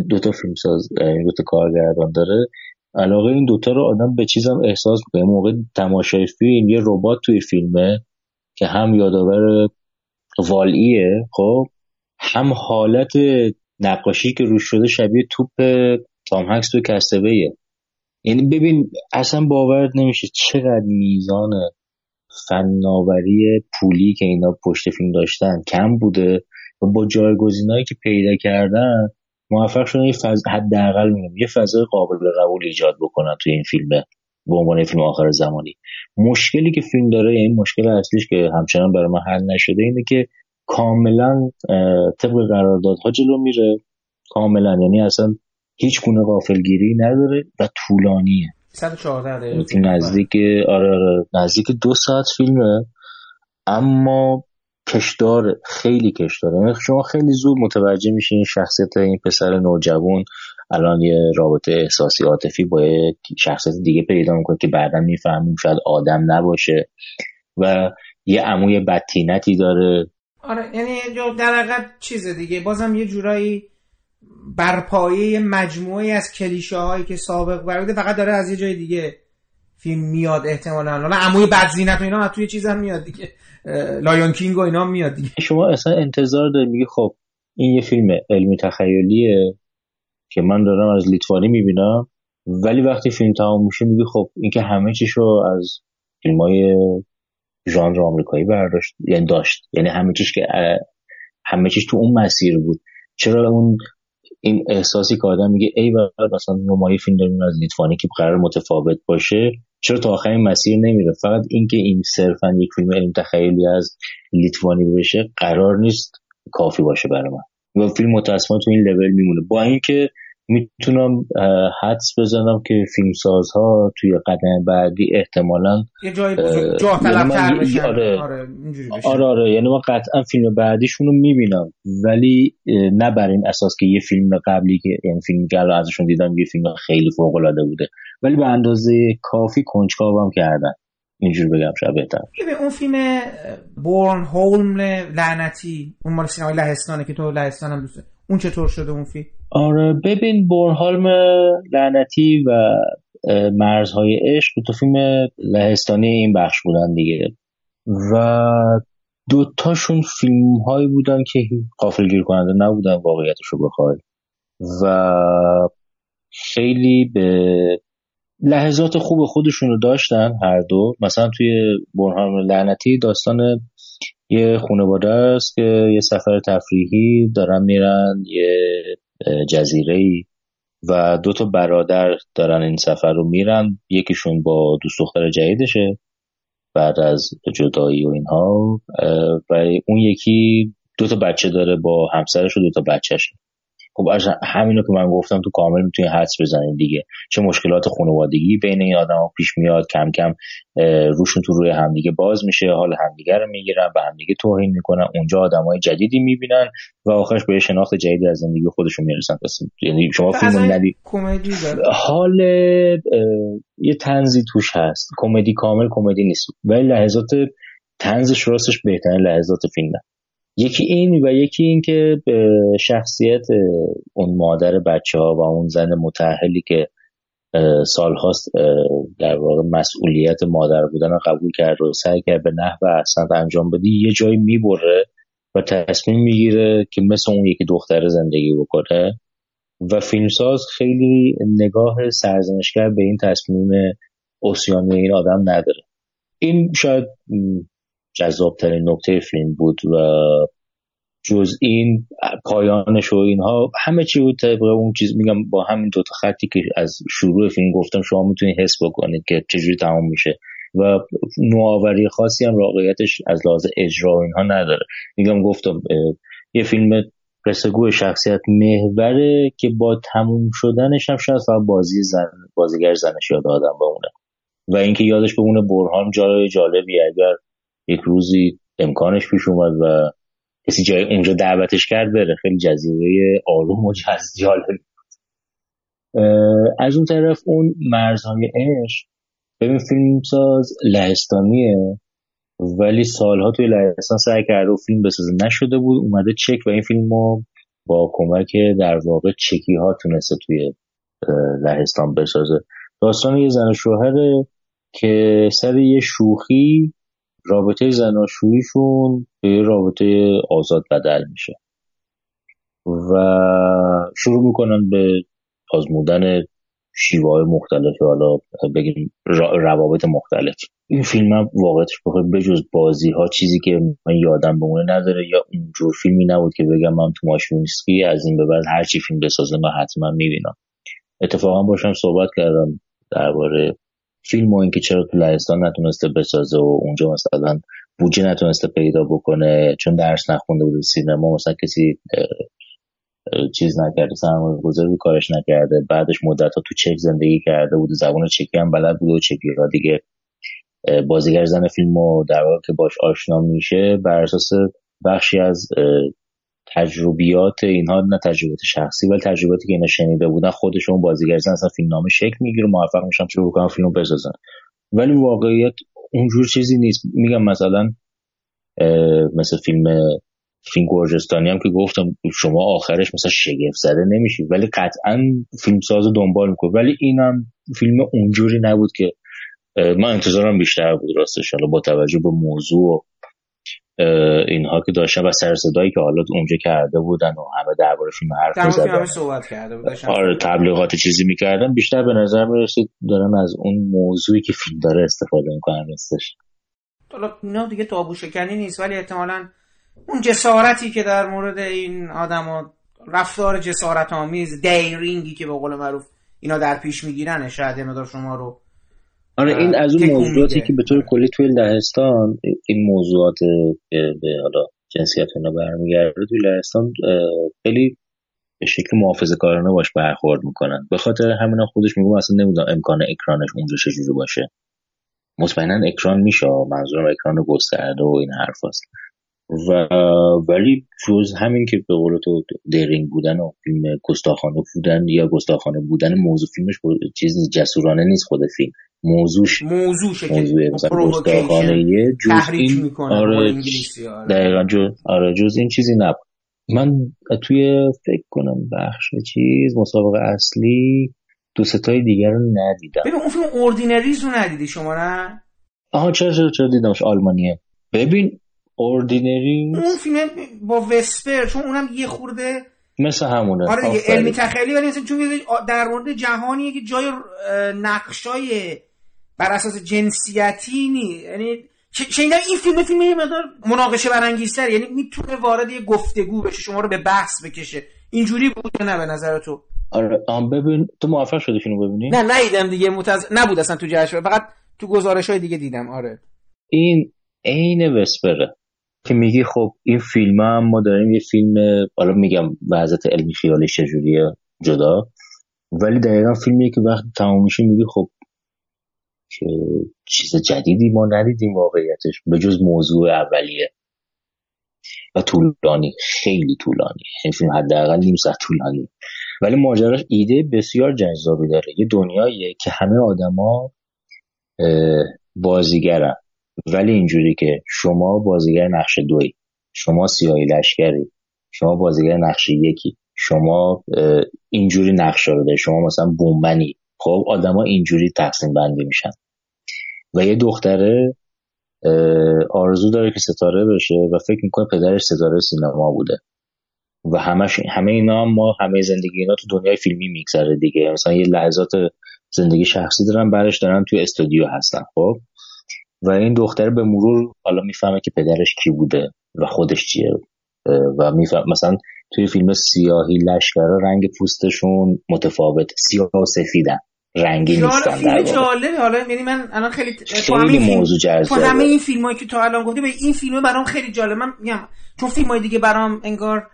دوتا فیلمساز دوتا کارگردان داره علاقه این دوتا رو آدم به چیزم احساس می‌کنه. موقع تماشای فیلم یه ربات توی فیلمه که هم یادآور والایه خب هم حالت نقاشی که روش شده شبیه توپ تام هکس تو کسبهه یعنی ببین اصلا باورت نمیشه چقدر میزان فناوری پولی که اینا پشت فیلم داشتن کم بوده و با جایگزینایی که پیدا کردن موفق شدن یه فضا حداقل میگم یه فضای قابل قبول ایجاد بکنن توی این فیلم به عنوان فیلم آخر زمانی. مشکلی که فیلم داره یعنی مشکل اصلیش که همچنان برای من حل نشده اینه که کاملا طبق قراردادها جلو میره. کاملا یعنی اصلا هیچ گونه غافلگیری نداره و طولانیه. 114 دقیقه. یعنی نزدیک آره, آره. نزدیک دو ساعت فیلمه. اما کشدار خیلی کشدار. یعنی شما خیلی زود متوجه میشین شخصیت این پسر نوجوان الان یه رابطه احساسی عاطفی با یه شخصیت دیگه پیدا می‌کنه که بعدا می‌فهمیم شاید آدم نباشه و یه عموی بدتینتی داره. آره یعنی در حقیقت چیز دیگه. بازم یه جورایی برپایه مجموعی از کلیشه هایی که سابق بوده فقط داره از یه جای دیگه فیلم میاد احتمالا. حالا عموی بدزینت و اینا توی چیز هم میاد دیگه. لایون کینگ و اینا میاد دیگه. شما اصلا انتظار داری میگه خب این یه فیلم علمی تخیلیه که من دارم از لیتوانی می‌بینم. ولی وقتی فیلم تمام میشه میگه خب اینکه همه چیشو از فیلم های ژانر آمریکایی برداشت یعنی داشت. یعنی همه چیش که همه چیش تو اون مسیر بود. چرا اون این احساسی که آدم میگه ای بعد مثلا نمایی فیلم داریم از لیتوانی که قرار متفاوت باشه چرا تا آخرین مسیر نمیره؟ فقط اینکه این صرفا یک فیلم علم تخیلی از لیتوانی بشه قرار نیست کافی باشه برای من. و فیلم متاسفانه تو این لول میمونه. با اینکه می‌تونم حدس بزنم که فیلمسازها توی قدم بعدی احتمالا یه جای جا یعنی بشن آره. آره, آره, آره. یعنی من قطعا فیلم بعدیشون رو می‌بینم. ولی نه بر این اساس که یه فیلم قبلی که یعنی فیلم که ازشون دیدم یه فیلم خیلی فوق العاده بوده. ولی به اندازه کافی کنجکاوم کردن. اینجور بگم شاید بهتر. اون فیلم بورن هولم لعنتی اون مال سینمای لهستانه که تو لهستان هم دوسته اون چطور شده اون فیلم؟ آره ببین بورنهالم لعنتی و مرزهای عشق تو فیلم لهستانی این بخش بودن دیگه. و دوتاشون فیلم هایی بودن که قافل گیر کننده نبودن واقعیتش رو بخوای. و خیلی به لحظات خوب خودشون رو داشتن هر دو. مثلا توی برهان لعنتی داستان یه خانواده است که یه سفر تفریحی دارن میرن یه جزیره ای و دو تا برادر دارن این سفر رو میرن. یکیشون با دوست دختر جدیدشه بعد از جدایی و اینها. و اون یکی دو تا بچه داره با همسرش و دو تا بچهشه. خب از همینو که من گفتم تو کامل می‌تونی حدس بزنید دیگه. چه مشکلات خانوادگی بین این آدم پیش میاد کم کم روشون تو روی همدیگه باز میشه حال همدیگه رو می‌گیرن به همدیگه توهین می‌کنن. اونجا های جدیدی می‌بینن و آخرش به شناخت جدیدی از زندگی خودشون می‌رسن. یعنی شما فیلم ندید حال یه تنزی توش هست. کمدی کامل کمدی نیست. ولی لحظات تنزش راستش بهترین لحظات فیلمه. یکی این و یکی این که به شخصیت اون مادر بچه ها و اون زن متحلی که سالهاست در واقع مسئولیت مادر بودن قبول کرد و سعی کرد به نحو احسن انجام بدی یه جایی می‌بره و تصمیم می‌گیره که مثل اون یکی دختر زندگی بکنه و فیلمساز خیلی نگاه سرزنشگر به این تصمیم اوسیانی این آدم نداره. این شاید جذابترین نکته فیلم بود و جز این پایانش و اینها همه چی بود طبق اون چیز. میگم با همین دوتا خطی که از شروع فیلم گفتم شما می‌تونید حس بکنید که چجوری تمام میشه. و نوآوری خاصی هم واقعیتش از لحاظ اجرا و اینها نداره. میگم گفتم یه فیلم رسگو شخصیت محوره که با تموم شدنش هم شاید فقط بازی زن بازیگر زنش یاد آدم بمونه. و اینکه یادش بمونه برهان جای جالبی اگر یک روزی امکانش پیش اومد و کسی جای اونجا دعوتش کرد بره. خیلی جزیره آروم و جالب از اون طرف اون مرزهای عشق ببین فیلمساز لهستانیه ولی سالها توی لهستان سعی کرده و فیلم بسازه. نشده بود اومده چک و این فیلم رو با کمک در واقع چکی ها تونسته توی لهستان بسازه. داستان یه زن شوهره که سر یه شوخی رابطه زناشوییشون به رابطه آزاد بدل میشه. و شروع می‌کنن به آزمودن شیوه های مختلف حالا بگیم روابط مختلف. این فیلم هم واقعیتش بخواه بجز بازی ها چیزی که من یادم بمونه نداره یا اونجور فیلمی نبود که بگم من تو ماشینسکی از این به بعد هر چی فیلم بسازه من حتما می‌بینم. اتفاقا باشم صحبت کردم درباره فیلم و اینکه چرا تو لهستان نتونسته بسازه و اونجا مثلا بودجه نتونسته پیدا بکنه چون درس نخونده بود سینما مثلا کسی چیز نکرده سرمایه گذاری کارش نکرده بعدش مدت ها تو چک زندگی کرده بود زبان چکی هم بلد بود و چکی ها دیگه بازیگر زن فیلم و در واقع که باش آشنا میشه بر اساس بخشی از تجربیات اینها نه تجربیات شخصی ولی تجربیاتی که اینا شنیده بودن خودشون بازیگر زن اصلا فیلم نامه شکل می‌گیره موفق میشن شروع کنن فیلم بسازن. ولی واقعیت اونجور چیزی نیست. میگم مثلا مثل فیلم فیلم گرجستانی هم که گفتم شما آخرش مثلا شگفت زده نمیشی ولی قطعا فیلمساز دنبال می‌کنه ولی اینم فیلم اونجوری نبود که من انتظارم بیشتر بود راستش. حالا با توجه به موضوع و اینها که داشتن و سر صدایی که حالا اونجا کرده بودن و همه درباره فیلم حرف می‌زدن. صحبت کرده آره تبلیغات چیزی می‌کردن. بیشتر به نظر می‌رسید دارن از اون موضوعی که فیلم داره استفاده می‌کنن نیستش. حالا اینا دیگه تابو شکنی نیست ولی احتمالاً اون جسارتی که در مورد این آدم رفتار جسارت آمیز دیرینگی که به قول معروف اینا در پیش می‌گیرن شاید مدار شما رو آره این از اون موضوعاتی که به طور کلی توی لهستان این موضوعات به حالا جنسیت اینا برمیگرده توی لهستان خیلی به شکل محافظه کارانه باش برخورد می‌کنن. به خاطر همینا خودش میگم اصلا نمی‌دونم امکان اکرانش اونجا چجوری باشه. مطمئنا اکران میشه منظورم اکران گسترده و این حرف هست. و ولی جز همین که به قول تو درینگ بودن و فیلم گستاخانه بودن یا گستاخانه بودن موضوع فیلمش چیز جسورانه نیست خود فیلم. موضوعش موضوعش موضوع مثلا گستاخانه جز این آره, آره. دقیقا جز آره جز این چیزی نبود. من توی فکر کنم بخش چیز مسابقه اصلی دو ستای دیگر رو ندیدم. ببین اون فیلم Ordinaries رو ندیدی شما نه؟ آها چرا چرا چرا دیدمش آلمانیه؟ ببین Ordinary اون فیلم با وسپر چون اونم یه خورده مثل همونه آره دیگه علمی تخیلی ولی مثلا چون در مورد جهانیه که جای نقشای بر اساس جنسیتی نی. یعنی شنیدم این فیلم فیلم یه مقدار مناقشه برانگیزتر. یعنی می‌تونه وارد یه گفتگو بشه شما رو به بحث بکشه. اینجوری بود نه به نظر تو؟ آره ببین تو موفق شدی فیلمو ببینی؟ نه ندیدم دیگه متز... نبود اصلا تو جشن. فقط تو گزارش های دیگه دیدم آره. این عین وسپره که میگی خب این فیلم هم ما داریم یه فیلم حالا میگم وضعیت علمی خیالش چجوریه جدا. ولی دقیقا فیلمیه که وقت تمام میشه میگی خب که چیز جدیدی ما ندیدیم واقعیتش به جز موضوع اولیه. و طولانی خیلی طولانی. این فیلم حداقل نیم ساعت طولانی. ولی ماجراش ایده بسیار جذابی داره. یه دنیاییه که همه آدما بازیگرن. ولی اینجوری که شما بازیگر نقش دوی شما سیاهی لشکری شما بازیگر نقش یکی شما اینجوری نقش رو ده شما مثلا بومبنی. خب آدما اینجوری تقسیم بندی میشن. و یه دختره آرزو داره که ستاره بشه و فکر می‌کنه پدرش ستاره سینما بوده. و همش همه اینا ما همه زندگی اینا تو دنیای فیلمی میگذره دیگه. مثلا یه لحظات زندگی شخصی دارن برش دارن توی استودیو هستن خب؟ و این دختر به مرور حالا می‌فهمه که پدرش کی بوده و خودش چیه. و میفهم مثلا توی فیلم سیاهی لشکرها رنگ پوستشون متفاوت سیاه و سفیدن. رنگی نیستن فیلم جالبه. حالا یعنی من الان خیلی خیلی موضوع جذابه. همه این فیلم هایی که تو الان گفتی به این فیلم برام خیلی جالب. من میگم چون فیلم های دیگه برام انگار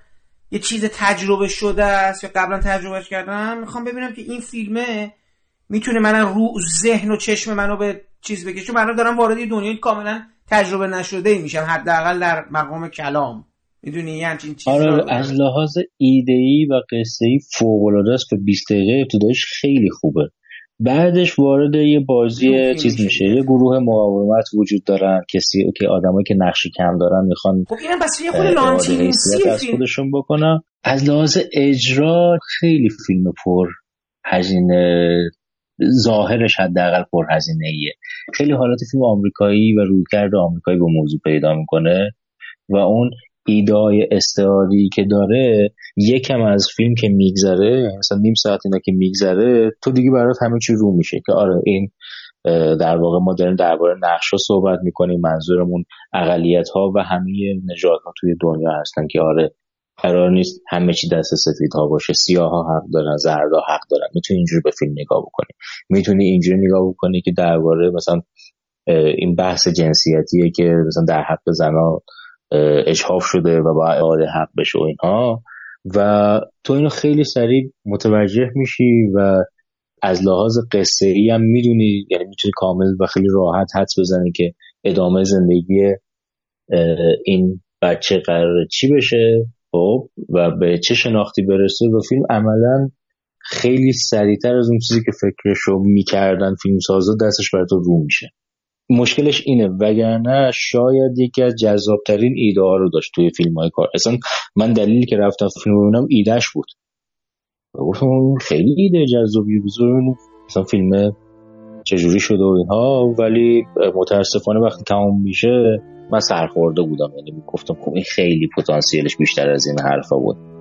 یه چیز تجربه شده است یا قبلا تجربهش کردم می‌خوام ببینم که این فیلمه می‌تونه من رو ذهن و چشم منو به چیز بکشه. چون من دارم وارد دنیای کاملا تجربه نشده ای میشم حداقل در مقام کلام. می‌دونی؟ یه همچین چیز آره از لحاظ ایده ای و قصه ای فوق العاده است و 20 دقیقه ابتدایش خیلی خوبه. بعدش وارد یه بازی چیز میشه. یه گروه مقاومت وجود دارن. کسی که آدمایی که نقشی کم دارن می‌خوان خب اینم بس یه خود از خودشون بکنن. از لحاظ اجرا خیلی فیلم پر هزینه ظاهرش حداقل پر هزینه ایه خیلی حالت فیلم آمریکایی و رویکرد آمریکایی به موضوع پیدا می‌کنه و اون ایدای استعاری که داره یکم از فیلم که میگذره مثلا نیم ساعت اینا که میگذره تو دیگه برات همه چی رو میشه که آره این در واقع ما داریم درباره نقش ها صحبت می‌کنیم منظورمون اقلیت ها و همه نژاد ها توی دنیا هستن که آره قرار نیست همه چی دست سفید ها باشه سیاه ها حق دارن زرد ها حق دارن. می‌تونی اینجوری به فیلم نگاه بکنی. می‌تونی اینجوری نگاه بکنی که درباره مثلا این بحث جنسیتیه که مثلا در حق زنها اجحاف شده و باید اعاده حق بشه و اینها و تو اینو خیلی سریع متوجه میشی و از لحاظ قصه ای هم می‌دونی یعنی می‌تونی کامل و خیلی راحت حدس بزنی که ادامه زندگی این بچه قرار چی بشه. خب و به چه شناختی برسه و فیلم عملا خیلی سریعتر از اون چیزی که فکرشو می‌کردن فیلم سازا دستش بر تو رو میشه. مشکلش اینه وگرنه شاید یکی از جذابترین ایده ها رو داشت توی فیلم های کار. اصلا من دلیلی که رفتم فیلم ببینم ایدهش بود. گفتم خیلی ایده جذابی بذار مثلا فیلم چجوری شده و اینها. ولی متاسفانه وقتی تمام میشه من سرخورده بودم. یعنی گفتم خب خیلی پتانسیلش بیشتر از این حرفا بود.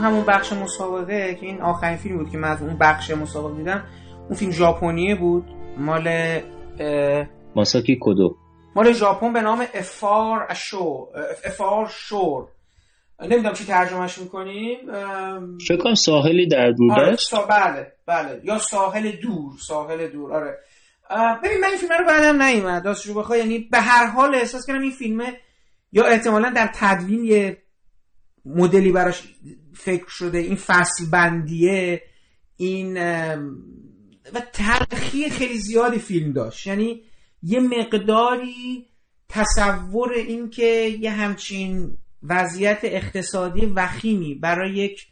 همون بخش مسابقه که این آخرین فیلم بود که من از اون بخش مسابقه دیدم اون فیلم ژاپنی بود. مال ماساکی کودو. مال ژاپن به نام افار اشو افار شور. نمی‌دونم چی ترجمهش می‌کنیم فکر ساحلی در دور آره بله بله. یا ساحل دور ساحل دور آره. ببین من این فیلم رو بعدم نیومد راستش بخوای. یعنی به هر حال احساس کنم این فیلمه یا احتمالا در تدوین یه مدلی براش فکر شده این فصل بندیه این و تلخی خیلی زیادی فیلم داشت. یعنی یه مقداری تصور این که یه همچین وضعیت اقتصادی وخیمی برای یک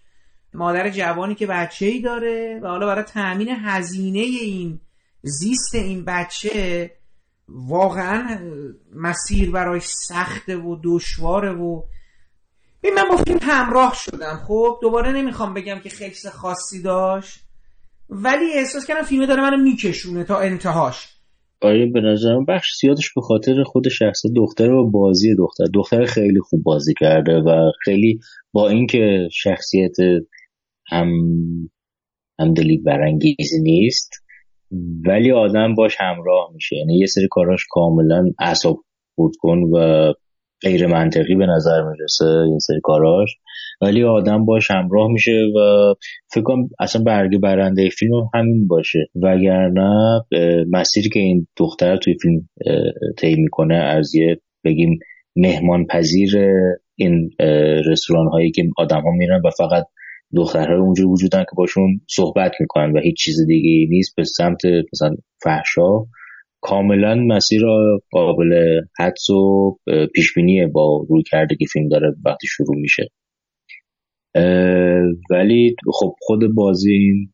مادر جوانی که بچه ای داره و حالا برای تأمین هزینه این زیست این بچه واقعا مسیر برای سخته و دشواره و ببین من با فیلم همراه شدم خب؟ دوباره نمی‌خوام بگم که خیلی خاصی داشت ولی احساس کردم فیلم داره منو میکشونه تا انتهاش. آره به نظرم بخش زیادش به خاطر خود شخص دختر و بازی دختر. دختر خیلی خوب بازی کرده و خیلی با اینکه شخصیت هم همدلی برانگیزی نیست ولی آدم باش همراه میشه. یعنی یه سری کاراش کاملا اعصاب خود کن و غیر منطقی به نظر می‌رسه این سری کاراش. ولی آدم باش همراه میشه و فکر کنم اصلا برگ برنده فیلم همین باشه. وگرنه مسیری که این دختر توی فیلم طی می‌کنه از یه بگیم مهمان پذیر این رستوران هایی که آدم ها میرن و فقط دخترهای اونجا وجودن که باشون صحبت می‌کنن و هیچ چیز دیگه نیست به سمت مثلا فحشا. کاملا مسیر قابل حدس و پیشبینیه با روی کرده که فیلم داره وقتی شروع میشه. ولی خب خود بازی این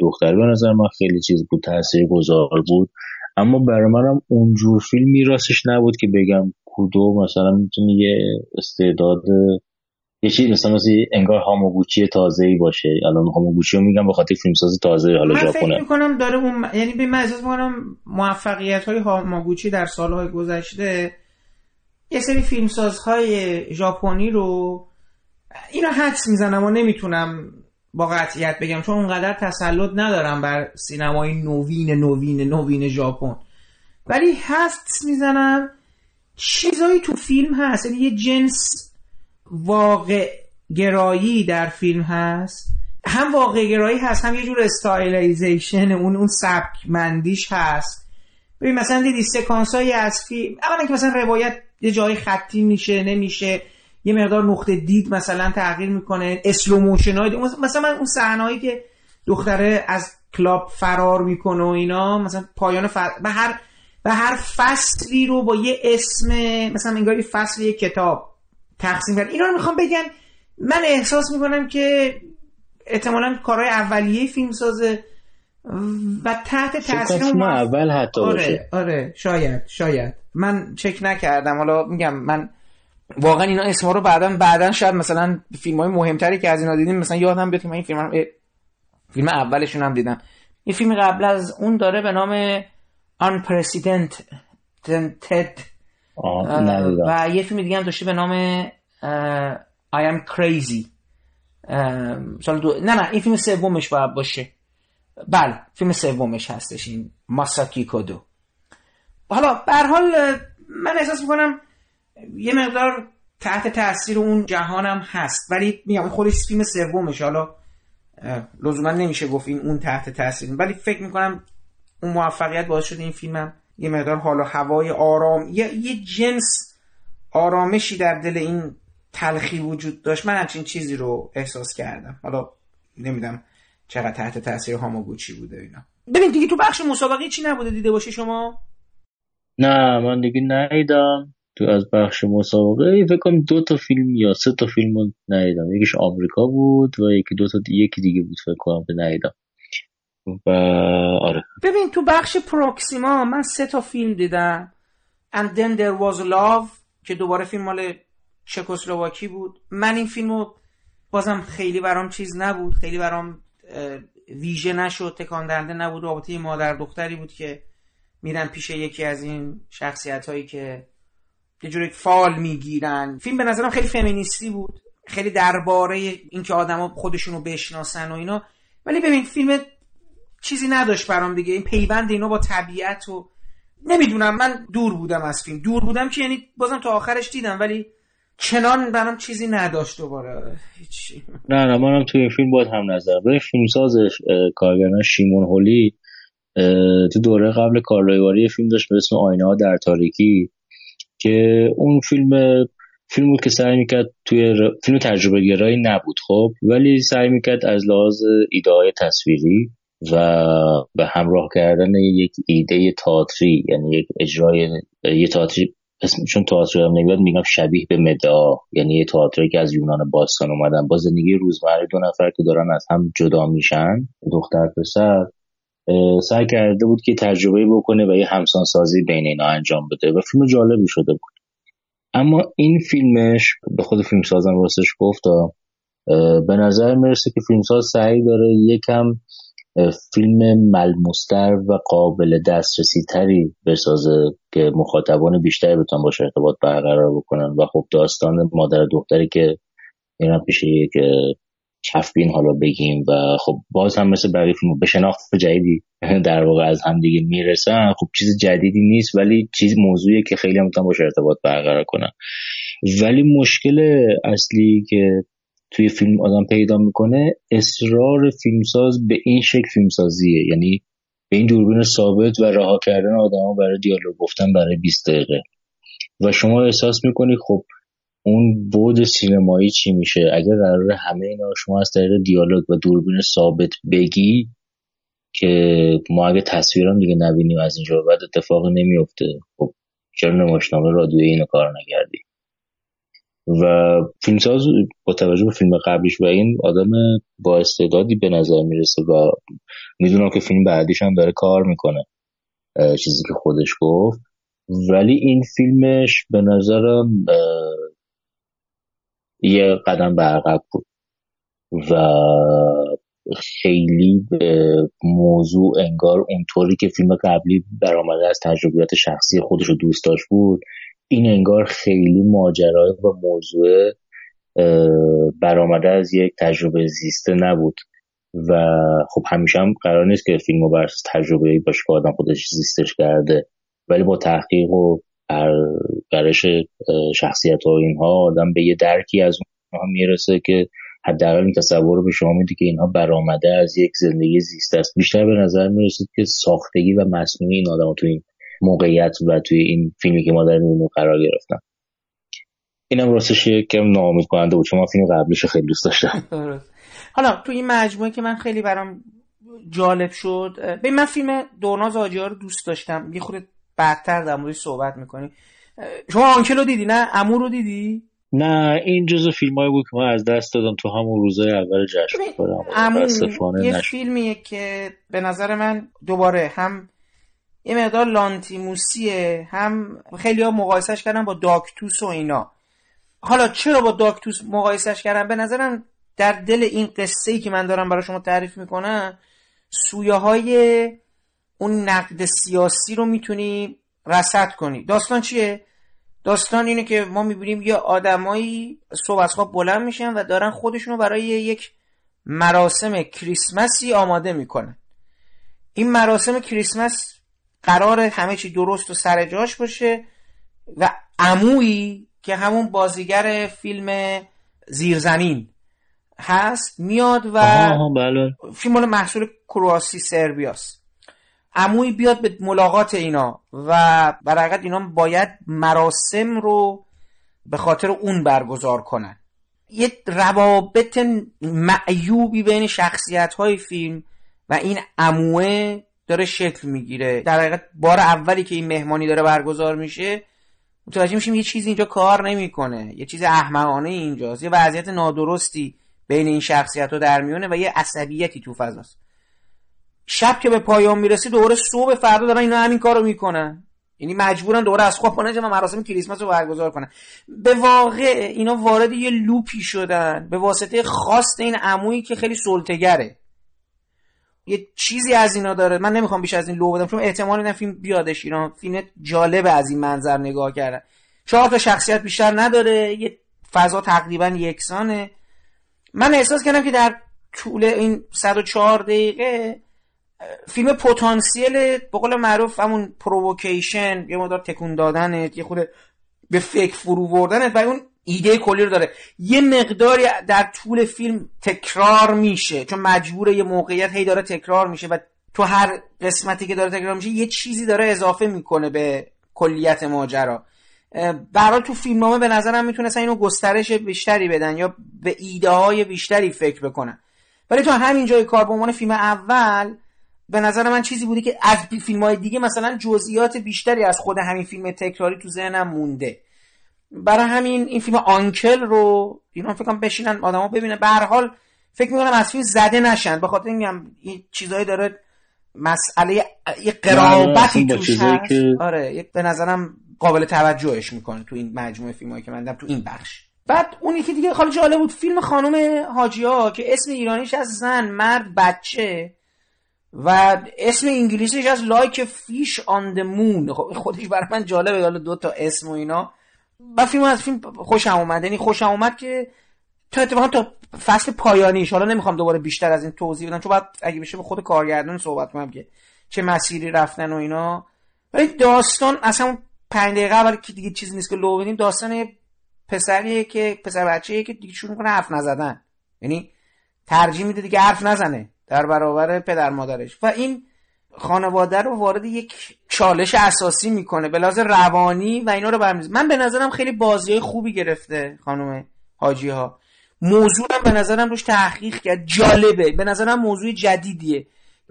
دختر به نظر من خیلی چیز بود تاثیر گذار بود. اما برای منم اونجور فیلم میراستش نبود که بگم کدو مثلا می‌تونه یه استعداد یه چیز مثلا مثل انگار هاموگوچی تازه ای باشه. الان هاموگوچی رو میگم به خاطر فیلمساز تازه حالا من فکر می‌کنم داره اون یعنی به مزاج می‌کنم موفقیت های هاموگوچی در سالهای گذشته یه سری فیلمسازهای ژاپنی رو اینو حدس می‌زنم و نمی‌تونم با قطعیت بگم چون اونقدر تسلط ندارم بر سینمای نوین نوین نوین ژاپن. ولی حدس می‌زنم چیزایی تو فیلم هست. یعنی یه جنس واقع گرایی در فیلم هست. هم واقع گرایی هست هم یه جور stylization اون اون سبک مندیش هست. ببین مثلا دیدی سکانس های از فیلم اولا که مثلا روایت یه جایی خطی میشه نمیشه یه مقدار نقطه دید مثلا تغییر می‌کنه slow motion های مثلا من اون صحنه‌ای که دختره از کلاب فرار می‌کنه و اینا مثلا پایان فر... به هر به هر فصلی رو با یه اسم مثلا انگار فصل یه کتاب. تقسیم کرد. اینا رو می‌خوام بگم. من احساس می‌کنم که احتمالا کارهای اولیه فیلم سازه و تحت تاثیر اون اول حتی آره باشه. آره شاید شاید. من چک نکردم. حالا میگم من واقعا اینا اسما رو بعدا بعدا شاید مثلا فیلم های مهمتری که از اینا دیدیم مثلا یادم بیاد که من این فیلم فیلم اولشون هم دیدم. این فیلم قبل از اون داره به نام Unprecedented و یه فیلم دیگه هم داشته به نام I am crazy. سال دو... نه نه این فیلم سومش باید باشه. بله فیلم سومش هستش این ماساکی کودو حالا به حال من احساس می‌کنم یه مقدار تحت تاثیر اون جهانم هست. ولی میگم خودش فیلم سومش حالا لزوما نمیشه گفت این اون تحت تاثیر. ولی فکر می‌کنم اون موفقیت باعث شده این فیلمم یه مقدار حالا هوای آرام یه, یه جنس آرامشی در دل این تلخی وجود داشت. من همچین چیزی رو احساس کردم. حالا نمیدم چقدر تحت تاثیر هاموگوچی بوده اینا. ببین دیگه تو بخش مسابقه چی نبوده دیده باشی شما؟ نه من دیگه ندیدم. تو از بخش مسابقه فکر کنم دو تا فیلم یا سه تا فیلم ندیدم. یکیش آمریکا بود و یکی دو تا دیگه بود فکر کنم که ندیدم. و آره. ببین تو بخش پروکسیما من سه تا فیلم دیدم. And Then There Was Love که دوباره فیلم مال چکسلواکی بود. من این فیلمو بازم خیلی برام چیز نبود. خیلی برام ویژه نشد تکان دهنده نبود. رابطه مادر دختری بود که میرن پیش یکی از این شخصیت هایی که یه جوری فال می‌گیرن. فیلم به نظرم خیلی فمینیستی بود. خیلی درباره اینکه آدما خودشونو بشناسن و اینا. ولی ببین فیلم چیزی نداشت برام دیگه. این پیوند اینا با طبیعت و نمی‌دونم من دور بودم از فیلم. دور بودم که یعنی بازم تا آخرش دیدم ولی چنان برام چیزی نداشت دوباره. هیچی. نه نه منم توی این فیلم باید هم نظر به فیلمسازش کارگردان شیمون هولی تو دوره قبل کارلایواری فیلم داشت به اسم آینه ها در تاریکی که اون فیلم فیلم بود که سعی می‌کرد توی. فیلم تجربه گرایی نبود خب ولی سعی می‌کرد از لحاظ ایده های تصویری و به همراه کردن یک ایده تئاتری یعنی یک اجرای یه اسم چون تئاتر هم نمیاد میگم شبیه به مدعا یعنی یه تئاتری که از یونان باستان اومدن. با زندگی روزمره دو نفر که دارن از هم جدا میشن دختر پسر سعی کرده بود که تجربه بکنه و یه همسان سازی بین اینا انجام بده و فیلم جالبی شده بود. اما این فیلمش به خود فیلم سازم راستش گفتا به نظر می‌رسه که فیلمساز سعی داره یکم فیلم ملموستر و قابل دسترسی تری بسازه که مخاطبان بیشتری بتونن باشه ارتباط برقرار بکنن. و خب داستان مادر دختری که اینا پیش یک کفبین حالا بگیم و خب باز هم مثل بقیه فیلم به شناخت جدیدی در واقع از هم دیگه می‌رسن. خب چیز جدیدی نیست ولی چیز موضوعی که خیلی هم می‌تونن باشه ارتباط برقرار کنن. ولی مشکل اصلی که توی فیلم آدم پیدا می‌کنه اصرار فیلمساز به این شکل فیلمسازیه. یعنی به این دوربین ثابت و رها کردن آدما برای دیالوگ گفتن برای 20 دقیقه. و شما احساس می‌کنی خب اون بود سینمایی چی میشه؟ اگر قرار همه اینا شما از طریق دیالوگ و دوربین ثابت بگی که ما اگه تصویرم دیگه نبینیم از اینجا بعد اتفاق نمیفته خب چرا نمایشنامه رادیویی اینو کار نکردی؟ و فیلمساز با توجه به فیلم قبلیش و این آدم با استعدادی به نظر می‌رسه و می‌دونم که فیلم بعدیش هم داره کار می‌کنه چیزی که خودش گفت. ولی این فیلمش به نظرم یه قدم به عقب بود و خیلی به موضوع انگار اونطوری که فیلم قبلی برآمده از تجربیات شخصی خودش رو دوست داشت بود. این انگار خیلی ماجرای و موضوع برآمده از یک تجربه زیسته نبود. و خب همیشه هم قرار نیست که فیلم بر تجربه باشه که آدم خودش زیستش کرده. ولی با تحقیق و برش شخصیت ها اینها آدم به یه درکی از اونها می‌رسه که حداقل این تصور رو به شما میده که اینها برآمده از یک زندگی زیسته است. بیشتر به نظر می‌رسید که ساختگی و مصنوعی این آدم تو این موقعیت و توی این فیلمی که ما داریم می‌بینیم قرار گرفتن. اینم راستش یکم ناامید کننده بود چون من فیلم قبلیش خیلی دوست داشتم. حالا تو این مجموعه که من خیلی برام جالب شد به من فیلم دوناز آجیا رو دوست داشتم. یه خورده بعدتر در موردش صحبت می‌کنی. شما آنکل رو دیدی نه؟ امو رو دیدی؟ نه این جزو فیلم های بود که من از دست دادم تو همون روزای اول جشن. امو یه فیلمیه که به نظر من دوباره هم یه مقدار لانتیموسیه. هم خیلی ها مقایسش کردن با داکتوس و اینا. حالا چرا با داکتوس مقایسش کردن؟ به نظرم در دل این قصه ای که من دارم برای شما تعریف می‌کنم سویه های اون نقد سیاسی رو می‌تونی رسد کنی. داستان چیه؟ داستان اینه که ما می‌بینیم یه آدمایی صبح از خواب بلند میشن و دارن خودشونو برای یک مراسم کریسمسی آماده می‌کنن. این مراسم کریسمس قرار همه چی درست و سر جاش باشه و عمویی که همون بازیگر فیلم زیرزمین هست میاد و بله. فیلم مال محصول کرواسی سربیاست عموی بیاد به ملاقات اینا و برعقد اینا باید مراسم رو به خاطر اون برگزار کنن یه روابط معیوبی بین شخصیت های فیلم و این عموه داره شکل می‌گیره. در حقیقت بار اولی که این مهمانی داره برگزار میشه متوجه میشیم یه چیزی اینجا کار نمی‌کنه. یه چیز احمقانه اینجاست. یه وضعیت نادرستی بین این شخصیت رو در میونه و یه عصبیتی تو فضاست. شب که به پایان می‌رسه دوره صبح فردا دارن اینا همین کارو می‌کنن. یعنی مجبورن دوره از خواب کنن و مراسم کریسمس رو برگزار کنن. به واقع اینا وارد یه لوپی شدن. به واسطه خواست این عمویی که خیلی سلطگره یه چیزی از اینا داره. من نمی‌خوام بیش از این لو بدم چون احتمال این فیلم بیادش اینا فیلم جالبه از این منظر نگاه کردن. چهار تا شخصیت بیشتر نداره. یه فضا تقریبا یکسانه. من احساس کردم که در طول این 104 دقیقه فیلم پتانسیل به قول معروف همون پرووکیشن یه مدار تکون دادنت یه خود به فکر فرو بردنت و اون ایده کلی رو داره. یه مقداری در طول فیلم تکرار میشه. چون مجبور یه موقعیت هی داره تکرار میشه و تو هر قسمتی که داره تکرار میشه یه چیزی داره اضافه می‌کنه به کلیت ماجرا. برای تو فیلمنامه به نظرم می‌تونستن اینو گسترش بیشتری بدن یا به ایده های بیشتری فکر بکنن. ولی تو همین جای کار به عنوان فیلم اول به نظر من چیزی بوده که از فیلم های دیگه مثلا جزئیات بیشتری از خود همین فیلم تکراری تو ذهنم مونده. برای همین این فیلم آنکل رو اینا فکر کنم بشینن آدما ببینن. به هر حال فکر می‌کنم از فیلم زده نشن. به خاطر اینم این چیزایی داره مسئله یه قرابتی توش هست. که... آره به نظرم قابل توجهش می‌کنه تو این مجموعه فیلمایی که من دیدم تو این بخش. بعد اونی که دیگه خالی جالب بود فیلم خانم حاجیا که اسم ایرانیش از زن مرد بچه و اسم انگلیسیش از لایک فیش آن د مون. خودش برای من جالبه حالا دو تا اسم و اینا. و فیلم از فیلم خوشم اومد. یعنی خوشم اومد که تا اتفاقا تا فصل پایانیش حالا نمی‌خوام دوباره بیشتر از این توضیح بدم چون بعد اگه بشه به خود کارگردان صحبت کنم که چه مسیری رفتن و اینا. ولی داستان اصلا پنج دقیقه اول که دیگه چیزی نیست که لو بدیم داستان پسریه که پسر بچه‌ایه که دیگه شروع کنه حرف نزدن. یعنی ترجیح میده دیگه حرف نزنه در برابر پدر مادرش. و این خانواده رو وارد یک چالش اساسی می‌کنه به لحاظ روانی و اینا رو برمیز من به نظرم خیلی بازی خوبی گرفته خانم حاجی ها موضوع هم به نظرم روش تحقیق کرد. جالبه. به نظرم موضوع جدیدیه.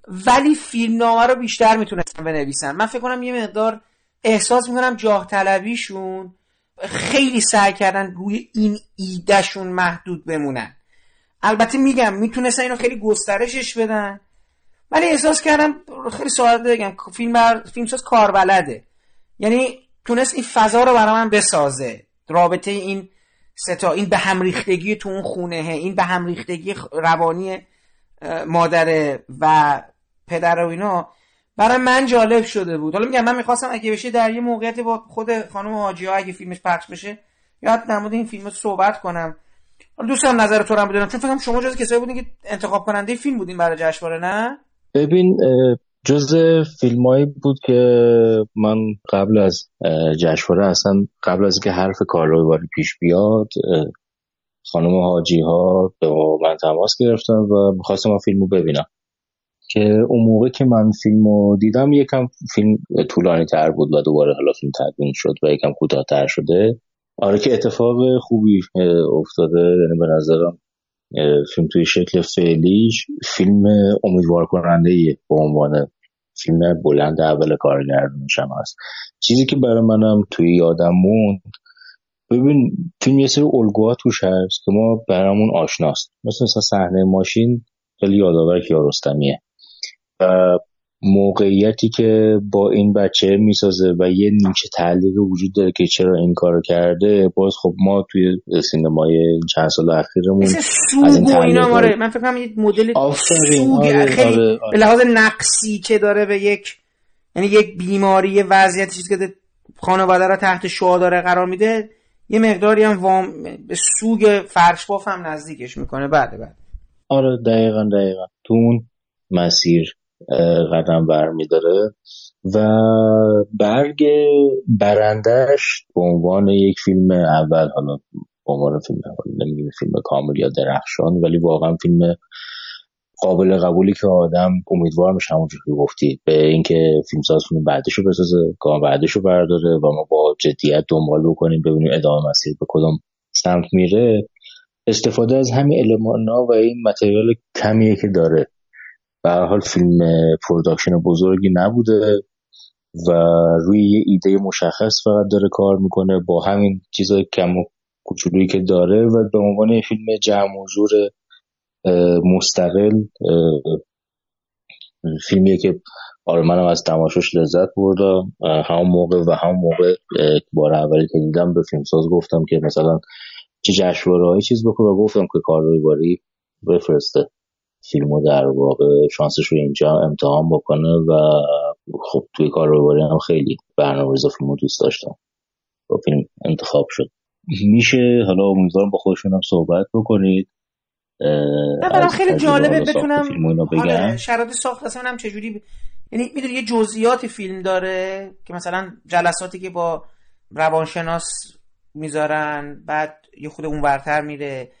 ولی فیلم نامه رو بیشتر می‌تونستم بنویسن من فکر کنم یه مقدار احساس می‌کنم جاه طلبیشون خیلی سعی کردن روی این ایدهشون محدود بمونن. البته میگم می‌تونستن اینو خیلی گسترشش بدن. ولی احساس کردم خیلی ساده بگم فیلم. فیلمساز کاربلده. یعنی تونست این فضا رو برای من بسازه. رابطه این ستا این به هم ریختگی تو اون خونه این به هم ریختگی روانی مادره و پدر و اینا برای من جالب شده بود. حالا میگم من می‌خواستم اگه بشه در یه موقعیتی با خود خانم حاجی ها اگه فیلمش پخش بشه یاد در این فیلم صحبت کنم. دوستان نظر تو رو بدونم. چون فکرم شما جز کسایی بودین که انتخاب کننده فیلم بودین برای جشنواره نه؟ ببین جز فیلمایی بود که من قبل از جشنواره اصلا قبل از اینکه حرف کارلوی پیش بیاد خانم حاجی ها به من تماس گرفتن و می‌خواستم فیلمو ببینم. که اون موقع که من فیلم رو دیدم یکم فیلم طولانی تر بود و دوباره حالا فیلم تدوین شد و یکم کوتاهتر شده. آره که اتفاق خوبی افتاده یعنی به نظرم فیلم توی شکل فعلیش فیلم امیدوار کننده به عنوان فیلم بلند اول کارگردانش هم هست. چیزی که برای منم توی یادم موند ببین فیلم یه سری الگوها توش هست که ما برامون آشناست. مثل مثلا صحنه ماشین خیلی یادآور کیارستمیه. موقعیتی که با این بچه می‌سازه و یه نیمچه تعلیق وجود داره که چرا این کار کرده باز خب ما توی سینمای چند سال اخیرمون از این اینا ماره من فکر کنم یه مدل سوگ آره، خیلی آره، آره. به لحاظ نقصی که داره به یک یعنی یک بیماری وضعیتی چیزی که خانواده را تحت شعا داره قرار میده یه مقداری هم وام به سوگ فرش باف هم نزدیکش می‌کنه. بعد بعد آره دقیقا دقیقا. تو اون مسیر. قدم برمیداره و برگ برندش به عنوان یک فیلم اول حالا به عنوان فیلم نمیگیم فیلم کامل یا درخشان ولی واقعا فیلم قابل قبولی که آدم امیدوار میشه همونجور که گفتی به اینکه فیلمساز فیلم بعدش رو بسازه کام بعدش رو برداره و ما با جدیت دنبال بکنیم ببینیم ادامه مسیر به کدوم سمت میره. استفاده از همین المان و این متریال کمیه که داره. به حال فیلم production بزرگی نبوده و روی یه ایده مشخص فقط داره کار می‌کنه با همین چیزای کم و کوچولویی که داره و به عنوان فیلم جمع و مستقل فیلمیه که آره منم از تماشاش لذت بردم. همون موقع و همون موقع بار اولی که دیدم به فیلمساز گفتم که مثلا چه جشنواره چیز بکنه و گفتم که کار باری بفرسته. فیلمو در واقع شانسش رو اینجا امتحان بکنه و خب توی کار رو هم خیلی برنامه ریزا فیلمو دوست داشتم. با فیلم انتخاب شد. میشه؟ حالا امیدوارم با خودشون هم صحبت بکنید. نه خیلی جالبه بتونم آره شرایط ساخت اصلا هم چجوری ب... یعنی می‌دونی یه جزئیات فیلم داره که مثلا جلساتی که با روانشناس می‌ذارن بعد یه خود اون ورتر میره.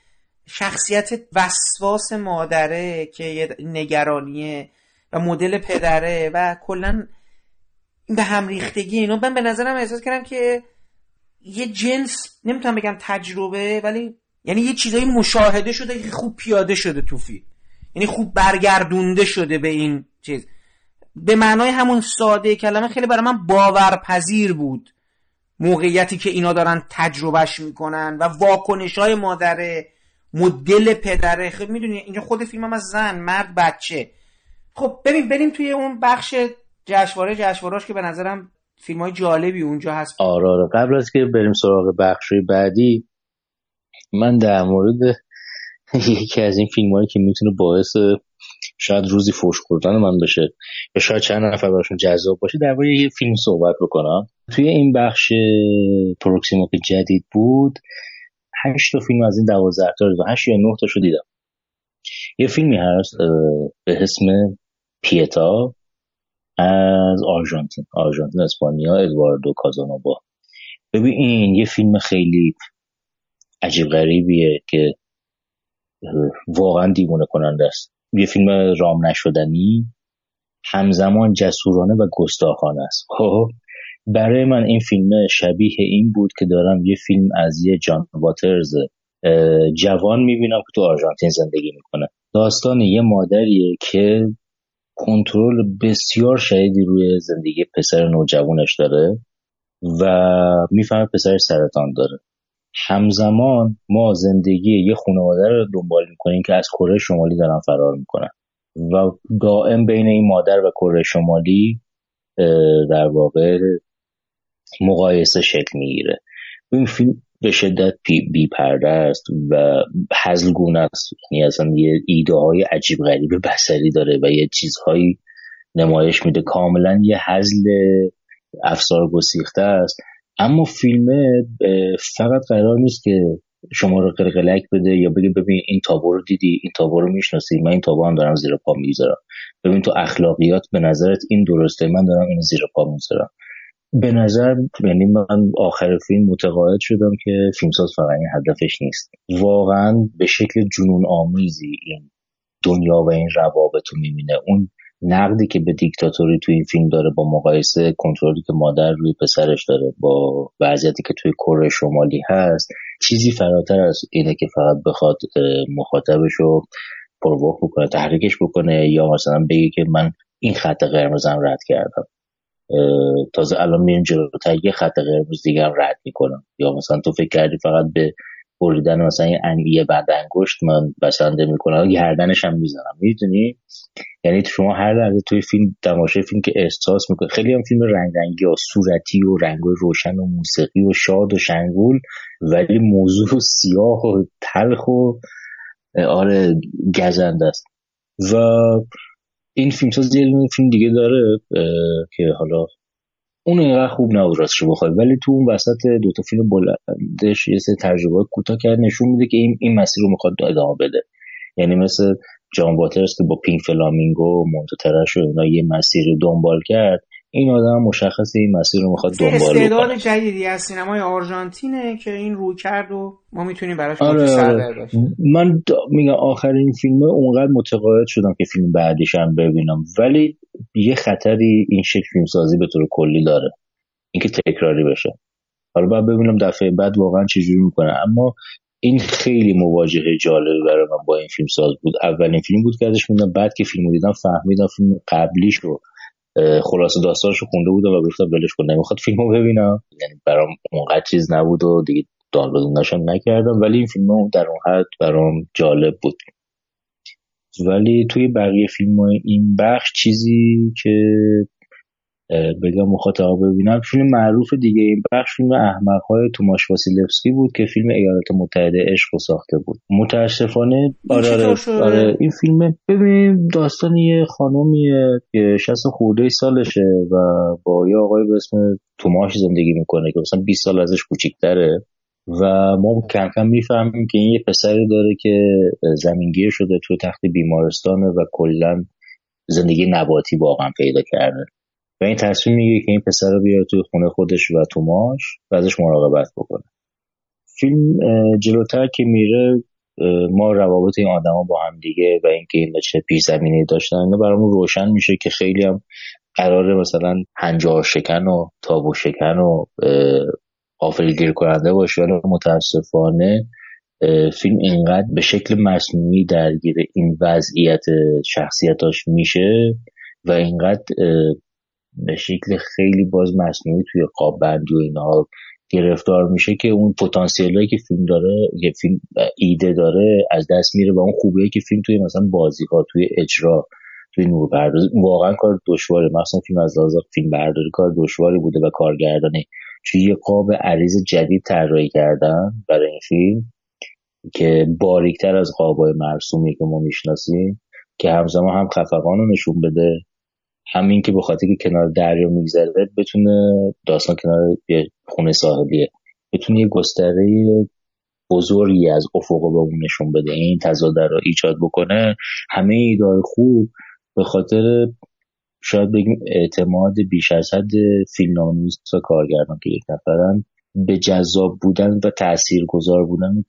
شخصیت وسواس مادره که یه نگرانیه و مدل پدره و کلا به هم ریختگی اینو من به نظرم احساس کردم که یه جنس نمی‌تونم بگم تجربه ولی یعنی یه چیزایی مشاهده شده که خوب پیاده شده تو فیلم. یعنی خوب برگردونده شده به این چیز. به معنای همون ساده کلمه خیلی برای من باورپذیر بود. موقعیتی که اینا دارن تجربهش می‌کنن و واکنش های مادره مدل پدره. خب می‌دونی اینجا خود فیلم هم از زن مرد بچه. خب ببین بریم توی اون بخش جشنواره. جشنوارهاش که به نظرم فیلم های جالبی اونجا هست. آره آره. قبل از که بریم سراغ بخش بعدی من در مورد یکی از این فیلم هایی که می‌تونه باعث شاید روزی فوش خوردن من بشه یا شاید چند نفر براشون جذاب باشه در یه فیلم صحبت بکنم. توی این بخش پروکسیما که جدید بود. هشت تا فیلم از این دوازده تا و هشت یا نه تاشو دیدم. یه فیلمی هست به اسم پیتا از آرژانتین. آرژانتین اسپانیا ادواردو کازانوبا. ببین این یه فیلم خیلی عجیب غریبیه که واقعا دیوونه کننده است. یه فیلم رام نشدنی همزمان جسورانه و گستاخانه است. خب؟ برای من این فیلم شبیه این بود که دارم یه فیلم از یه جان واترز جوان می‌بینم که تو آرژانتین زندگی می‌کنه. داستان یه مادریه که کنترل بسیار شدیدی روی زندگی پسر نوجوانش داره و می‌فهمه پسرش سرطان داره. همزمان ما زندگی یه خانواده رو دنبال می‌کنیم که از کره شمالی دارن فرار می‌کنن و دائم بین این مادر و کره شمالی در واقع مقایسه شکل می‌گیره. این فیلم به شدت بی پرده است و هزلگونه است. یعنی اصلا یه ایده های عجیب غریب بسری داره و یه چیزهایی نمایش میده. کاملا یه هزل افسار گسیخته است. اما فیلم فقط قرار نیست که شما رو قلقلک بده یا بگه ببین این تابو رو دیدی این تابو رو می‌شناسی من این تابو هم دارم زیر پا می‌ذارم ببین تو اخلاقیات به نظرت این درسته من دارم این زیر پا می‌ذارم به نظر یعنی من آخر فیلم متقاعد شدم که فیلمساز فقط این هدفش نیست. واقعا به شکل جنون آمیزی این دنیا و این روابط رو می‌بینه. اون نقدی که به دیکتاتوری توی این فیلم داره با مقایسه کنترلی که مادر روی پسرش داره با وضعیتی که توی کره شمالی هست چیزی فراتر از اینه که فقط بخواد مخاطبش رو پرووک بکنه تحریکش بکنه یا مثلا بگه که من این خط قرمزم رد کردم. تازه الان میریم جلوتر یه خط قرمز دیگه هم رد می‌کنم. یا مثلا تو فکر کردی فقط به بریدن مثلا یه انگیه بعد انگشت من بسنده می‌کنم گردنش هم می‌زنم. می‌دونی؟ یعنی شما هر لحظه توی فیلم تماشای فیلم که احساس می‌کنه خیلی هم فیلم رنگ رنگی و صورتی و رنگ روشن و موسیقی و شاد و شنگول ولی موضوع سیاه و تلخ و آره گزنده است. و این فیلم ساز یه فیلم دیگه داره که حالا اون اینقدر خوب نبود راستش بخوای. ولی تو اون وسط دوتا فیلم بلندش یه سری تجربه کوتاه کرد نشون میده که این این مسیر رو می‌خواد ادامه بده. یعنی مثل جان واترز که با پینک فلامینگو مونتو ترش و اینا یه مسیر دنبال کرد. این آدم مشخص این مسیر رو می‌خواد دنبال استعداد جدیدی از سینمای آرژانتینه که این روی کرد و ما می‌تونیم براش آره, آره. من میگم آخرین فیلم اونقدر متقاعد شدم که فیلم بعدیش هم ببینم. ولی یه خطری این شکل فیلم سازی به طور کلی داره. اینکه تکراری بشه. حالا باید ببینم دفعه بعد واقعا چجوری می‌کنه. اما این خیلی مواجهه جالبی برای من با این فیلم ساز بود. اولین فیلم بود که ازش موندم بعد که فیلم دیدم فهمیدم فیلم قبلیش رو خلاصه داستانشو خونده بودم و گفتم ولش کن نمی‌خواد فیلمو ببینم. یعنی برام اونقدر چیز نبود و دیگه دانلود نشم نکردم. ولی این فیلم در اون حد برام جالب بود. ولی توی بقیه فیلم این بخش چیزی که بگم مخاطبا ببینم فیلم معروف دیگه. این بخش فیلم احمق های توماش واسیلفسکی بود که فیلم ایالات متحده عشق ساخته بود. متاسفانه آره آره, آره. این فیلم ببین داستان یه خانومیه که 60 خورده سالشه و با یه آقای به اسم توماش زندگی می‌کنه که مثلا 20 سال ازش کوچیکتره. و ما کم کم می‌فهمیم که این یه پسری داره که زمینگیر شده تو تخت بیمارستانه و کلا زندگی نباتی واقعا پیدا کرده. و این تصمیم میگه که این پسر رو بیاره توی خونه خودش و توماش و ازش مراقبت بکنه. فیلم جلوتر که میره ما روابط این آدما با هم دیگه و اینکه این چه پیش زمینی داشتن اینا برامون روشن میشه که خیلی هم قراره مثلا هنجار شکن و تابو شکن و گیر کننده باشه. ولی متاسفانه فیلم اینقدر به شکل مصنوعی درگیر این وضعیت شخصیتاش میشه و اینقدر به شکل خیلی باز مصنوعی توی قاب بندی و اینها گرفتار میشه که اون پتانسیلی که فیلم داره یه فیلم ایده داره از دست میره و اون خوبیه که فیلم توی مثلا بازی ها توی اجرا توی نور پردازی واقعا کار دشواره. مثلا فیلم از لحاظ فیلم برداری کار دشواری بوده و کارگردانی. چون یه قاب عریض جدید طراحی کردن برای این فیلم که باریکتر از قابای مرسومی که ما می‌شناسیم که همزمان هم خفقان رو نشون بده. همین که به خاطر که کنار دریا میگذره بتونه داستان کنار یه خونه ساحلیه بتونه یه گستره بزرگی از افق به نشون بده. این تضاده رو ایجاد بکنه. همه ایدار خوب به خاطر شاید بگیم اعتماد بیش از حد فیلمنامه‌نویس و کارگردان که یک نفرن به جذاب بودن و تأثیر گذار بودن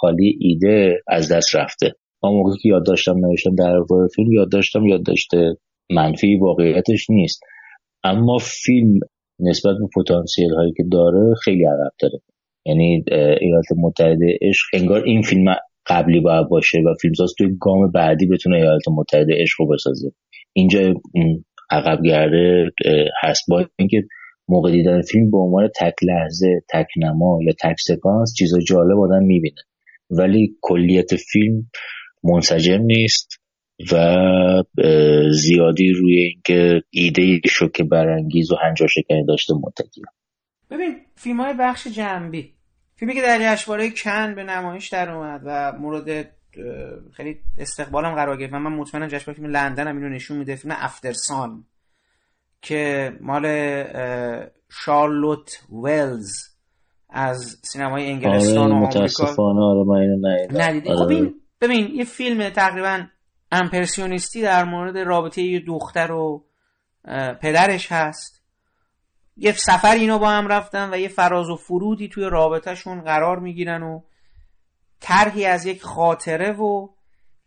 خالی ایده از دست رفته. ما موقعی که یاد داشتم نوشتم در فیلم یاد داشتم یاد داشته منفی واقعیتش نیست. اما فیلم نسبت به پتانسیل هایی که داره خیلی عقب داره. یعنی ایالات متحده عشق انگار این فیلم قبلی باید باشه و فیلمساز توی گام بعدی بتونه ایالات متحده عشق رو بسازه. اینجا عقب گرده هست. با اینکه موقع دیدن فیلم به عنوان تک لحظه تک نما یا تک سکانس چیزا جالب آدم می‌بینه. ولی کلیت فیلم منسجم نیست. و زیادی روی اینکه ایده شوکه برانگیز و هنجار شکنی داشته متکیه. ببین فیلم های بخش جنبی. فیلمی که در جشنواره کن به نمایش در اومد و مورد خیلی استقبالم قرار گرفت. من مطمئنم جشنواره فیلم لندن هم اینو نشون میده. فیلم افترسان که مال شارلوت ولز از سینمای انگلستان آره و متاسفانه آره من اینو خب این ببین یه فیلم تقریبا امپرسیونیستی در مورد رابطه یه دختر و پدرش هست. یه سفر اینا با هم رفتن و یه فراز و فرودی توی رابطهشون قرار می‌گیرن و طرحی از یک خاطره و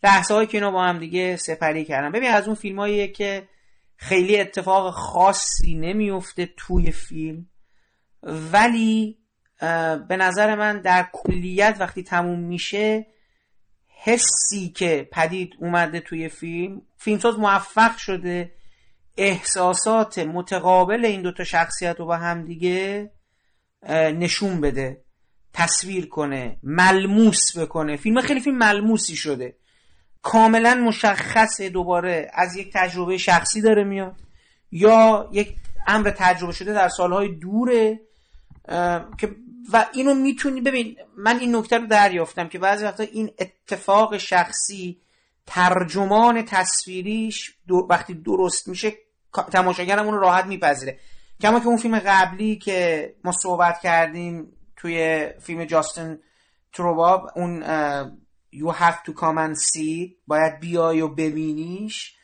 لحظه که اینا با هم دیگه سپری کردن. ببین از اون فیلم که خیلی اتفاق خاصی نمیفته توی فیلم ولی به نظر من در کلیت وقتی تموم میشه حسی که پدید اومده توی فیلم فیلمساز موفق شده احساسات متقابل این دوتا شخصیت رو با هم دیگه نشون بده تصویر کنه ملموس بکنه. فیلم خیلی فیلم ملموسی شده. کاملا مشخصه دوباره از یک تجربه شخصی داره میاد یا یک امر تجربه شده در سالهای دوره که و اینو می‌تونی ببین من این نکته رو دریافتم که بعضی وقتا این اتفاق شخصی ترجمان تصویریش وقتی درست میشه تماشاگرم اون رو راحت میپذیره. کما که اون فیلم قبلی که ما صحبت کردیم توی فیلم جاستن تروباب اون have to come and see باید بیای و ببینیش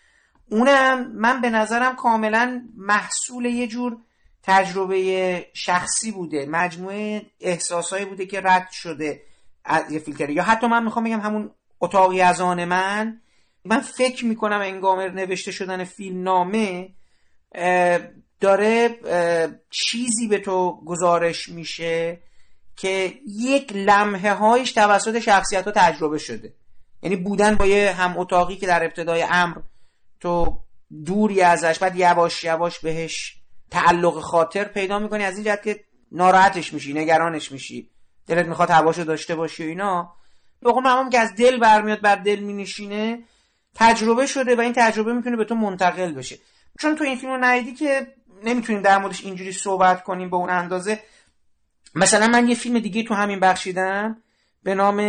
اونم من به نظرم کاملا محصول یه جور تجربه شخصی بوده مجموعه احساسایی بوده که رد شده از یه فیلتر. یا حتی من می‌خوام بگم همون اتاقی از آن من من فکر می‌کنم انگام نوشته شدن فیلم نامه داره چیزی به تو گزارش میشه که یک لمحه هایش توسط شخصیت ها تجربه شده. یعنی بودن با یه هم اتاقی که در ابتدای امر تو دوری ازش بعد یواش یواش بهش تعلق خاطر پیدا می‌کنی از این جهت که ناراحتش میشی نگرانش میشی دلت می‌خواد هواشو داشته باشی و اینا. به قول که از دل برمیاد بر دل مینشینه تجربه شده و این تجربه می‌تونه به تو منتقل بشه. چون تو این فیلم رو ندیدی که نمی‌تونیم در موردش اینجوری صحبت کنیم به اون اندازه. مثلا من یه فیلم دیگه تو همین بخشیدم به نام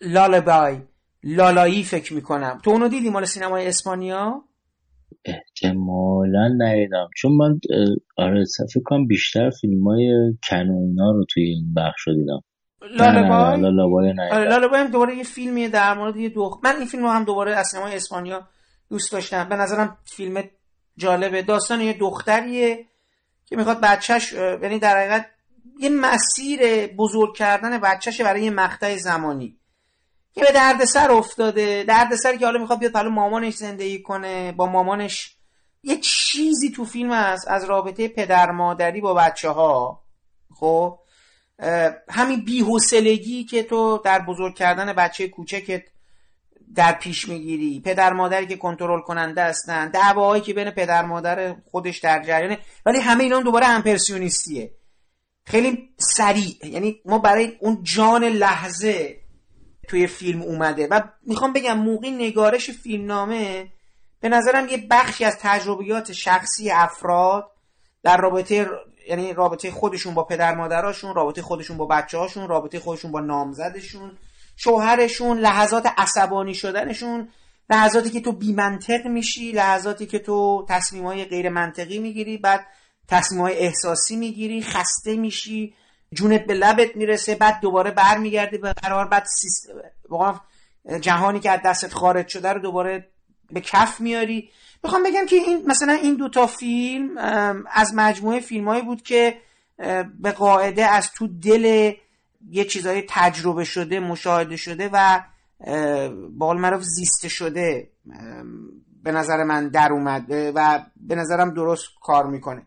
لالابای لالایی فکر می‌کنم. تو اونو دیدی؟ مال سینمای اسپانیا؟ احتمالا ندیدم. چون من آره فکر کنم بیشتر فیلم های کنونا رو توی این بخش رو دیدم. لالابای آره لالابای هم دوباره یه فیلمیه در مورد یه دو من این فیلم رو هم دوباره از سینمای اسپانیا دوست داشتم. به نظرم فیلم جالبه. داستان یه دختریه که می‌خواد بچهش یعنی در حقیقت یه مسیر بزرگ کردن بچهشه برای یه مقطع زمانی. که به دردسر افتاده. دردسر که حالا می‌خواد بیاد حالا مامانش زندگی کنه با مامانش یه چیزی تو فیلم هست از رابطه پدر مادری با بچه ها خب همین بیحسلگی که تو در بزرگ کردن بچه کوچکت در پیش می‌گیری. پدر مادری که کنترل کننده هستن دعواهایی که بین پدر مادر خودش در جریانه. ولی همه اینا دوباره امپرسیونیستیه. خیلی سریع. یعنی ما برای اون جان لحظه توی فیلم اومده. و می‌خوام بگم موقع نگارش فیلمنامه به نظرم یه بخشی از تجربیات شخصی افراد در رابطه یعنی رابطه خودشون با پدر مادراشون رابطه خودشون با بچه هاشون رابطه خودشون با نامزدشون شوهرشون لحظات عصبانی شدنشون لحظاتی که تو بیمنطق میشی لحظاتی که تو تصمیم های غیر منطقی می‌گیری بعد تصمیم های احساسی می‌گیری خسته میشی. جونت به لبت می‌رسه بعد دوباره برمیگردی به قرار بعد سیستم جهانی که از دستت خارج شده رو دوباره به کف میاری. می‌خوام بگم که این مثلا این دوتا فیلم از مجموعه فیلمهایی بود که به قاعده از تو دل یه چیزای تجربه شده مشاهده شده و بال معروف زیسته شده به نظر من در اومد و به نظرم درست کار می‌کنه.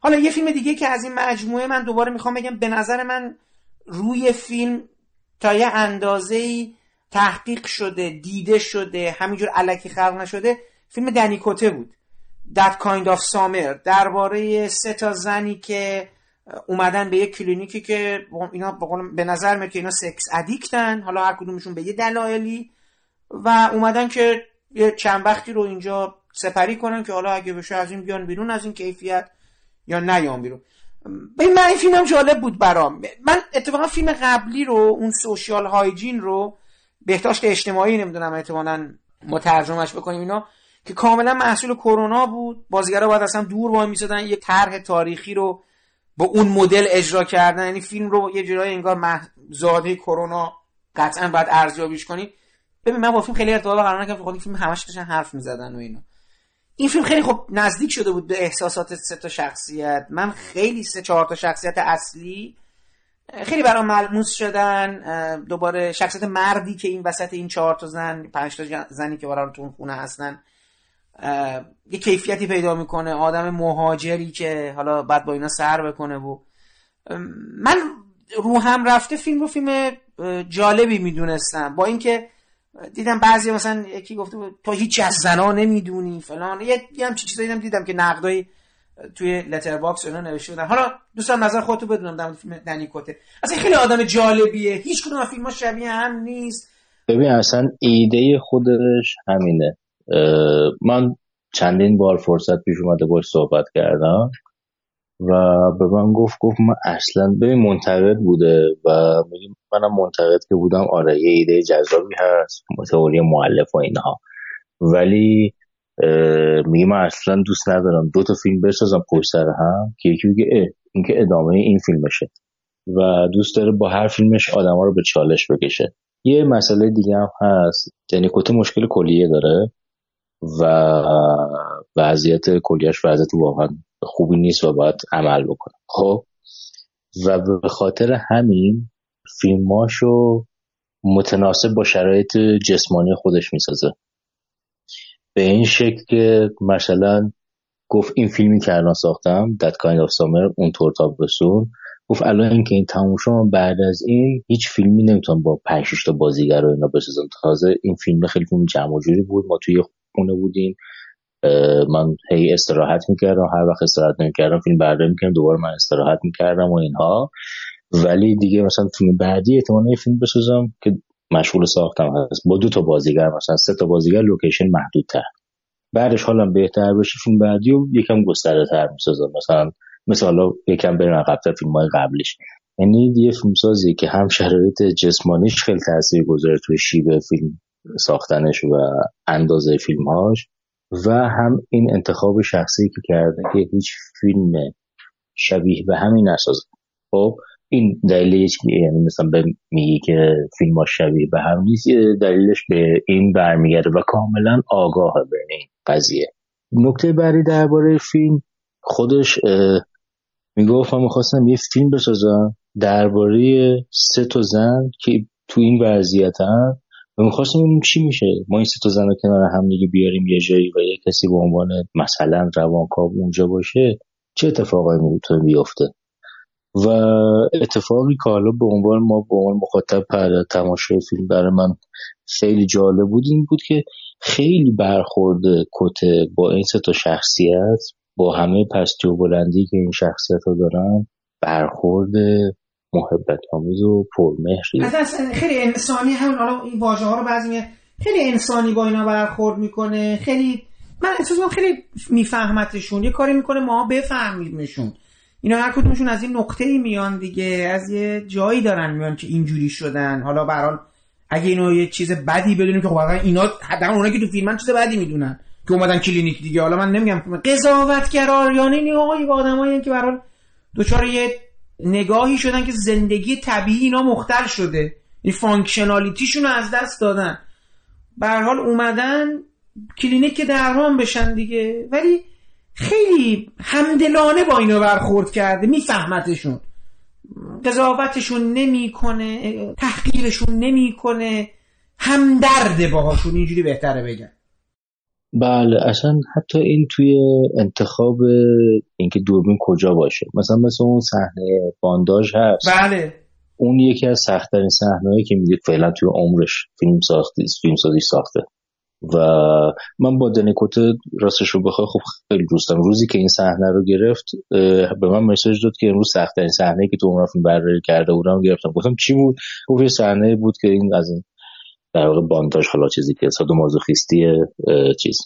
حالا یه فیلم دیگه که از این مجموعه من دوباره می‌خوام بگم به نظر من روی فیلم تا یه اندازه تحقیق شده دیده شده همینجور علکی خلق نشده فیلم دنیکوته بود. That Kind of Summer. درباره سه تا زنی که اومدن به یه کلینیکی که اینا به نظر میاد که اینا سکس ادیکتن حالا هر کدومشون به یه دلایلی و اومدن که یه چند وقتی رو اینجا سپری کنن که حالا اگه بشه از این بیان بیرون از این کیفیت. یا نیان بیرون. به من این فیلم جالب بود برام. من اتفاقا فیلم قبلی رو اون سوشیال هایجین رو بهداشت اجتماعی نمی‌دونم احتمالا مترجمش بکنیم اینا که کاملا محصول کرونا بود. بازیگرا باید اصلا دور وای میسادن یه طرح تاریخی رو با اون مدل اجرا کردن. یعنی فیلم رو یه جورایی انگار زاده کرونا قطعا باید ارزیابیش کنی. ببین من با فیلم خیلی ارتباط قرار نکردم خود فیلم همش داشتن حرف می‌زدن و اینا. این فیلم خیلی خب نزدیک شده بود به احساسات سه تا شخصیت. من خیلی سه چهار تا شخصیت اصلی خیلی برام ملموس شدن. دوباره شخصیت مردی که این وسط این چهار تا زن پنج تا زنی که برای تو خونه هستن یه کیفیتی پیدا می‌کنه. آدم مهاجری که حالا بعد با اینا سر بکنه و من رو هم رفته فیلم رو فیلم جالبی می‌دونستم. با اینکه دیدم بعضی مثلا یکی گفته بود تو هیچ از زنا نمی‌دونی فلان. یه, یه هم چیزایی دیدم که نقدای توی Letterboxd اینا نوشته بودن. حالا دوستان نظر خودتو بدونم در فیلم دنی کوته. اصلا خیلی آدم جالبیه. هیچ کدوم از فیلم‌ها شبیه هم نیست. ببین اصلا ایده خودش همینه. من چندین بار فرصت پیش اومده باش صحبت کردم. و به من گفت گفت من اصلا ببین منتقد بوده و منم منتقد که بودم. آره یه ایده جذابی هست تئوری معلف و اینها. ولی میگه من اصلا دوست ندارم. دو تا فیلم بسازم پشت سر هم. که یکی بگه اه این که ادامه این فیلمشه. و دوست داره با هر فیلمش آدما رو به چالش بکشه. یه مسئله دیگه هم هست. یعنی مشکل کلیه داره و وضعیت کلیش وضعیت واقعا خوبی نیست و باید عمل بکنه خب؟ و به خاطر همین فیلماشو متناسب با شرایط جسمانی خودش می‌سازه. به این شکل که مثلا گفت این فیلمی که الان ساختم That Kind of Summer اون طور تابستون گفت الان اینکه این تموم شد بعد از این هیچ فیلمی نمی‌تونم با 5 تا بازیگر رو اینا بسازم. تازه این فیلم خیلی فیلم جمع جوری بود ما توی خونه بودیم. من هی استراحت می‌کردم هر وقت استراحت نمی‌کردم فیلم برداری می‌کردم دوباره من استراحت می‌کردم و اینها. ولی دیگه مثلا فیلم بعدی احتمالا فیلم بسازم که مشغول ساختم هست. با دو تا بازیگر مثلا سه تا بازیگر لوکیشن محدودتر. بعدش حالا بهتر بشه فیلم بعدی و یکم گسترده تر می‌سازم. مثلا مثلا یکم بریم عقبتر فیلم های قبلش. یعنی یه فیلمسازی که هم شرایط جسمانیش خیلی تاثیر گذاره توی شیوه فیلم ساختنش و اندازه فیلمهاش و هم این انتخاب شخصی که کرده که هیچ فیلم شبیه به همین نسازه. خب این دلیلش یعنی مثلا به میگی که فیلم ها شبیه به هم نیست دلیلش به این برمیگرده و کاملا آگاه به این قضیه. نکته بعدی درباره فیلم خودش می‌گفت من می‌خواستم یه فیلم بسازم درباره سه تا زن که تو این وضعیت هم و می‌خواستم اون چی میشه. ما این سه تا زن رو کنار هم دیگه بیاریم یه جایی و یه کسی به عنوان مثلا روانکاو اونجا باشه چه اتفاقایی می‌تونه بیفته؟ و اتفاقی که حالا به عنوان ما به عنوان مخاطب پر تماشای فیلم برای من خیلی جالب بود این بود که خیلی برخورد کته با این سه تا شخصیت با همه پستی و بلندی که این شخصیت ها دارن برخورد محبت آمیز و پرمهری اصلا خیلی انسانی همون حالا این واژه ها رو بعضی خیلی انسانی با اینا برخورد می‌کنه. خیلی من احساس خیلی میفهمتشون یه کاری می‌کنه ما بفهمیمشون اینا هر کدومشون از این نقطه ای میان دیگه از یه جایی دارن میان که اینجوری شدن. حالا به اگه اینو یه چیز بدی بدونیم که خب اینا حداقل اونایی که تو فیلمن چیز بدی می‌دونن که اومدن کلینیک دیگه. حالا من نمیگم قضاوتگرا یعنی نه آقای آدمایی که برای دوچار یه نگاهی شدن که زندگی طبیعی اینا مختل شده. این functionality شون رو از دست دادن. به حال اومدن کلینیک درمان بشن دیگه. ولی خیلی همدلانه با اینا برخورد کرده میفهمتشون. قضاوتشون نمی‌کنه تحقیرشون نمی‌کنه. همدرده باهاشون اینجوری بهتره بگن بله اصلا حتی این توی انتخاب اینکه دوربین کجا باشه مثلا مثل اون صحنه بانداژ هست. بله. اون یکی از سختترین صحنه‌ای که می‌دید فعلا توی عمرش فیلم ساختی فیلم سازی ساخته. و من با دنیکوت راستش رو بخوای خب خیلی دوستم روزی که این صحنه رو گرفت به من مسیج داد که امروز سختترین صحنه که تو عمرم فیلم برداری کرده بودم گرفتم. گفتم چی بود؟ گفت یه صحنه بود که این از این در واقع بانداژ حالا چیزی که سادومازوخیستی چیز.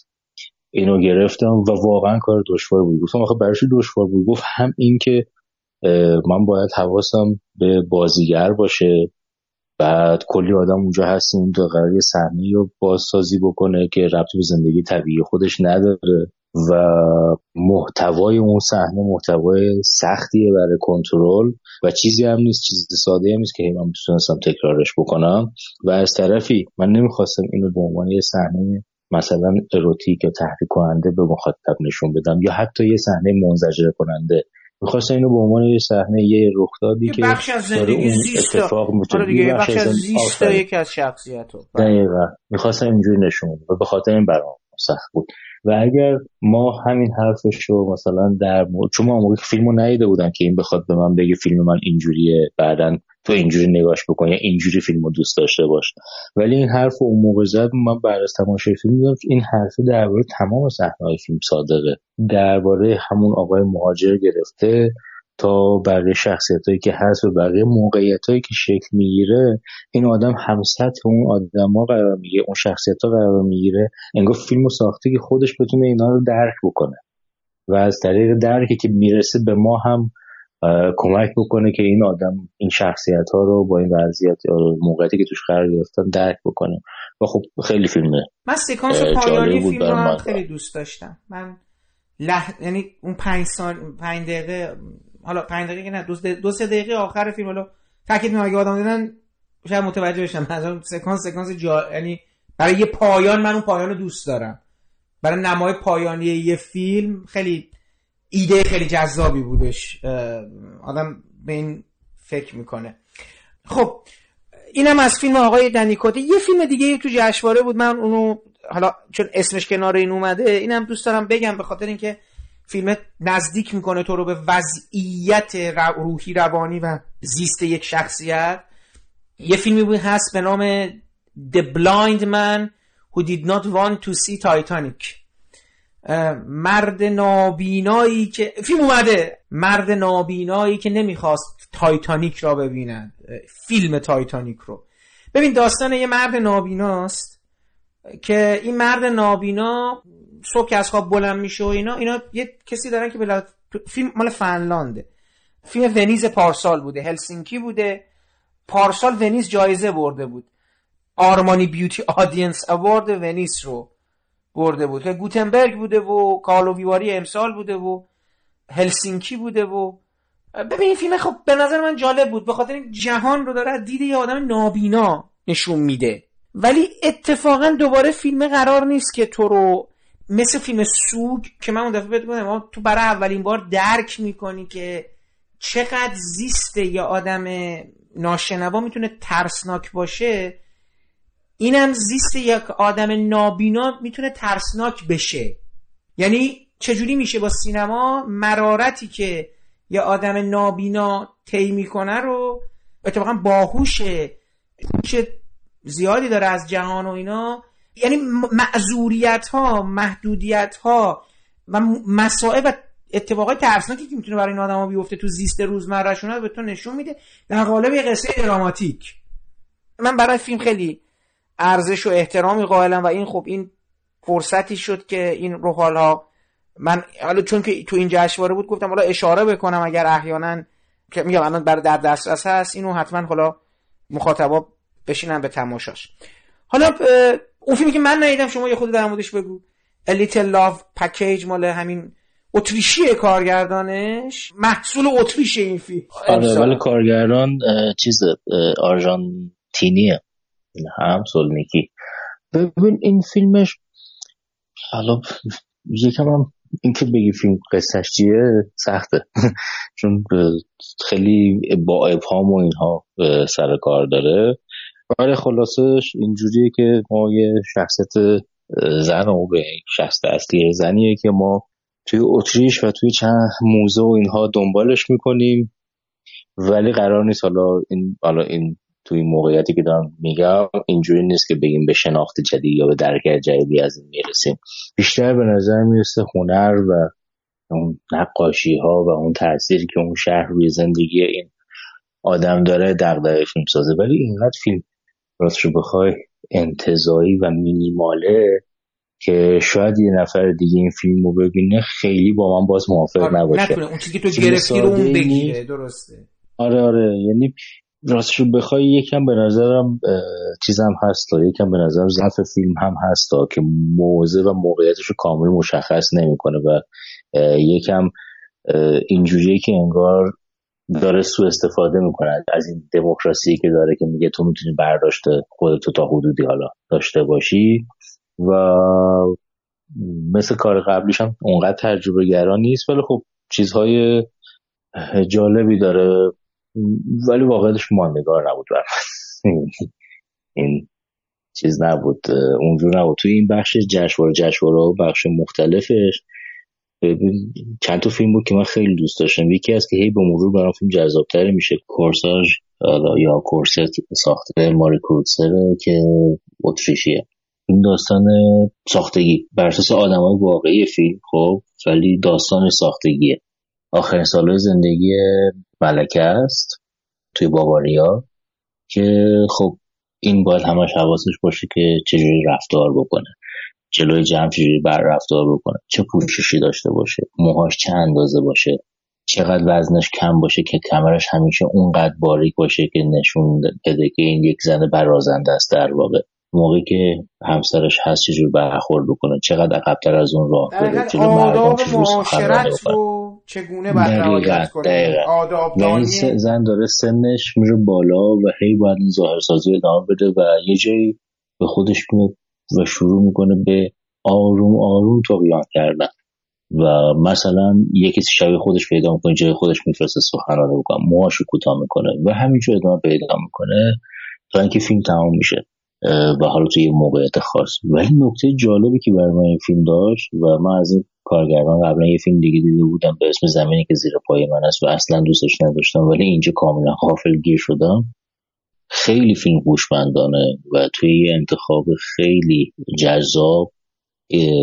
اینو گرفتم و واقعا کار دشوار بود. گفتم آخه برای دشوار بود؟ گفت هم این که من باید حواسم به بازیگر باشه بعد کلی آدم اونجا هستیم تا قرار صحنه رو بازسازی بکنه که ربط به زندگی طبیعی خودش نداره. و محتوای اون صحنه محتوای سختیه برای کنترل و چیزی هم نیست چیز ساده هم نیست که من می‌تونستم تکرارش بکنم. و از طرفی من نمی‌خواستم اینو به عنوان یه صحنه مثلا اروتیک یا تحریک کننده به مخاطب نشون بدم یا حتی یه صحنه منزجر کننده. می‌خواستم اینو به عنوان یه صحنه یه رخدادی که بخش از زندگی زیست اتفاق آره دیگه بخش از زیست یکی از شخصیت دقیقا. می‌خواستم اینجوری نشون و به خاطر این برام سخت بود. و اگر ما همین حرفش رو مثلا در مورد چون ما موقع فیلمو ندیده بودن که این بخواد به من بگه فیلم من اینجوریه بعدا تو اینجوری نگاش بکن یا اینجوری فیلمو دوست داشته باش. ولی این حرف اون موقع زد من بعد از تماشای فیلم دیدم این حرف درباره تمام صحنه‌های فیلم صادقه. درباره همون آقای مهاجر گرفته تا بقیه شخصیت هایی که هست و بقیه موقعیت هایی که شکل می‌گیره این آدم همسط اون آدم ها قرار می‌گیره اون شخصیت ها قرار می‌گیره. انگار فیلم و ساخته که خودش بتونه اینا رو درک بکنه. و از طریق درکی که می‌رسه به ما هم کمک بکنه که این آدم این شخصیت ها رو با این وضعیت یا موقعیتی که توش قرار گرفتن درک بکنه. و خب خیلی فیلمه من سکانس پایانی فیلم رو هم خیلی دوست داشتم. من لح... یعنی اون پنج سال پنج دقیقه حالا پنج دقیقه نه دو, دو سه دقیقه آخر فیلم حالا تاکید می‌کنم اگه آدم دیدن شاید متوجه بشن مثلا سکانس سکانس جا... یعنی برای یه پایان من اون پایان رو دوست دارم. برای نمای پایانی یه فیلم خیلی ایده خیلی جذابی بودش. آدم به این فکر می‌کنه. خب اینم از فیلم آقای دنیکوته یه فیلم دیگه تو جشنواره بود من اونو حالا چون اسمش کنار این اومده اینم دوست دارم بگم به خاطر اینکه فیلم نزدیک می‌کنه تو رو به وضعیت روحی روانی و زیست یک شخصیت. یه فیلمی بود هست به نام The Blind Man Who Did Not Want to See Titanic. مرد نابینایی که فیلم اومده. مرد نابینایی که نمی‌خواست تایتانیک را ببینن فیلم تایتانیک رو. ببین داستان یه مرد نابیناست که این مرد نابینا صبح که از خواب بلند میشه و اینا اینا یه کسی دارن که بلا... فیلم مال فنلانده فیلم ونیز پارسال بوده هلسینکی بوده. پارسال ونیز جایزه برده بود. Armani Beauty Audience Award ونیز رو برده بود. که گوتنبرگ بوده و کارلووی واری امسال بوده و هلسینکی بوده و ببین این فیلم خب به نظر من جالب بود. به خاطر جهان رو داره دید یه آدم نابینا نشون میده. ولی اتفاقا دوباره فیلم قرار نیست که تو رو مثل فیلم سوگ که من اون دفعه بهت تو برای اولین بار درک می‌کنی که چقدر زیست یه آدم ناشنوا می‌تونه ترسناک باشه. اینم زیست یک آدم نابینا می‌تونه ترسناک بشه. یعنی چجوری میشه با سینما مرارتی که یه آدم نابینا طی می‌کنه رو اتفاقا باهوشه هوش زیادی داره از جهان و اینا. یعنی معذوریت ها محدودیت ها و مسائب و اتفاقای ترسناکی که می‌تونه برای این آدم ها بیفته تو زیست روزمرهشون به تو نشون میده در قالب یه قصه دراماتیک. من برای فیلم خیلی ارزش و احترامی قائلم و این خب این فرصتی شد که این روحال ها من حالا چون که تو این جشنواره بود گفتم حالا اشاره بکنم اگر احیانا که میگم الان بر در دسترس هست اینو حتما حالا مخاطبا بشینن به تماشاش. حالا اون فیلمی که من ندیدم شما یه خود در موردش بگو. A Little Love Package مال همین اتریشی کارگردانش. محصول اتریش این فیلم. آره ولی کارگردان چیز آرژانتینیه. هم سولنیکی ببین این فیلمش حالا یکم هم اینکه بگی فیلم قصهش چیه سخته. چون خیلی با ابهام و اینها سر کار داره. آره خلاصش اینجوریه که ما یه شخصیت زن و به شخص اصلی زنیه که ما توی اتریش و توی چند موزه و اینها دنبالش می‌کنیم. ولی قرار نیست حالا این حالا این توی موقعیتی که دارم میگم اینجوری نیست که بگیم به شناخت جدید یا به درک جدیدی از این می‌رسیم. بیشتر به نظر می‌رسه هنر و اون نقاشی ها و اون تاثیری که اون شهر روی زندگی این آدم داره دغدغه فیلم سازه ولی اینقدر فیلم راستشو بخوای انتظایی و مینیماله که شاید یه نفر دیگه این فیلم رو ببینه خیلی با من باز موافق آره، نباشه. نتونه. اون چیزی که تو گرفتی رو اون بگیره درسته. آره آره. یعنی راستشو بخوای یکم به نظرم چیزم هست یکم به نظرم ضعف فیلم هم هست که موضع و موقعیتش رو کامل مشخص نمی‌کنه و یکم اینجوریه که انگار داره سو استفاده می‌کنه از این دموکراسی که داره که میگه تو می‌تونی برداشت خودتو تا حدودی حالا داشته باشی. و مثل کار قبلیش هم اونقدر تجربه گران نیست ولی خب چیزهای جالبی داره. ولی واقعیتش ماندگار نبود این چیز نبود اونجور نبود. توی این بخش جشنواره جشنواره و بخش مختلفش. چند تا فیلم بود که من خیلی دوست داشتم. یکی از که هی به مرور برام فیلم جذابتر میشه کورساژ یا کورست ساخته ماری کروتسر که اتریشیه. این داستان ساختگی بر اساس آدمای واقعی فیلم خب ولی داستان ساختگیه. آخرین سالهای زندگی ملکه است توی باواریا که خب این باید همش حواسش باشه که چجوری رفتار بکنه. جلوی جمع چجوری بر رفتار بکنه. چه پوششی داشته باشه موهاش چه اندازه باشه چقدر وزنش کم باشه که کمرش همیشه اونقدر باریک باشه که نشون بده که این یک زن برازنده است در واقع. موقعی که همسرش هست چجور برخورد بکنه چقدر عقبتر از اون راه بره. چجور مردم معاشرت رو چگونه رعایت کنه آداب این زن داره سنش میره بالا و هی باید این ظاهرسازی ادامه بده و یه جایی به خودش میاد و شروع می‌کنه به آروم آروم بیان کردن. و مثلا یکی شبیه خودش پیدا می‌کنه جای خودش میفرسته سخنرانی بکنه موهاشو کوتاه می‌کنه و همینجور ادامه پیدا می‌کنه تا اینکه فیلم تمام میشه و حالا توی موقعیت خاص. ولی نکته جالبی که برای من این فیلم داشت و من از این کارگردان قبلا یه فیلم دیگه دیده بودم به اسم زمینی که زیر پای من است و اصلا دوستش نداشتم ولی اینجا کاملا غافل گیر شدم. خیلی فیلم هوشمندانه و توی یه انتخاب خیلی جذاب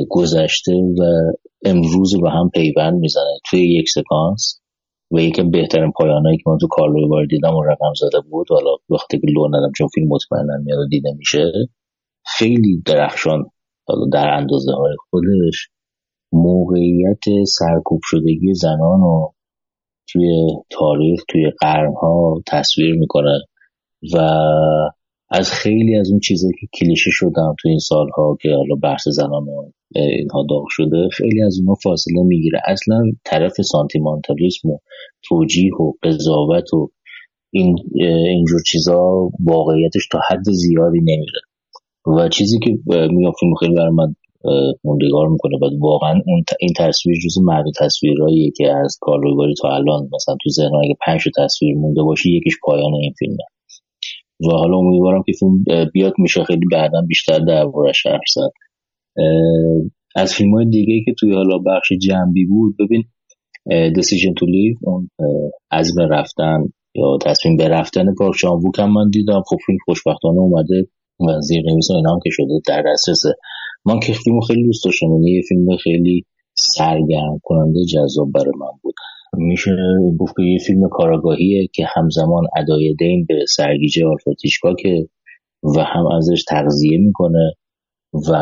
گذشته و امروز به هم پیوند می‌زنه. توی یک سکانس و یکی بهترین پایانایی که من تو کارلوی بار دیدم و رقم زده بود. حالا وقتی که لو ندم چون فیلم مطمئنا میاد دیده میشه. خیلی درخشان حالا در اندازه های خودش موقعیت سرکوب شدگی زنان رو توی تاریخ توی قرنها تصویر می‌کنه. و از خیلی از اون چیزایی که کلیشه شدن تو این سالها که حالا بحث زنان اینها داغ شده خیلی از اونها فاصله می‌گیره. اصلا طرف سانتیمانتالیسم و توجیه و قضاوت و این اینجور چیزا واقعیتش تا حد زیادی نمیره. و چیزی که میگم فیلم خیلی برای من موندگار می‌کنه و واقعا این تصویر جز معدود تصویرهاییه که از کارلوی تا الان مثلا تو ذهن اگه پنج تصویر مونده باشه یکیش پایان این فیلمه. و حالا امیدوارم که فیلم بیاد میشه. خیلی بعدا بیشتر دربارش حرف زد. از فیلم های دیگه که توی حالا بخش جنبی بود ببین Decision to Live اون عزم رفتن یا تصمیم به رفتن پاک ووک هم من دیدم. خب فیلم خوشبختانه اومده و زیر نویس اینا هم که شده در دسترسه. من که فیلم خیلی دوست داشتم. یعنی یه فیلم خیلی سرگرم کننده جذاب برای من بود. میشه گفت که یه فیلم کاراگاهیه که همزمان ادای دین به سرگیجه آلفا که و هم ازش تغذیه می‌کنه و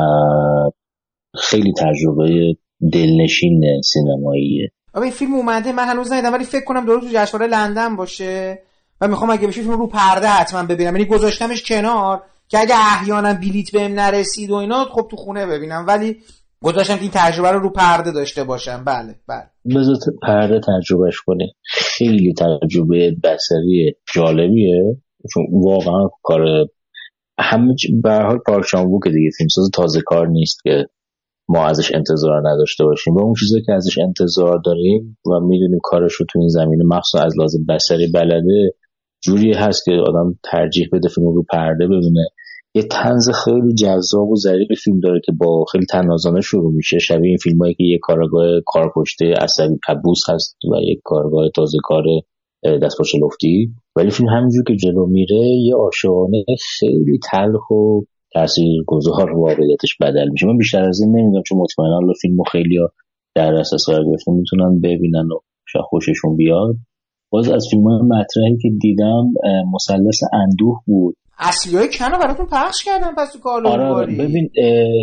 خیلی تجربه دلنشین سینماییه. این فیلم اومده من هنوز ندیدم ولی فکر کنم درست تو جشنواره لندن باشه و می‌خوام اگه بشه فیلم رو پرده حتما ببینم. یعنی گذاشتمش کنار که اگه احیانا بلیت بهم نرسید و اینا خب تو خونه ببینم. ولی گذاشتم این تجربه رو رو پرده داشته باشم. بله بله. بذار پرده تجربهش کنی خیلی تجربه بسری جالبیه. چون واقعا کار همه به حال پارک که دیگه فیلمساز تازه کار نیست که ما ازش انتظار نداشته باشیم. و اون چیزی که ازش انتظار داریم و می‌دونیم کارش رو تو این زمینه مخصوصا از لازم بسری بلده جوری هست که آدم ترجیح بده فیلم رو پرده ببینه. یه تنز خیلی جذاب و ظریف فیلم داره که با خیلی تنازانه شروع میشه. شبیه این فیلم هایی که یه کارگاه کارکشته عصبی قبوس هست و یک کارگاه تازه کار دستپاچه لفتی ولی فیلم همینجور که جلو میره یه عاشقانه خیلی تلخ و تاثیر گذار واقعیتش بدل میشه. من بیشتر از این نمی‌دونم چون مطمئنا فیلمو خیلی در اساس قرار گرفته می‌تونن ببینن و شاید خوششون بیاد. باز از فیلم مطرحی که دیدم مثلث اندوه بود. اصلی های کنو براتون پخش کردن پس تو کارلو آره ببین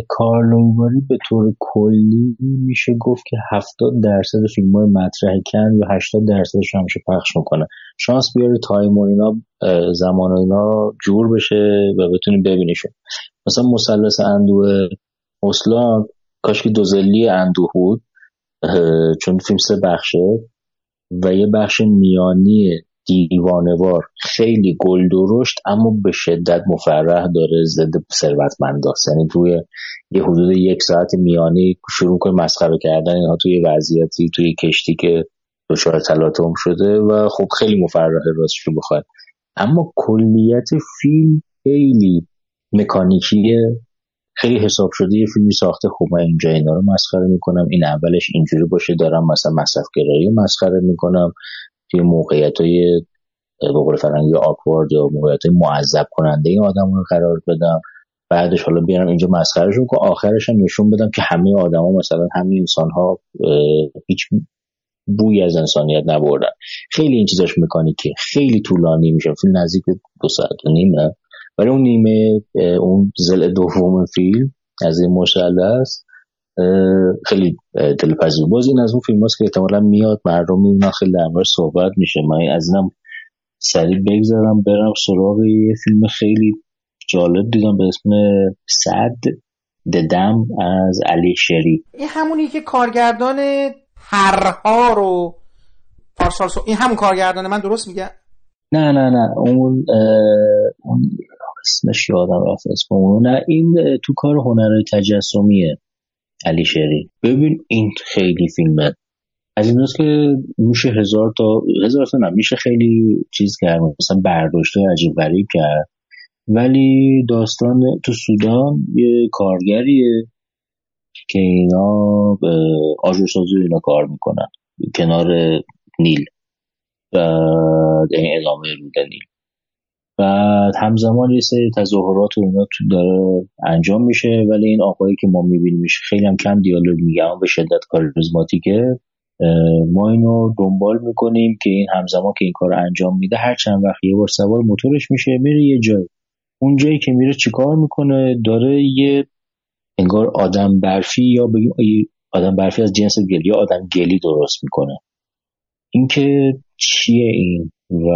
کارلو به طور کلی میشه گفت که 70 درصد فیلم های مطرح کن یا 80 درصدش همیشه پخش می‌کنه. شانس بیاره تایم و اینا زمان و اینا جور بشه و بتونیم ببینیشون. مثلا مثلث اندوه اصلا کاش که دوزلی اندوه بود چون فیلم سه بخشه و یه بخش میانی دیوانوار خیلی گل درشت اما به شدت مفرح داره ضد ثروتمنداست یعنی توی یه حدود یک ساعت میانی شروع کنه مسخره کردن اینها توی وضعیتی توی کشتی که دچار تلاطم شده و خب خیلی مفرحه راستش رو بخواد اما کلیت فیلم خیلی مکانیکیه. خیلی حساب شده یه فیلمی ساخته. خوب من اینجا اینا رو مسخره می‌کنم. این اولش اینجوری باشه. دارم مثلا مصرف گرایی مسخره می‌کنم. توی موقعیت های بقول فرنگی آکوارد یا موقعیت های معذب کننده این آدم رو قرار بدم. بعدش حالا بیارم اینجا مسخرهشون که آخرش هم نشون بدم که همه آدما مثلا همه انسان ها هیچ بوی از انسانیت نبردن. خیلی این چیزاش مکانیکه. خیلی طولانی میشه. فیلم نزدیک دو ساعت و نیمه. ولی اون نیمه اون زل دوم فیلم از این است خیلی دلپذیر. باز این از اون فیلم هاست که احتمالا میاد مردم می‌بینن خیلی در صحبت میشه. من از اینم سریع بگذارم برم سراغ یه فیلم خیلی جالب دیدم به اسم صد ددم از علی شری. این همونی که کارگردان هرها رو پارسال این همون کارگردان من درست میگم؟ نه نه نه. اون اون اسمش یادم رفت اسم اون نه این تو کار هنر تجسمیه. علی شری ببین این خیلی فیلمه از این که میشه هزار تا هزار تا میشه خیلی چیز کرد مثلا برداشته عجیب غریب کرد. ولی داستان تو سودان یه کارگریه که اینا آجورسازی اینا کار می‌کنن. کنار نیل. و ادامه رود نیل بعد همزمان یه سری تظاهرات و اینا داره انجام میشه ولی این آقایی که ما میبینیمش خیلی هم کم دیالوگ میگم به شدت کاریزماتیکه. ما اینو دنبال می‌کنیم که این همزمان که این کار انجام میده هر چند وقت یه بار سوار موتورش میشه میره یه جای. اون جایی که میره چیکار می‌کنه؟ داره یه انگار آدم برفی یا بگیم آدم برفی از جنس گلی یا آدم گلی درست می‌کنه. اینکه چیه این؟ و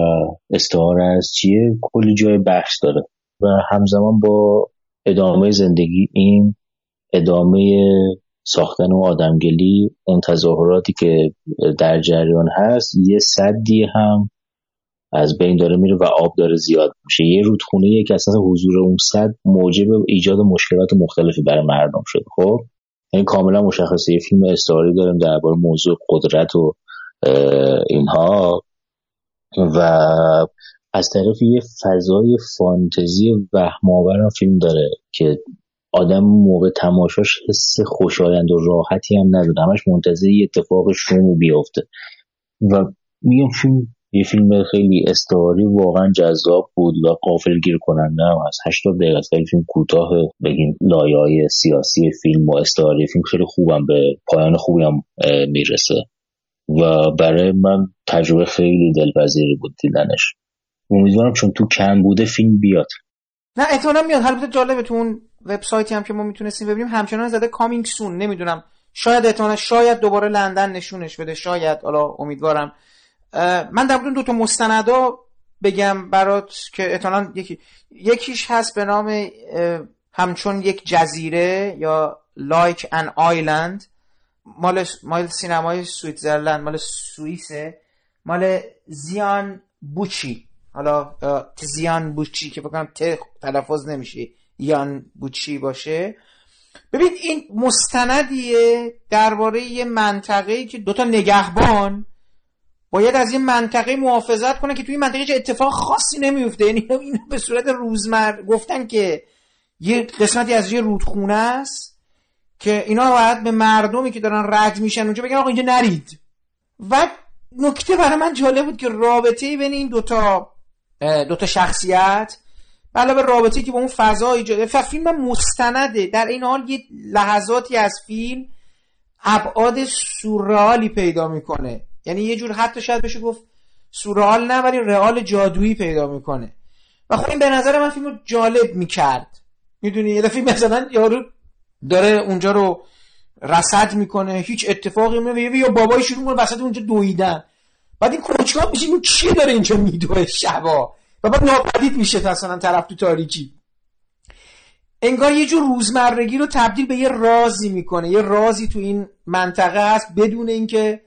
استعاره از چیه؟ کلی جای بحث داره. و همزمان با ادامه زندگی این ادامه ساختن و آدمگلی اون تظاهراتی که در جریان هست یه صدی هم از بین داره میره و آب داره زیاد میشه. یه رودخونه یک اصلا حضور اون صد موجب ایجاد مشکلات مختلفی برای مردم شده. خب؟ این کاملا مشخصه. یه فیلم استعاری داریم درباره موضوع قدرت و اینها. و از طرف یه فضای فانتزی وهمآور فیلم داره که آدم موقع تماشاش حس خوشایند و راحتی هم نداره. همش منتظر یه اتفاق شوم بیفته. و میگم فیلم یه فیلم خیلی استعاری واقعا جذاب بود و قافل گیر کننده هم از 80 دقیقه است. فیلم کوتاه بگیم لایه سیاسی فیلم و استعاری فیلم خیلی خوبم به پایان خوبی هم می‌رسه. و برای من تجربه خیلی دلپذیری بود دیدنش. امیدوارم چون تو کم بوده فیلم بیاد. نه احتمالا میاد. البته جالبه تو اون وبسایتی هم که ما می‌تونستیم ببینیم همچنان زده کامینگ سون. نمی‌دونم. شاید احتمالا شاید دوباره لندن نشونش بده. شاید. حالا امیدوارم. من در دو تا مستندا بگم برات که احتمالا یکی یکیش هست به نام همچون یک جزیره یا لایک ان آیلند مال مال سینمای سویتزرلند مال سوئیسه مال زیان بوچی. حالا زیان بوچی که بکنم ت تلفظ نمیشه یان بوچی باشه. ببین این مستندیه درباره یه منطقه که دوتا نگهبان باید از این منطقه محافظت کنه که توی این منطقه اتفاق خاصی نمیفته. یعنی اینو به صورت روزمر گفتن که یه قسمتی از یه رودخونه است. که اینا باید به مردمی که دارن رد میشن اونجا بگن آقا اینجا نرید. و نکته برای من جالب بود که رابطه بین این دوتا دوتا شخصیت علاوه رابطه که با اون فضا ایجاده و فیلم مستنده. در این حال یه لحظاتی از فیلم ابعاد سورئالی پیدا می‌کنه. یعنی یه جور حتی شاید بشه گفت سورئال نه ولی رئال جادویی پیدا می‌کنه. و خب این به نظر من فیلم جالب می‌کرد. می‌دونی؟ یه دفعه مثلا یارو داره اونجا رو رصد می‌کنه هیچ اتفاقی نمیفته یا بابای شروع می‌کنه وسط اونجا دویدن. بعد این کنچکا میشه این چی داره اینجا میدوه شبا؟ و بعد ناپدید میشه مثلا طرف تو تاریکی. انگار یه جور روزمرگی رو تبدیل به یه رازی می‌کنه. یه رازی تو این منطقه هست بدون اینکه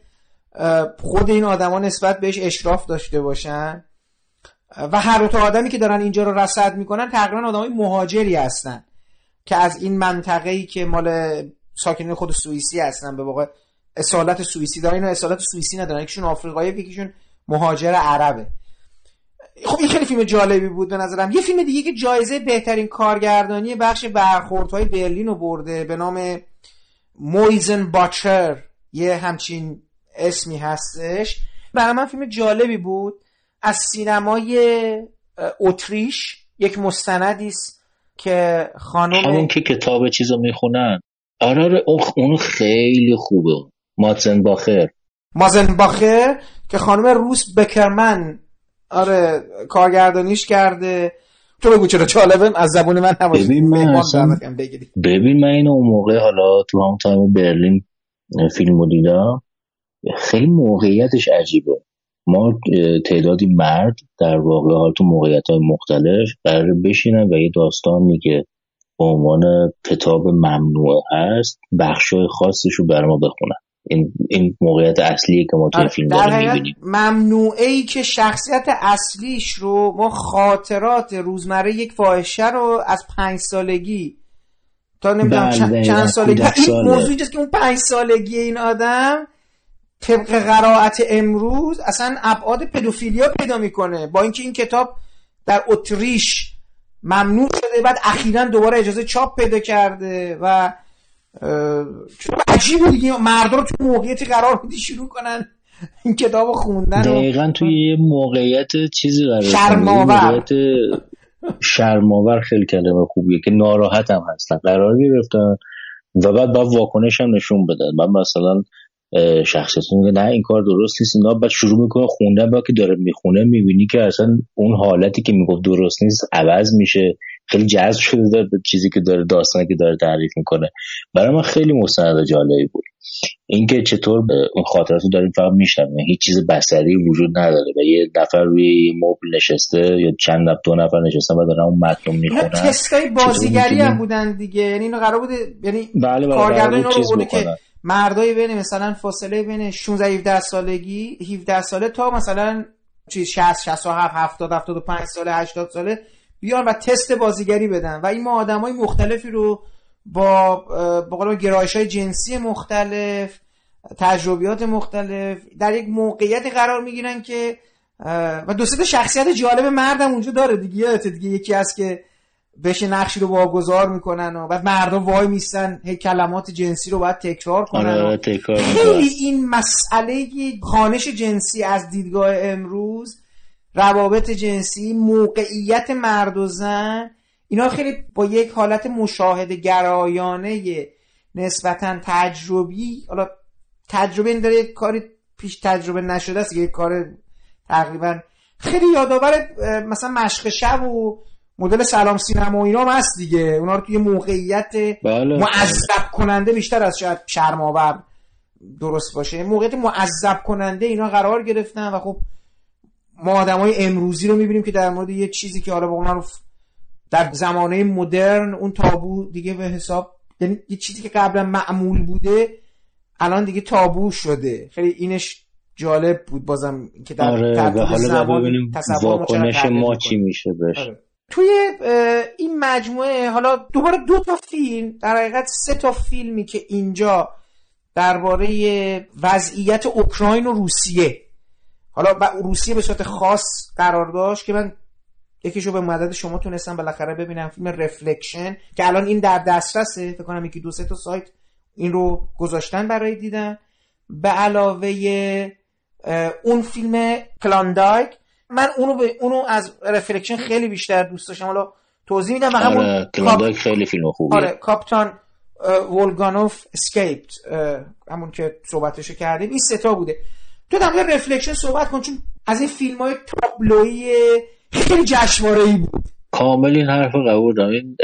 خود این آدما نسبت بهش اشراف داشته باشن. و هر تا آدمی که دارن اینجا رو رصد می‌کنن تقریبا آدمای مهاجری هستن. که از این منطقه ای که مال ساکنین خود سوئیسی هستن به واقع اصالت سوئیسی دارن. اینا اصالت سوئیسی ندارن. یکیشون آفریقایی یکیشون مهاجر عربه. خب این خیلی فیلم جالبی بود به نظرم. یه فیلم دیگه که جایزه بهترین کارگردانی بخش برخوردهای برلین رو برده به نام مویزن باچر یه همچین اسمی هستش. برای من فیلم جالبی بود. از سینمای اتریش. یک مستندی است. که خانم همون که کتاب چیزو می‌خونن. آره آره اون خیلی خوبه. مازن باخر مازن باخر که خانم روس بکرمن آره کارگردانیش کرده. تو بگو چرا جالبه از زبون من نباشه. ببین من ببین من اینو اون موقع حالا تو همون تایم برلین فیلم دیدم. خیلی موقعیتش عجیبه. ما تعدادی مرد در واقع حال تو موقعیت های مختلف قرار بشینن و یه داستانی که به عنوان کتاب ممنوع هست بخشای خاصش رو بر ما بخونن. این, این موقعیت اصلیه که ما توی فیلم داریم می‌بینیم. ممنوعه ای که شخصیت اصلیش رو ما خاطرات روزمره یک فاحشه رو از پنج سالگی تا نمی‌دونم بله چند سالگی این موضوعی که اون پنج سالگی این آدم طبق قرائت امروز اصلا ابعاد پدوفیلیا پیدا می‌کنه. با اینکه این کتاب در اتریش ممنوع شده بعد اخیرا دوباره اجازه چاپ پیدا کرده و عجیبه دیگه مردا رو تو موقعیتی قرار میدی شروع کنن این کتاب خوندن دقیقا توی یه موقعیت چیزی قرار شرماور شرماور خیلی کلمه خوبیه که ناراحت هم هستن. قرار گرفتن و بعد با واکنش هم نشون بدن. من مثلا شخصیتون میگه نه این کار درست نیست. اینا بعد شروع می‌کنه خوندن با که داره می‌خونه می‌بینی که اصلا اون حالتی که می‌گفت درست نیست عوض میشه. خیلی جذب شده داره به چیزی که داره داستانی که داره تعریف می‌کنه. برای من خیلی مستند جالبی بود. اینکه چطور به اون خاطرات رو داریم فقط میشنویم. هیچ چیز بصری وجود نداره و یه نفر روی مبل نشسته یا چند نفر دو نفر نشستن و دارن اون متن می‌خونن. تستای بازیگری هم بودن دیگه. یعنی اینو قرار بوده یعنی بله بله کارگردان رو که مردای بین مثلا فاصله بین 16 17 سالگی 17 ساله تا مثلا چیز 60 67 70 75 ساله 80 ساله بیان و تست بازیگری بدن. و این ما آدمای مختلفی رو با با گرایش های جنسی مختلف تجربیات مختلف در یک موقعیت قرار می‌گیرن که و دو سه شخصیت جالب مردم اونجا داره دیگه دیگه یکی از که بهش نقشی رو واگذار می‌کنن و بعد مردم وای میستن هی کلمات جنسی رو باید تکرار کنن آره تکرار خیلی این مسئله خانش جنسی از دیدگاه امروز روابط جنسی موقعیت مرد و زن اینا خیلی با یک حالت مشاهده گرایانه نسبتا تجربی. حالا تجربه این داره یک کاری پیش تجربه نشده است یک کار تقریبا خیلی یادآور مثلا مشق شب و مدل سلام سینما و اینا هم هست دیگه. اونا رو توی موقعیت بله. معذب کننده بیشتر از شاید شرماور درست باشه. موقعیت معذب کننده اینا قرار گرفتن و خب ما آدم های امروزی رو می‌بینیم که در مورد یه چیزی که حالا با اون در زمانه مدرن اون تابو دیگه به حساب یعنی یه چیزی که قبلا معمول بوده الان دیگه تابو شده. خیلی اینش جالب بود بازم که در آره حالا ببینیم واکنش ما چی میشه بهش. آره. توی این مجموعه حالا دوباره دو تا فیلم در حقیقت سه تا فیلمی که اینجا درباره وضعیت اوکراین و روسیه حالا روسیه به صورت خاص قرار داشت که من یکیشو به مدد شما تونستم بالاخره ببینم فیلم رفلکشن که الان این در دسترسه فکر کنم یکی دو سه تا سایت این رو گذاشتن برای دیدن. به علاوه اون فیلم Klondike من اونو به اونو از Reflection خیلی بیشتر دوست داشتم. حالا توضیح میدم همون آره، Klondike خیلی فیلم خوبیه. آره Captain Volkonogov Escaped همون که صحبتشو کردیم این ستا بوده. تو در Reflection صحبت کن چون از این فیلم های تابلوی خیلی جشنواره ای بود. کامل این حرف قبول دارم. این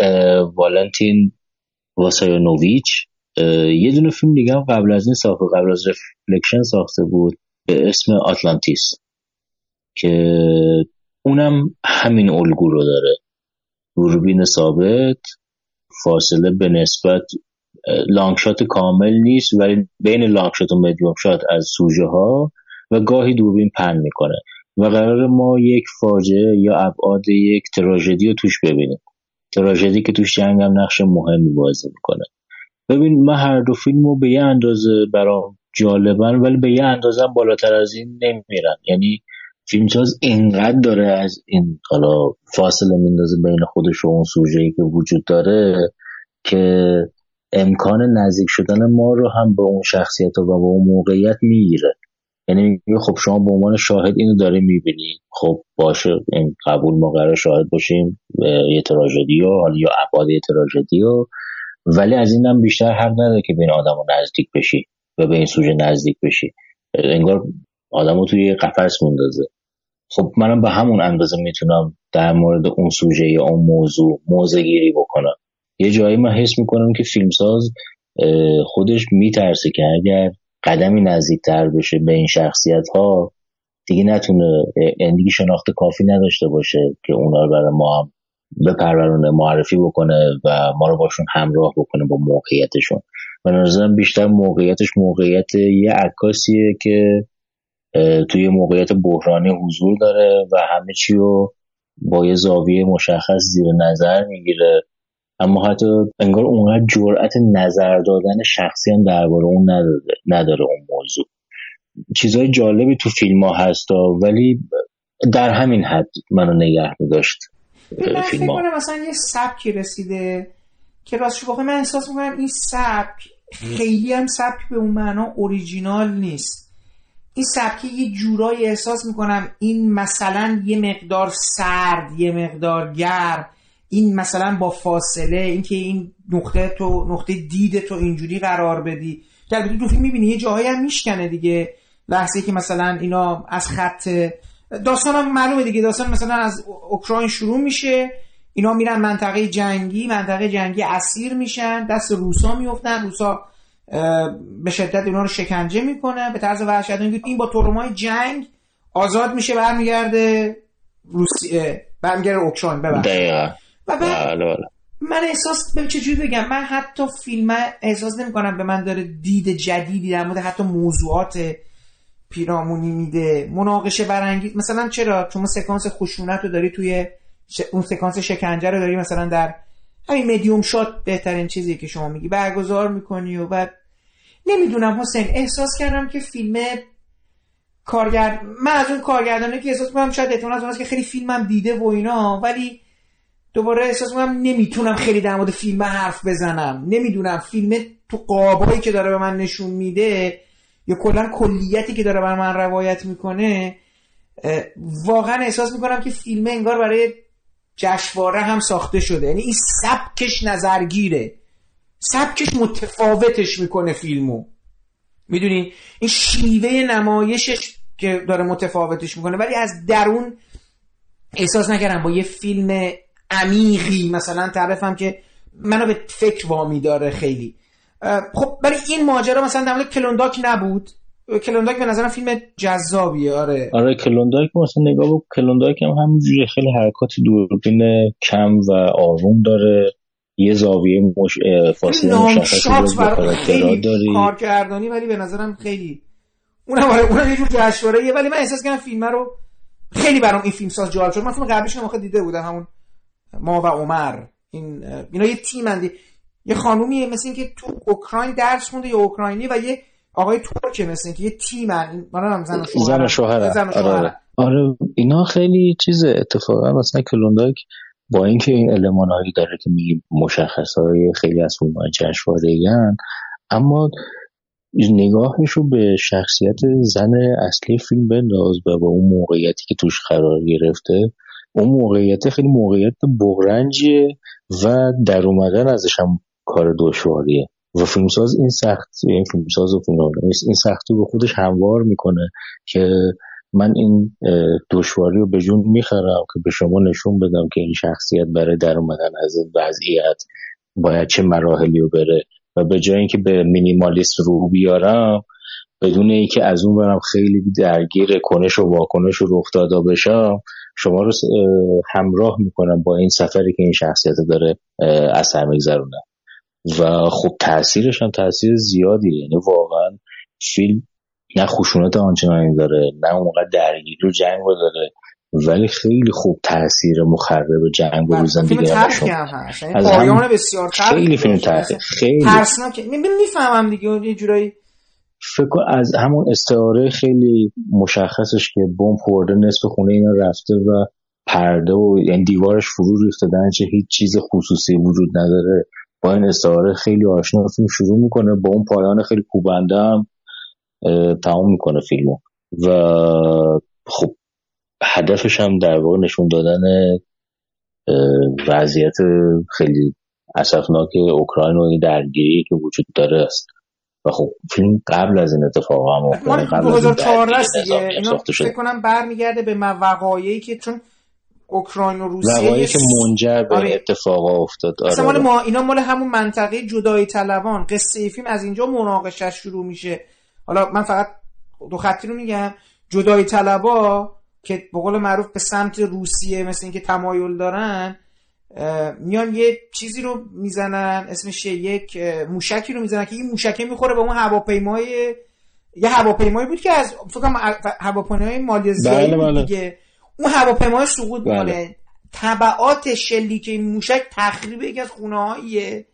والنتین واسایانوویچ یه دونه فیلم دیگه هم قبل از این ساخته قبل از Reflection ساخته بود به اسم آتلانتیس. که اونم همین الگو رو داره. دوربین ثابت فاصله به نسبت long shot کامل نیست ولی بین long shot و medium shot از سوژه ها و گاهی دوربین pan می‌کنه. و قرار ما یک فاجعه یا ابعاد یک تراژدی رو توش ببینیم. تراژدی که توش جنگ هم نقش مهمی بازی می‌کنه. ببین من هر دو فیلم رو به یه اندازه برام جالبن ولی به یه اندازه بالاتر از این نمیرن. یعنی فیلمساز اینقدر داره از این حالا فاصله میندازه بین خودش و اون سوژه‌ای که وجود داره که امکان نزدیک شدن ما رو هم به اون شخصیت و به اون موقعیت می‌گیره. یعنی خب شما به عنوان شاهد اینو داره می‌بینی. خب باشه این قبول ما قرار شاهد باشیم یه تراژدی و حالا یا ابعاد یه تراژدی و ولی از این هم بیشتر حق نداره که به این آدم نزدیک بشی و به این سوژه نزدیک بشی. انگار آدمو توی یه قفس مندازه خب منم به همون اندازه می‌تونم در مورد اون سوژه یا اون موضوع موضع گیری بکنم. یه جایی من حس می‌کنم که فیلمساز خودش میترسه که اگر قدمی نزدیکتر بشه به این شخصیت ها دیگه نتونه یعنی دیگه شناخت کافی نداشته باشه که اونا رو برای ما هم بپرورونه معرفی بکنه و ما رو باشون همراه بکنه با موقعیتشون. و نظرم بیشتر موقعیتش موقعیت یه عکاسیه که توی موقعیت بحرانی حضور داره و همه چی رو با یه زاویه مشخص زیر نظر می‌گیره. اما حتی انگار اونقدر جرأت نظر دادن شخصی هم درباره اون نداره, نداره اون موضوع. چیزهای جالبی تو فیلم ها هستا ولی در همین حد منو نگه میداشت فکر کنم مثلا یه سبکی رسیده که راستش واقعا من احساس می‌کنم این سبک خیلی هم سبک به اون معنا اوریجینال نیست. این سبکی یه جورایی احساس می‌کنم این مثلا یه مقدار سرد یه مقدار گرم این مثلا با فاصله اینکه این نقطه تو نقطه دید تو اینجوری قرار بدی. در تو فیلم می‌بینی یه جاهایی هم میشکنه دیگه. لحظه که مثلا اینا از خط داستان هم معلومه دیگه. داستان مثلا از اوکراین شروع میشه. اینا میرن منطقه جنگی منطقه جنگی اسیر میشن. دست روسا میفتن روسا به شدت اینا رو شکنجه می‌کنه. به طرز وحشتناکی این با تورمای جنگ آزاد میشه برمیگرده روسیه برمیگرده اوکراین. ببخشید. و بله، بله. من احساس به چجوری بگم من حتی فیلم احساس نمی کنم به من داره دید جدیدی در مورد حتی موضوعات پیرامونی میده. مناقشه برانگیز مثلا چرا؟ چون سکانس خشونت رو داری توی اون سکانس شکنجه رو داری مثلا در همین مدیوم شات بهترین چیزی که شما میگی. برگزار می‌کنی و بعد نمی‌دونم حسین احساس کردم که فیلم کارگرد من از اون کارگردانه که احساس می‌کنم شاید احتمال از که خیلی فیلمم دیده و اینا ولی دوباره احساس می‌کنم نمی‌تونم خیلی در مورد فیلم حرف بزنم. نمی‌دونم فیلم تو قابایی که داره به من نشون میده یا کلا کلیتی که داره بر من روایت می‌کنه واقعا احساس می‌کنم که فیلم انگار برای جشواره هم ساخته شده. یعنی این سبکش نظرگیره. سبکش متفاوتش می‌کنه فیلمو. می‌دونی این شیوه نمایشش که داره متفاوتش می‌کنه. ولی از درون احساس نکردم با یه فیلم عمیقی مثلا تعرفم که منو به فکر وامی داره خیلی. خب برای این ماجرا مثلا در مورد کلونداک نبود. کلونداک به نظرم فیلم جذابیه آره. آره کلونداک مثلا نگاه بود کلونداک هم همینجوری خیلی حرکات دوربین کم و آروم داره. یه زاویه مش... فاصله مشخصی داری. کارگردانی ولی به نظرم خیلی اونم آره اونم یه جور جشنواره ولی من احساس کردم فیلم رو خیلی برام این فیلم ساز جالب شد. من فیلم قبلیش هم دیده بودم همون ما و عمر. این اینا یه تیم اندی یه خانومیه مثل که تو اوکراین درس خونده یه اوکراینی و یه آقای ترکه مثل که یه تیم من هم زن و شوهر زن و شوهر زن و آره. آره. اینا خیلی چیز اتفاقا مثلا کلونداک با اینکه این المانهایی داره که میگیم مشخص های خیلی از فیلم های اما نگاهش رو به شخصیت زن اصلی فیلم بنداز و با اون موقعیتی که توش قرار گرفته. اون موقعیت خیلی موقعیت بغرنجیه و در اومدن ازش هم کار دشواریه. و فیلمساز این سخت این فیلمساز و فیلم این سختی به خودش هموار می‌کنه که من این دشواری رو به جون می‌خرم که به شما نشون بدم که این شخصیت برای در اومدن از این وضعیت باید چه مراحلی رو بره. و به جای اینکه به مینیمالیست رو بیارم بدون اینکه از اون برم خیلی درگیر کنش و واکنش و رخ دادا بشم شما رو همراه می‌کنم با این سفری که این شخصیت داره اثر میگذرونه. و خب تاثیرش هم تاثیر زیادی یعنی واقعا فیلم نه خشونت آنچنانی داره نه اونقدر درگیری و جنگ رو داره ولی خیلی خوب تاثیر مخرب جنگ و روزندگی فیلم ترکی هم هست. یعنی پایان بسیار خیلی فیلم ترکی خیلی. ترسناک. می‌فهمم دیگه یه جورایی. فکر از همون استعاره خیلی مشخصش که بمب خورده نصف خونه اینا رفته و پرده و یعنی دیوارش فرو ریخته چه هیچ چیز خصوصی وجود نداره. با این استعاره خیلی آشنا فیلم شروع می‌کنه. با اون پایان خیلی کوبنده هم تمام می‌کنه فیلمو. و خب هدفش هم در واقع نشون دادن وضعیت خیلی اسفناک اوکراین و این درگیری که وجود داره است. و خب فیلم قبل از این اتفاق هم قبل 2014 دیگه. اینا فکر کنم برمیگرده به وقایعی که چون اوکراین و روسیه که منجر به آره. اتفاق افتاد آره. مال ما اینا مال همون منطقه جدای طلبان قصه فیلم از اینجا مناقشه شروع میشه حالا من فقط دو خطی رو میگم جدای طلبا که به قول معروف به سمت روسیه مثل اینکه تمایل دارن میان یه چیزی رو می‌زنن اسمش یک موشکی رو می‌زنن که این موشکه می‌خوره به اون هواپیمای یه هواپیمایی بود که از فکر کنم هواپیمای مالزیایی بله بله. دیگه اون هواپیمای سقوط بله. ماله تبعات شلیک این موشک تخریب یکی از خونه هاییه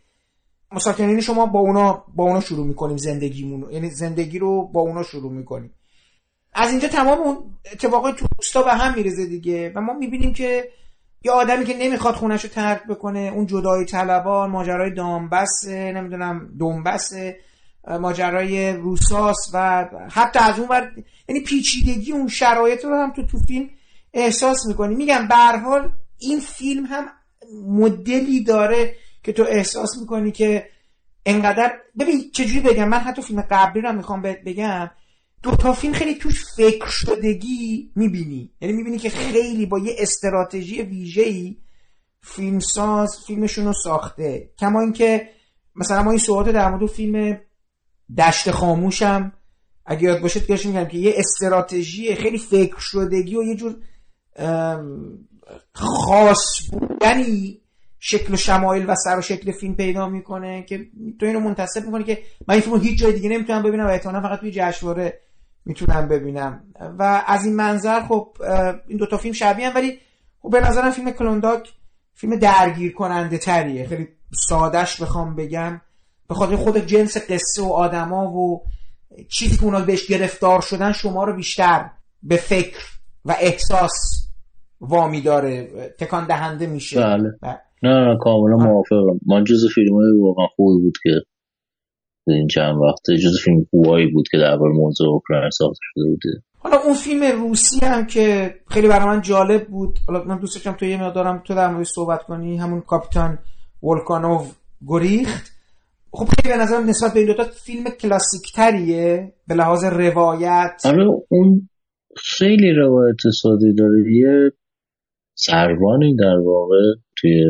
مساکنین شما با اونا با اونا شروع می‌کنیم زندگیمون یعنی زندگی رو با اونا شروع می‌کنیم. از اینجا تمام اون اتفاقای تو روستا به هم میرزه دیگه و ما می‌بینیم که یه آدمی که نمی‌خواد خونش رو ترک بکنه اون جدای طلبان ماجرای دامبس نمی‌دونم دنبس ماجرای روساس و حتی از اون ور یعنی پیچیدگی اون شرایط رو هم تو تو فیلم احساس می‌کنی. میگم حال این فیلم هم مدلی داره که تو احساس می‌کنی که انقدر ببین چجوری بگم؟ من حتی فیلم قبلی رو می‌خوام بگم. دو تا فیلم خیلی توش فکر شدگی می‌بینی. یعنی می‌بینی که خیلی با یه استراتژی ویژه‌ای فیلمساز فیلمشون رو ساخته. کما اینکه مثلا ما این صحبت در مورد فیلم دشت خاموشم اگه یاد باشه دیگه میگم که یه استراتژی خیلی فکر شدگی و یه جور خاص بودنی شکل و شمایل و سر و شکل فیلم پیدا می‌کنه که تو اینو منتصب می‌کنه که من این فیلم هیچ جای دیگه نمی‌تونم ببینم و احتمالا فقط توی جشنواره می‌تونم ببینم. و از این منظر خب این دوتا فیلم شبیه هم ولی خب به نظرم فیلم کلونداک فیلم درگیر کننده تریه. خیلی سادش بخوام بگم. به خاطر خود جنس قصه و آدما و چیزی که اونا بهش گرفتار شدن شما رو بیشتر به فکر و احساس وامی داره تکان دهنده میشه. بله. نه نه کاملا موافقم. من جز فیلم های واقعا خوبی بود که این چند وقته جز فیلم خوبایی بود که در موضوع اوکراین ساخته شده بوده. حالا اون فیلم روسی هم که خیلی برای من جالب بود. حالا من دوست داشتم تو یه مقدارم تو در مورد صحبت کنی. همون کاپیتان ولکانوف گریخت. خب خیلی به نظرم نسبت به این دوتا فیلم کلاسیک تریه به لحاظ روایت. آره اون خیلی روایت سادی داره. یه سروانی در واقع توی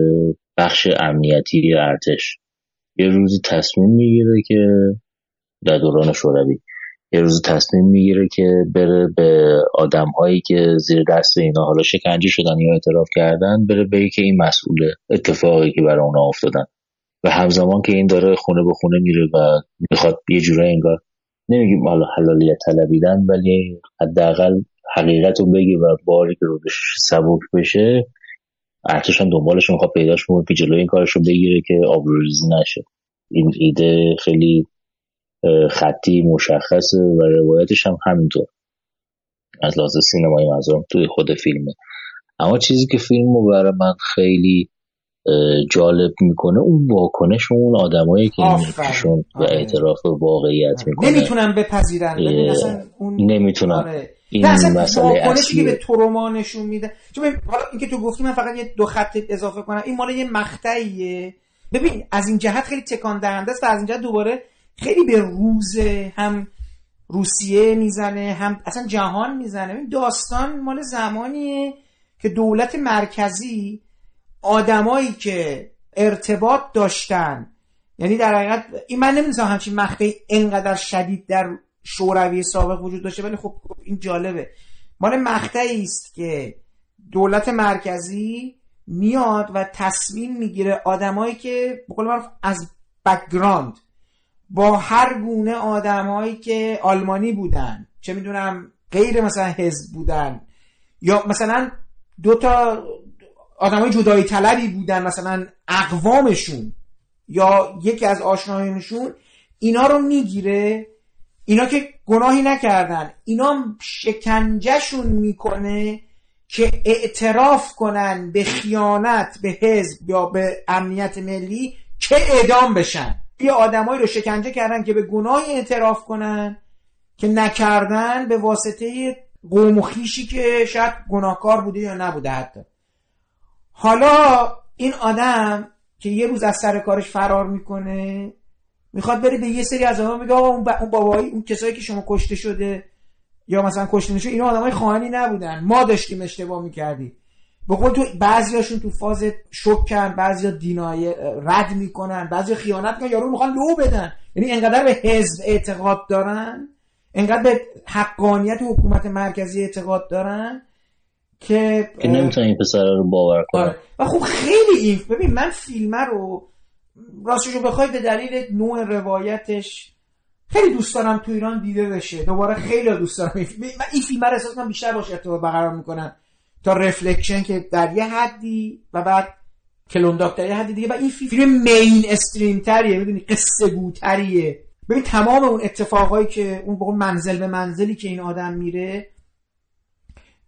بخش امنیتی ارتش. یه روزی تصمیم می‌گیره که در دوران شوروی یه روزی تصمیم می‌گیره که بره به آدم هایی که زیر دست اینا حالا شکنجه شدن یا اعتراف کردن بره بگه که این مسئول اتفاقی که برای اونا افتادن. و همزمان که این داره خونه به خونه میره و می‌خواد یه جوره انگار نمیگیم حالا حلالیت طلبیدن ولی حداقل حقیقت رو بگی و باری که روش سبک بشه ارتش هم دنبالش می‌خواد پیداش کنه که جلوی این کارش رو بگیره که آبروریزی نشه. این ایده خیلی خطی مشخصه و روایتش هم همینطور. از لحاظ سینمایی منظورم توی خود فیلمه. اما چیزی که فیلم رو برای من خیلی جالب می‌کنه اون واکنش اون آدمایی که شون به آره. اعتراف واقعیت آره. می‌کنه نمی‌تونن بپذیرن اون نمی‌تونن آره. این مسئله اصلی که به تروما نشون میده چون حالا اینکه تو گفتی من فقط یه دو خط اضافه کنم این مال یه مقطعیه ببین از این جهت خیلی تکان دهنده است و از این جهت دوباره خیلی به روز هم روسیه می‌زنه هم اصلا جهان می‌زنه داستان مال زمانیه که دولت مرکزی آدمایی که ارتباط داشتن. یعنی در حقیقت این من نمی‌دونم همچین مقطعی انقدر شدید در شوروی سابق وجود داشته ولی خب این جالبه. مال مقطعی است که دولت مرکزی میاد و تصمیم می‌گیره آدمایی که بقول از بکگراند با هر گونه آدمایی که آلمانی بودن چه می‌دونم غیر مثلا حزب بودن یا مثلا دو تا آدمای جدایی طلبی بودن مثلا اقوامشون یا یکی از آشنایانشون اینا رو می‌گیره. اینا که گناهی نکردن اینا شکنجهشون می‌کنه که اعتراف کنن به خیانت به حزب یا به امنیت ملی که اعدام بشن. یه آدمایی رو شکنجه کردن که به گناهی اعتراف کنن که نکردن به واسطه قوم و خیشی که شاید گناهکار بوده یا نبوده حتی. حالا این آدم که یه روز از سر کارش فرار می‌کنه می‌خواد بره به یه سری از آدم میگه آقا اون, اون بابایی اون کسایی که شما کشته شده یا مثلا کشته نشده اینا آدمای خواهانی نبودن. ما داشتیم اشتباه می‌کردیم. به قول تو بعضیاشون تو فاز شکن بعضیا دینای رد می‌کنن بعضی خیانت می‌کنن یارو می‌خوان لو بدن. یعنی انقدر به حزب اعتقاد دارن انقدر به حقانیت حکومت مرکزی اعتقاد دارن که که نمی‌تونن این پسر رو باور کنن. آره. و خب خیلی این ببین من فیلم رو راستشو بخوای به دلیل نوع روایتش خیلی دوست دارم تو ایران دیده بشه. دوباره خیلی دوست دارم این فیلم. من این فیلم رو احساس بیشتر باشه ارتباط برقرار می‌کنن تا رفلکشن که در یه حدی و بعد کلونداک در یه حدی دیگه. و این فیلم مین استریم تریه. می‌دونی؟ قصه گوتریه ببین تمام اون اتفاقایی که اون بقول منزل به منزلی که این آدم میره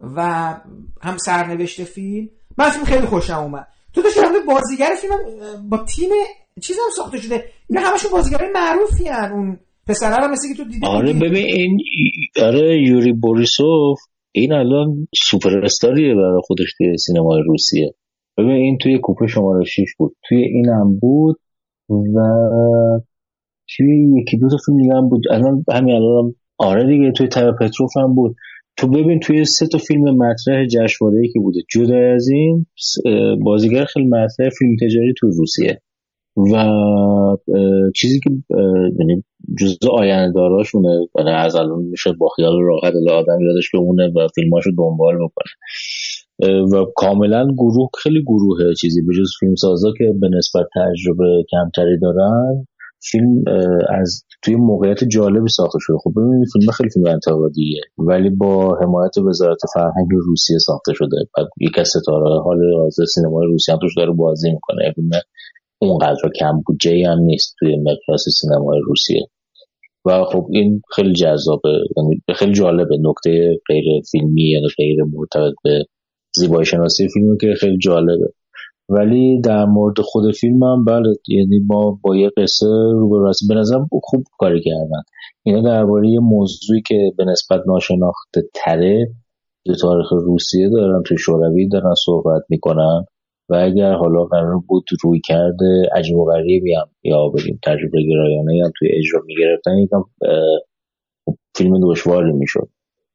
و هم سرنوشت فیلم. من فیلم خیلی خوشم اومد. تو داشتی بازیگر فیلم با تیم چیز هم ساخته شده. اینا همشون بازیگرای معروفی هن. اون پسره رو مثل که تو دیدی. آره ببین این آره یوری بوریسوف این الان سوپر استاریه برای خودش توی سینمای روسیه. ببین این توی کوپه شماره 6 بود. توی این هم بود و توی یکی دو تا فیلم دیگه هم بود. الان همین الان آره دیگه توی تر پتروف هم بود. تو ببین توی سه تا فیلم مطرح جشنواره‌ای که بوده. جدا از این بازیگر خیلی مطرح فیلم تجاری تو روسیه. و چیزی که یعنی جزء آینده داراشونه یعنی از الان میشه با خیال راحت آدم یادش بمونه و فیلماشو دنبال بکنه. و کاملا گروه خیلی گروهه چیزی. به جز فیلم سازا که به نسبت تجربه کمتری دارن فیلم از توی موقعیت جالبی ساخته شده. خب ببینید فیلم خیلی فیلم انتقادیه ولی با حمایت وزارت فرهنگ روسیه ساخته شده. بعد یک از ستاره حال حاضر سینمای روسیه هم توش داره بازی می‌کنه. فیلم اونقدر کم بودجه هم نیست توی مقیاس سینمای روسیه. و خب این خیلی جذابه. یعنی خیلی جالبه. نکته غیر فیلمی یعنی غیر مرتبط به زیبایی شناسی فیلمی که خیلی جالبه. ولی در مورد خود فیلم هم بله یعنی ما با یه قصه رو به به خوب کاری کردن. اینا درباره یه موضوعی که به نسبت ناشناخته تره به تاریخ روسیه دارن توی شوروی دارن صحبت می‌کنن و اگر حالا قرار بود روی کرده عجب و غریبی هم یا بگیم تجربه گرایانه هم توی اجرا می‌گرفتن یکم فیلم دشواری می‌شد.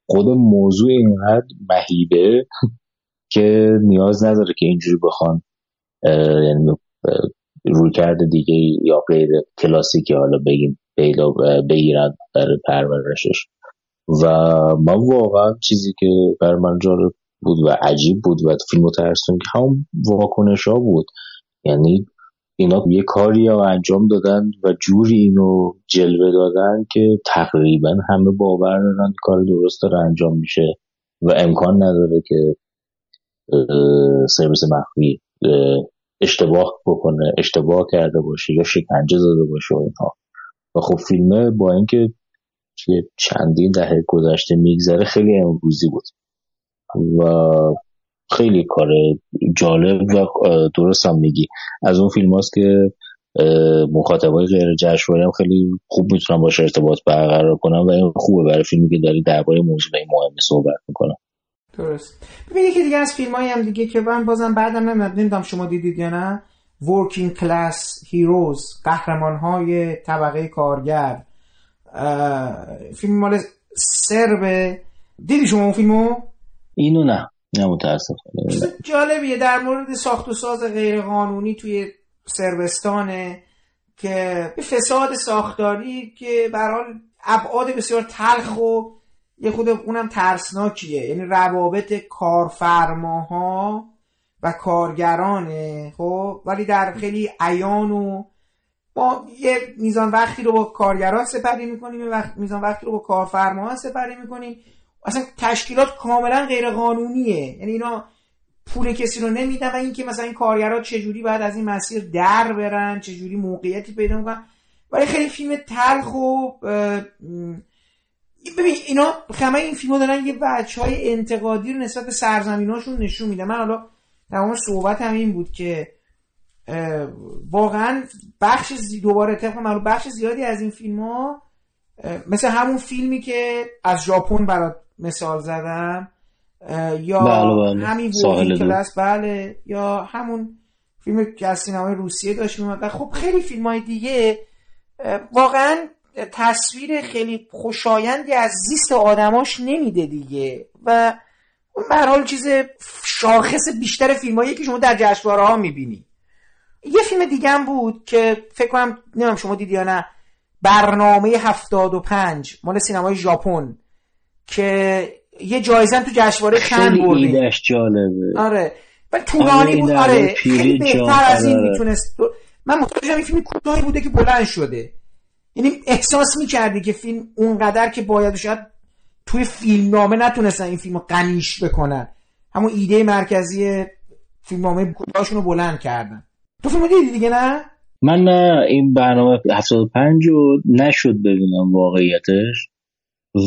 خود موضوع اینقدر مهیبه که نیاز نداره که اینجوری بخوان یعنی روی کرده دیگه یا غیر کلاسیکی حالا بگیم بگیرن برای پرورشش. و من واقعا چیزی که بر من جالب بود و عجیب بود و فیلم ترسون که هم واکنش ها بود. یعنی اینا یه کاری ها انجام دادن و جوری اینو جلوه دادن که تقریبا همه باور دارن کار درست داره انجام میشه و امکان نداره که سرویس مخفی اشتباه بکنه اشتباه کرده باشه یا شکنجه زده باشه و اینها. و خب فیلمه با اینکه توی چندین دهه گذشته میگذره خیلی امروزی بود. و خیلی کار جالب و درست هم میگی. از اون فیلم هاست که مخاطبای غیر جشنواره هم خیلی خوب می‌تونن باش ارتباط برقرار کنن و این خوبه برای فیلمی که داری درباره موضوع مهم صحبت می‌کنن درست. ببین یکی دیگه از فیلم هم دیگه که من بازم بعدم نمی‌دونم شما دیدید یا نه Working Class Heroes قهرمان های طبقه کارگر. فیلم مال سرب دیدی شما اون فیلمو؟ اینو نه نه متاسف جالبیه در مورد ساخت و ساز غیر قانونی توی سربستانه که به فساد ساختاری که برحال ابعاد بسیار تلخ و یه خود اونم ترسناکیه. یعنی روابط کارفرماها و کارگرانه خب؟ ولی در خیلی عیان و ما یه میزان وقتی رو با کارگران سپری می‌کنیم وقت میزان وقتی رو با کارفرماها سپری می‌کنیم. اصلا تشکیلات کاملا غیر قانونیه یعنی اینا پول کسی رو نمیدن و اینکه مثلا این کارگرها چجوری باید از این مسیر در برن چجوری موقعیتی پیدا می‌کنن ولی خیلی فیلم تلخ و ببین اینا همه این فیلم دارن یه بچه های انتقادی رو نسبت به سرزمیناشون نشون میده من حالا تمام صحبت هم این بود که واقعا بخش دوباره طبق من بخش زیادی از این فیلم ها مثل همون فیلمی که از ژاپن برات مثال زدم یا بله بله. همین کلاس بله یا همون فیلم که از سینمای روسیه داشت میومد خب خیلی فیلم های دیگه واقعا تصویر خیلی خوشایندی از زیست آدماش نمیده دیگه. و به حال چیز شاخص بیشتر فیلمایی که شما در جشنواره ها می‌بینی. یه فیلم دیگه هم بود که فکر کنم نمیم شما دیدی یا نه برنامه 75 مال سینمای ژاپن که یه جایزه تو جشنواره چند برده. جالبه. آره. ولی طولانی بود. آره خیلی بهتر از این می‌تونست. من متوجهم این فیلم کوتاهی بوده که بلند شده. یعنی احساس می‌کردی که فیلم اونقدر که باید شاید توی فیلمنامه نتونستن این فیلم رو قنیش بکنن. همون ایده مرکزی فیلمنامه کوتاهشون رو بلند کردن. تو فیلم دیدی دیگه نه؟ من نه این برنامه 75 رو نشد ببینم واقعیتش.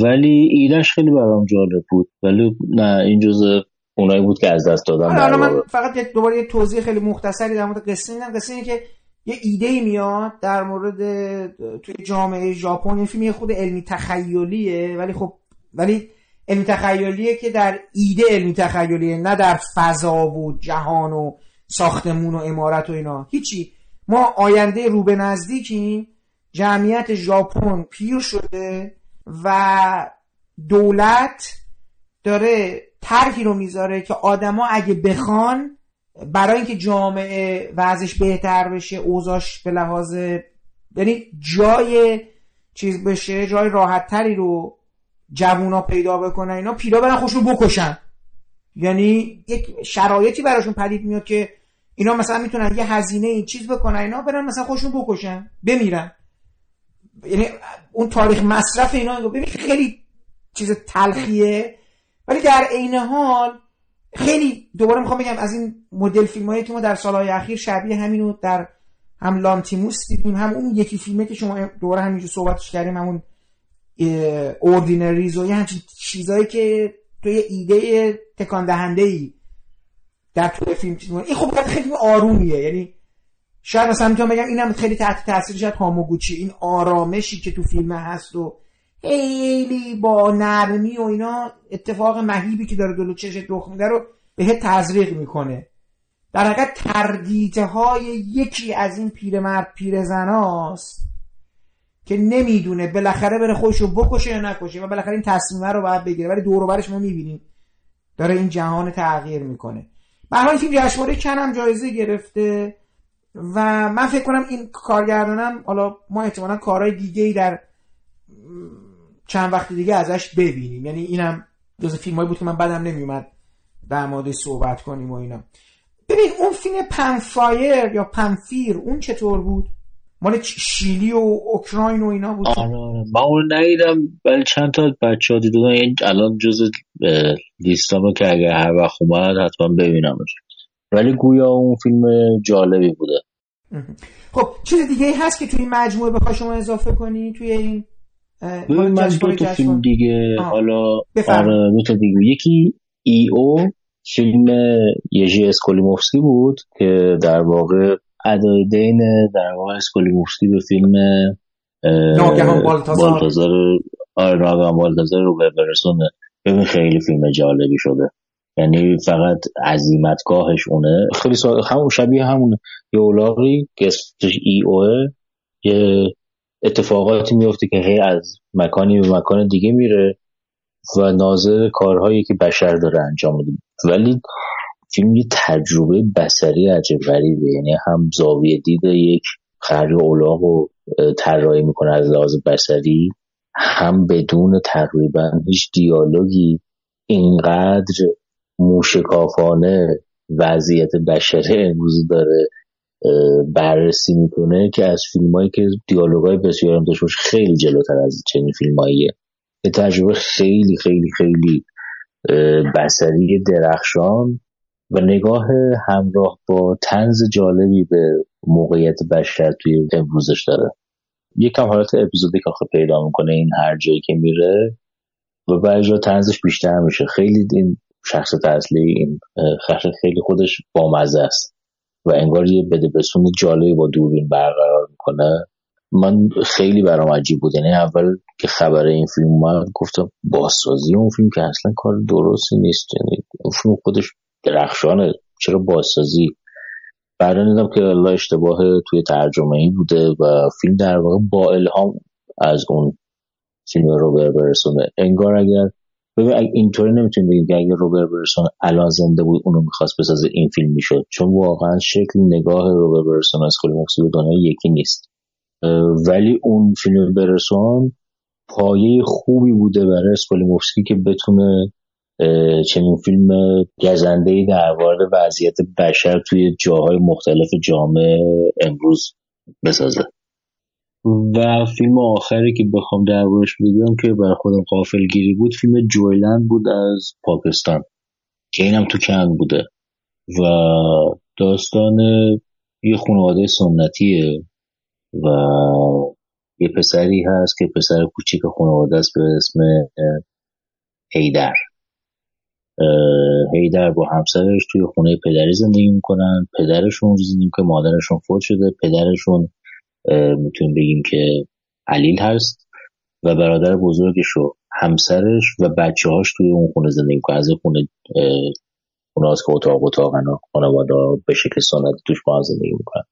ولی ایدهش خیلی برام جالب بود. ولی نه این جزء اونایی بود که از دست دادم حالا من فقط دوباره یه توضیح خیلی مختصری در مورد قصه میدم. قصه اینه که یه ایده میاد در مورد توی جامعه ژاپن این فیلم خود علمی تخیلیه ولی خب ولی علمی تخیلیه که در ایده علمی تخیلیه نه در فضا و جهان و ساختمون و امارت و اینا. هیچی. ما آینده رو به نزدیکی جمعیت ژاپن پیر شده و دولت داره طرحی رو می‌ذاره که آدما اگه بخوان برای اینکه جامعه وضعش بهتر بشه اوضاش به لحاظ یعنی جای چیز بشه جای راحت تری رو جوونا پیدا بکنن اینا پیدا برن خوشون بکشن. یعنی یک شرایطی براشون پدید میاد که اینا مثلا می‌تونن یه هزینه این چیز بکنن اینا برن مثلا خوشون بکشن بمیرن. یعنی اون تاریخ مصرف اینا ببین خیلی چیز تلخیه ولی در عین حال خیلی دوباره می‌خوام بگم از این مدل فیلم هایی که ما در سالهای اخیر شبیه همینو در هم لانتیموس دیدیم هم اون یکی فیلمه که شما دوباره همینجور صحبتش کردیم همون Ordinaries و یه همچین چیزایی که توی ایده تکان دهنده ای در طول فیلم چیز این خب خیلی آرومیه یعنی شاید مثلا می‌تونم بگم اینم خیلی تحت تاثیر شاید هاموگوچی این آرامشی که تو فیلم هست و خیلی با نرمی و اینا اتفاق مهیبی که داره دلو چش رخ میده رو به تزریق می‌کنه. در حقیقت تردیته های یکی از این پیرمرد پیرزناست که نمی‌دونه بالاخره بره خودش رو بکشه یا نکشه و بالاخره این تصمیمه رو باید بگیره. ولی دور برش ما می‌بینیم. داره این جهان تغییر می‌کنه. حال فیلم جشنواره کنم جایزه گرفته و من فکر کنم این کارگردانم حالا ما احتمالا کارهای دیگه ای در چند وقت دیگه ازش ببینیم. یعنی اینم جز فیلم بود که من بدم نمیومد در مورد صحبت کنیم و اینا. ببین اون فیلم پنفایر یا پنفیر اون چطور بود؟ مال شیلی و اوکراین و اینا بود؟ آره آره. من اون ندیدم ولی چند تا بچه ها دیدن این الان جز لیستامو که اگر هر وقت اومد حتما ببینم ولی گویا اون فیلم جالبی بوده. خب چیز دیگه هست که توی مجموعه بخواه شما اضافه کنی؟ توی این من دو تا فیلم دیگه حالا آره دو تا دیگه. یکی ای او فیلم یژی اسکولیموفسکی بود که در واقع ادای دین در واقع اسکولیموفسکی به فیلم ناگهان بالتازار آره ناگهان بالتازار رو به برسونه ببین خیلی فیلم جالبی شده. یعنی فقط عظیمتگاهش اونه. خیلی سا... همون شبیه همونه. یه اولاغی که اسمش ای اوه یه اتفاقاتی میفته که هی از مکانی به مکان دیگه میره و ناظر کارهایی که بشر داره انجام میده. ولی فیلم یه تجربه بسری عجب غریبه. یعنی هم زاویه دید یک خری اولاغ رو طراحی می‌کنه از لحاظ بسری هم بدون تقریبا هیچ دیالوگی. اینقدر موشکافانه وضعیت بشره امروز داره. بررسی می‌کنه که از فیلم هایی که دیالوگای بسیار هم داشت خیلی جلوتر از چنین فیلم هاییه یه تجربه خیلی خیلی خیلی بسری درخشان و نگاه همراه با تنز جالبی به موقعیت بشر توی امروزش داره. یکم حالت اپیزودی که آخه پیدا می‌کنه این هر جایی که میره و بعضی تنزش بیشتر میشه. خیلی این شخص اصلی این خیلی خودش بامزه است. و انگار یه بده بسون جالبی با دوربین برقرار می‌کنه. من خیلی برام عجیب بود. یعنی اول که خبر این فیلم اومد گفتم بازسازی اون فیلم که اصلا کار درستی نیست. یعنی اون فیلم خودش درخشانه. چرا بازسازی؟ بعدا دیدم که الله اشتباه توی ترجمه این بوده و فیلم در واقع با الهام از اون فیلم روبر برسونه انگار اگر ببین اینطوری نمی‌تونید بگید که اگر روبر برسون الان زنده بود اونو می‌خواست بسازه این فیلم می‌شد. چون واقعا شکل نگاه روبر برسون از خیلی به دنیا یکی نیست. ولی اون فیلم برسون پایه خوبی بوده برای اسکولیموفسکی که بتونه چنین فیلم گزنده ای در وارد وضعیت بشر توی جاهای مختلف جامعه امروز بسازه. و فیلم آخری که بخوام دربارش بگم که برای خودم گیری بود فیلم جویلند بود از پاکستان که اینم تو کن بوده. و داستان یه خانواده سنتیه و یه پسری هست که پسر کوچیک خانواده است به اسم هیدر هیدر با همسرش توی خونه پدری زندگی می‌کنن. پدرشون زندگی که مادرشون فوت شده. پدرشون می‌تونیم بگیم که علیل هست و برادر بزرگش و همسرش و بچه هاش توی اون خونه زندگی می‌کنن. از خونه هاست که اتاق اتاقن و خانواده به شکل سنتی توش با زندگی می‌کنن.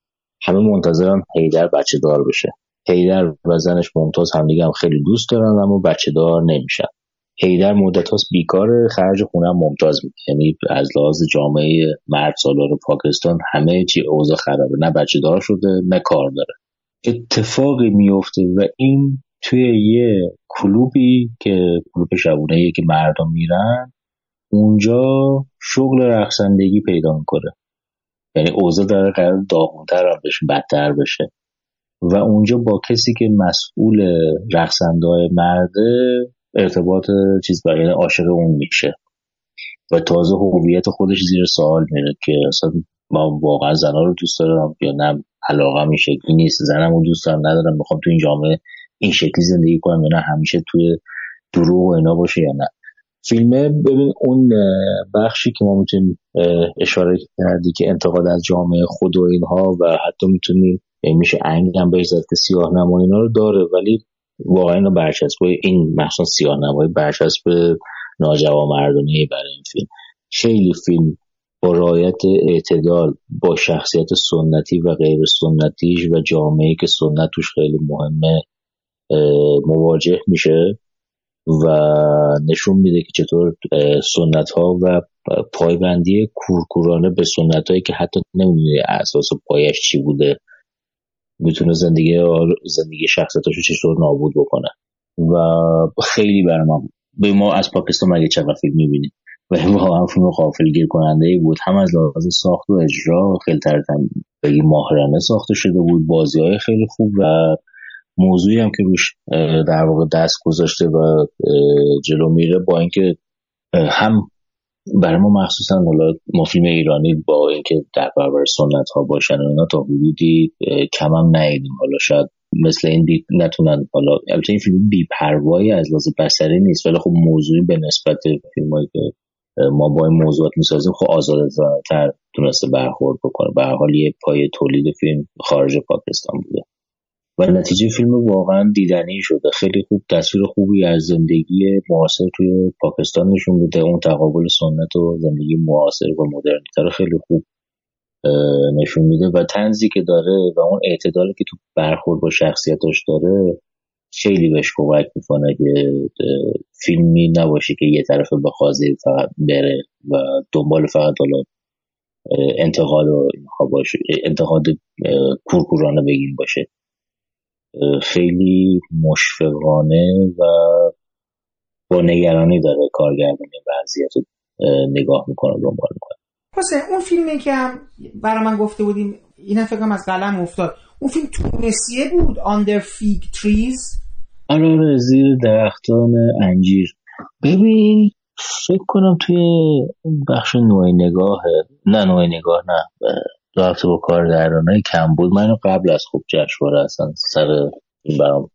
همه منتظرن هیدر بچه دار بشه. هیدر و زنش ممتاز همدیگه هم خیلی دوست دارن اما بچه دار نمیشن. هیدر مدت هاست بیکار خرج خونه هم ممتاز میده یعنی از لحاظ جامعه مرد سالار پاکستان همه چی اوضاع خرابه. نه بچه دار شده نه کار داره. اتفاقی میفته و این توی یه کلوبی که کلوب شبونه که مردم میرن اونجا شغل رقصندگی پیدا می‌کنه. یعنی اوضاع داره قرار داغونتر هم بشه بدتر بشه. و اونجا با کسی که مسئول رقصنده های مرده ارتباط چیز برای یعنی عاشق اون میشه. و تازه هویت خودش زیر سوال میره که اصلا ما واقعا زنها رو دوست دارم یا نه علاقه این شکلی نیست. زنم رو دوست دارم ندارم می‌خوام تو این جامعه این شکلی زندگی کنم یا نه همیشه توی دروغ و اینا باشه یا نه. فیلمه ببین اون بخشی که ما می‌تونیم اشاره کردی که انتقاد از جامعه خود و اینها و حتی می‌تونیم میشه انگ هم به که سیاه اینا رو داره. ولی واقعا اینو برچسب این مخصوصا سیاه نمایی برچسب ناجوا مردانه برای این فیلم. خیلی فیلم با رایت اعتدال با شخصیت سنتی و غیر سنتیش و جامعه که سنت توش خیلی مهمه مواجه میشه و نشون میده که چطور سنت ها و پایبندی کورکورانه به سنت هایی که حتی نمی‌دونه اساس پایش چی بوده می‌تونه زندگی زندگی شخصیتاشو چطور نابود بکنه. و خیلی برام به ما از پاکستان مگه چقدر فیلم می‌بینیم و واقعا فیلم غافلگیر کننده ای بود. هم از لحاظ ساخت و اجرا خیلی ترتم بگی ماهرانه ساخته شده بود. بازی های خیلی خوب و موضوعی هم که روش در واقع دست گذاشته و جلو میره با اینکه هم برای ما مخصوصا حالا ما فیلم ایرانی با اینکه در برابر سنت ها باشن و اینا تا حدودی کم هم حالا شاید مثل این بی... نتونن. حالا البته این فیلم بیپروایی از لحاظ بصری نیست. ولی خب موضوعی به نسبت فیلمایی که ما با این موضوعات می‌سازیم خب آزادتر تونسته برخورد بکنه. به حال یه پای تولید فیلم خارج پاکستان بوده. و نتیجه فیلم واقعا دیدنی شده. خیلی خوب تصویر خوبی از زندگی معاصر توی پاکستان نشون میده. اون تقابل سنت و زندگی معاصر و مدرنیته خیلی خوب نشون میده. و تنزی که داره و اون اعتدالی که تو برخورد با شخصیتاش داره خیلی بهش کمک می‌کنه که فیلمی نباشه که یه طرف به فقط بره و دنبال فقط حالا انتقاد و باشه انتقاد کورکورانه بگیم باشه. خیلی مشفقانه و با نگرانی داره کارگردان وضعیت رو نگاه می‌کنه دنبال می‌کنه. حسین اون فیلمی که هم برای من گفته بودیم این فکرم از قلم افتاد. اون فیلم تونسیه بود Under Fig Trees آره, زیر درختان انجیر. ببین فکر کنم توی بخش نوع نگاه نه نوع نگاه نه. رفته با کارگردانای کم بود. من قبل از خوب جشنواره اصلا سر این برام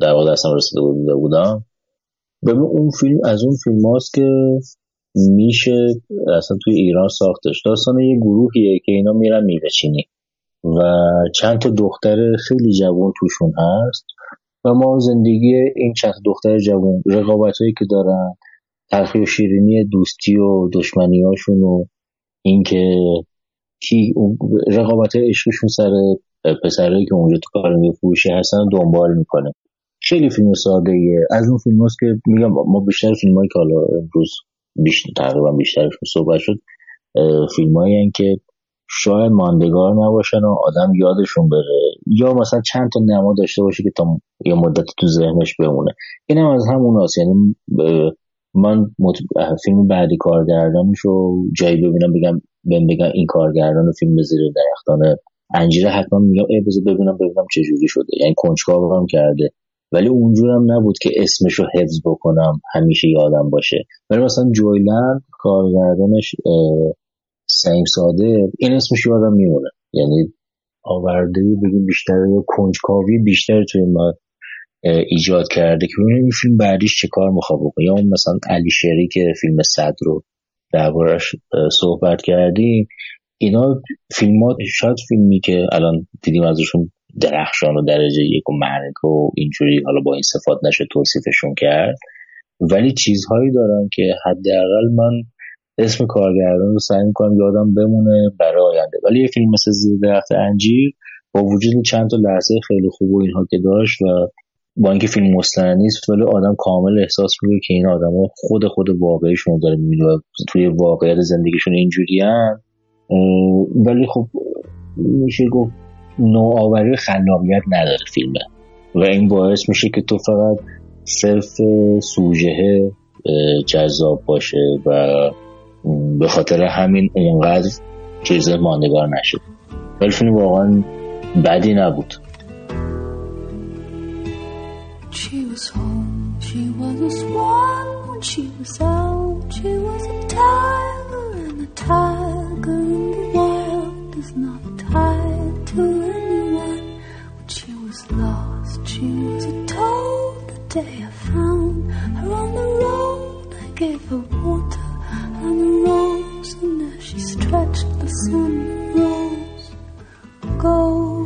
در واقع اصلا رسیده بودم. ببین اون فیلم از اون فیلم هاست که میشه اصلا توی ایران ساختش. داستان یه گروهیه که اینا میرن میوه چینی و چند تا دختر خیلی جوان توشون هست. و ما زندگی این چند دختر جوان رقابت هایی که دارن تلخی و شیرینی دوستی و دشمنی هاشون و اینکه کی رقابت عشقشون سر پسرهایی که اونجا تو کار فروشی هستن دنبال می‌کنه خیلی فیلم ساده ایه. از اون فیلم هست که میگم ما بیشتر فیلم هایی که حالا امروز بیشتر تقریبا بیشترشون صحبت شد فیلم هایی که شاید ماندگار نباشن و آدم یادشون بره یا مثلا چند تا نما داشته باشه که تا یه مدت تو ذهنش بمونه. این هم از همون هست یعنی من فیلم بعدی کارگردانش رو جایی ببینم بگم بهم بگم این کارگردان فیلم زیر درختان انجیره حتما میگم ای بذار ببینم ببینم چه جوری شده. یعنی کنجکاو هم کرده. ولی اونجورم نبود که اسمش رو حفظ بکنم همیشه یادم باشه. ولی مثلا جویلند کارگردانش سنگ ساده این اسمش یادم میمونه. یعنی آورده بگیم بیشتر یا کنجکاوی بیشتر توی ما ایجاد کرده که این فیلم بعدیش چه کار می‌خواد بکنه. یا اون مثلا علی شری که فیلم صد رو دربارش صحبت کردیم اینا فیلمات شاید فیلمی که الان دیدیم ازشون درخشان و درجه یک و مرگ و اینجوری حالا با این صفات نشه توصیفشون کرد. ولی چیزهایی دارن که حداقل من اسم کارگردان رو سعی می‌کنم یادم بمونه برای آینده. ولی یه فیلم مثل زیر درخت انجیر با وجود چند تا لحظه خیلی خوب و اینها که داشت و با اینکه فیلم مستند نیست ولی آدم کامل احساس می‌کنه که این آدم خود خود واقعیشون داره می‌بینه توی واقعیت زندگیشون اینجوری ولی خب میشه گفت نوآوری خلاقیت نداره فیلمه. و این باعث میشه که تو فقط صرف سوژه جذاب باشه و به خاطر همین اونقدر چیز ماندگار نشد ولی فیلم واقعا بدی نبود day I found her on the road. I gave her water and rose, and as she stretched, the sun rose. Go,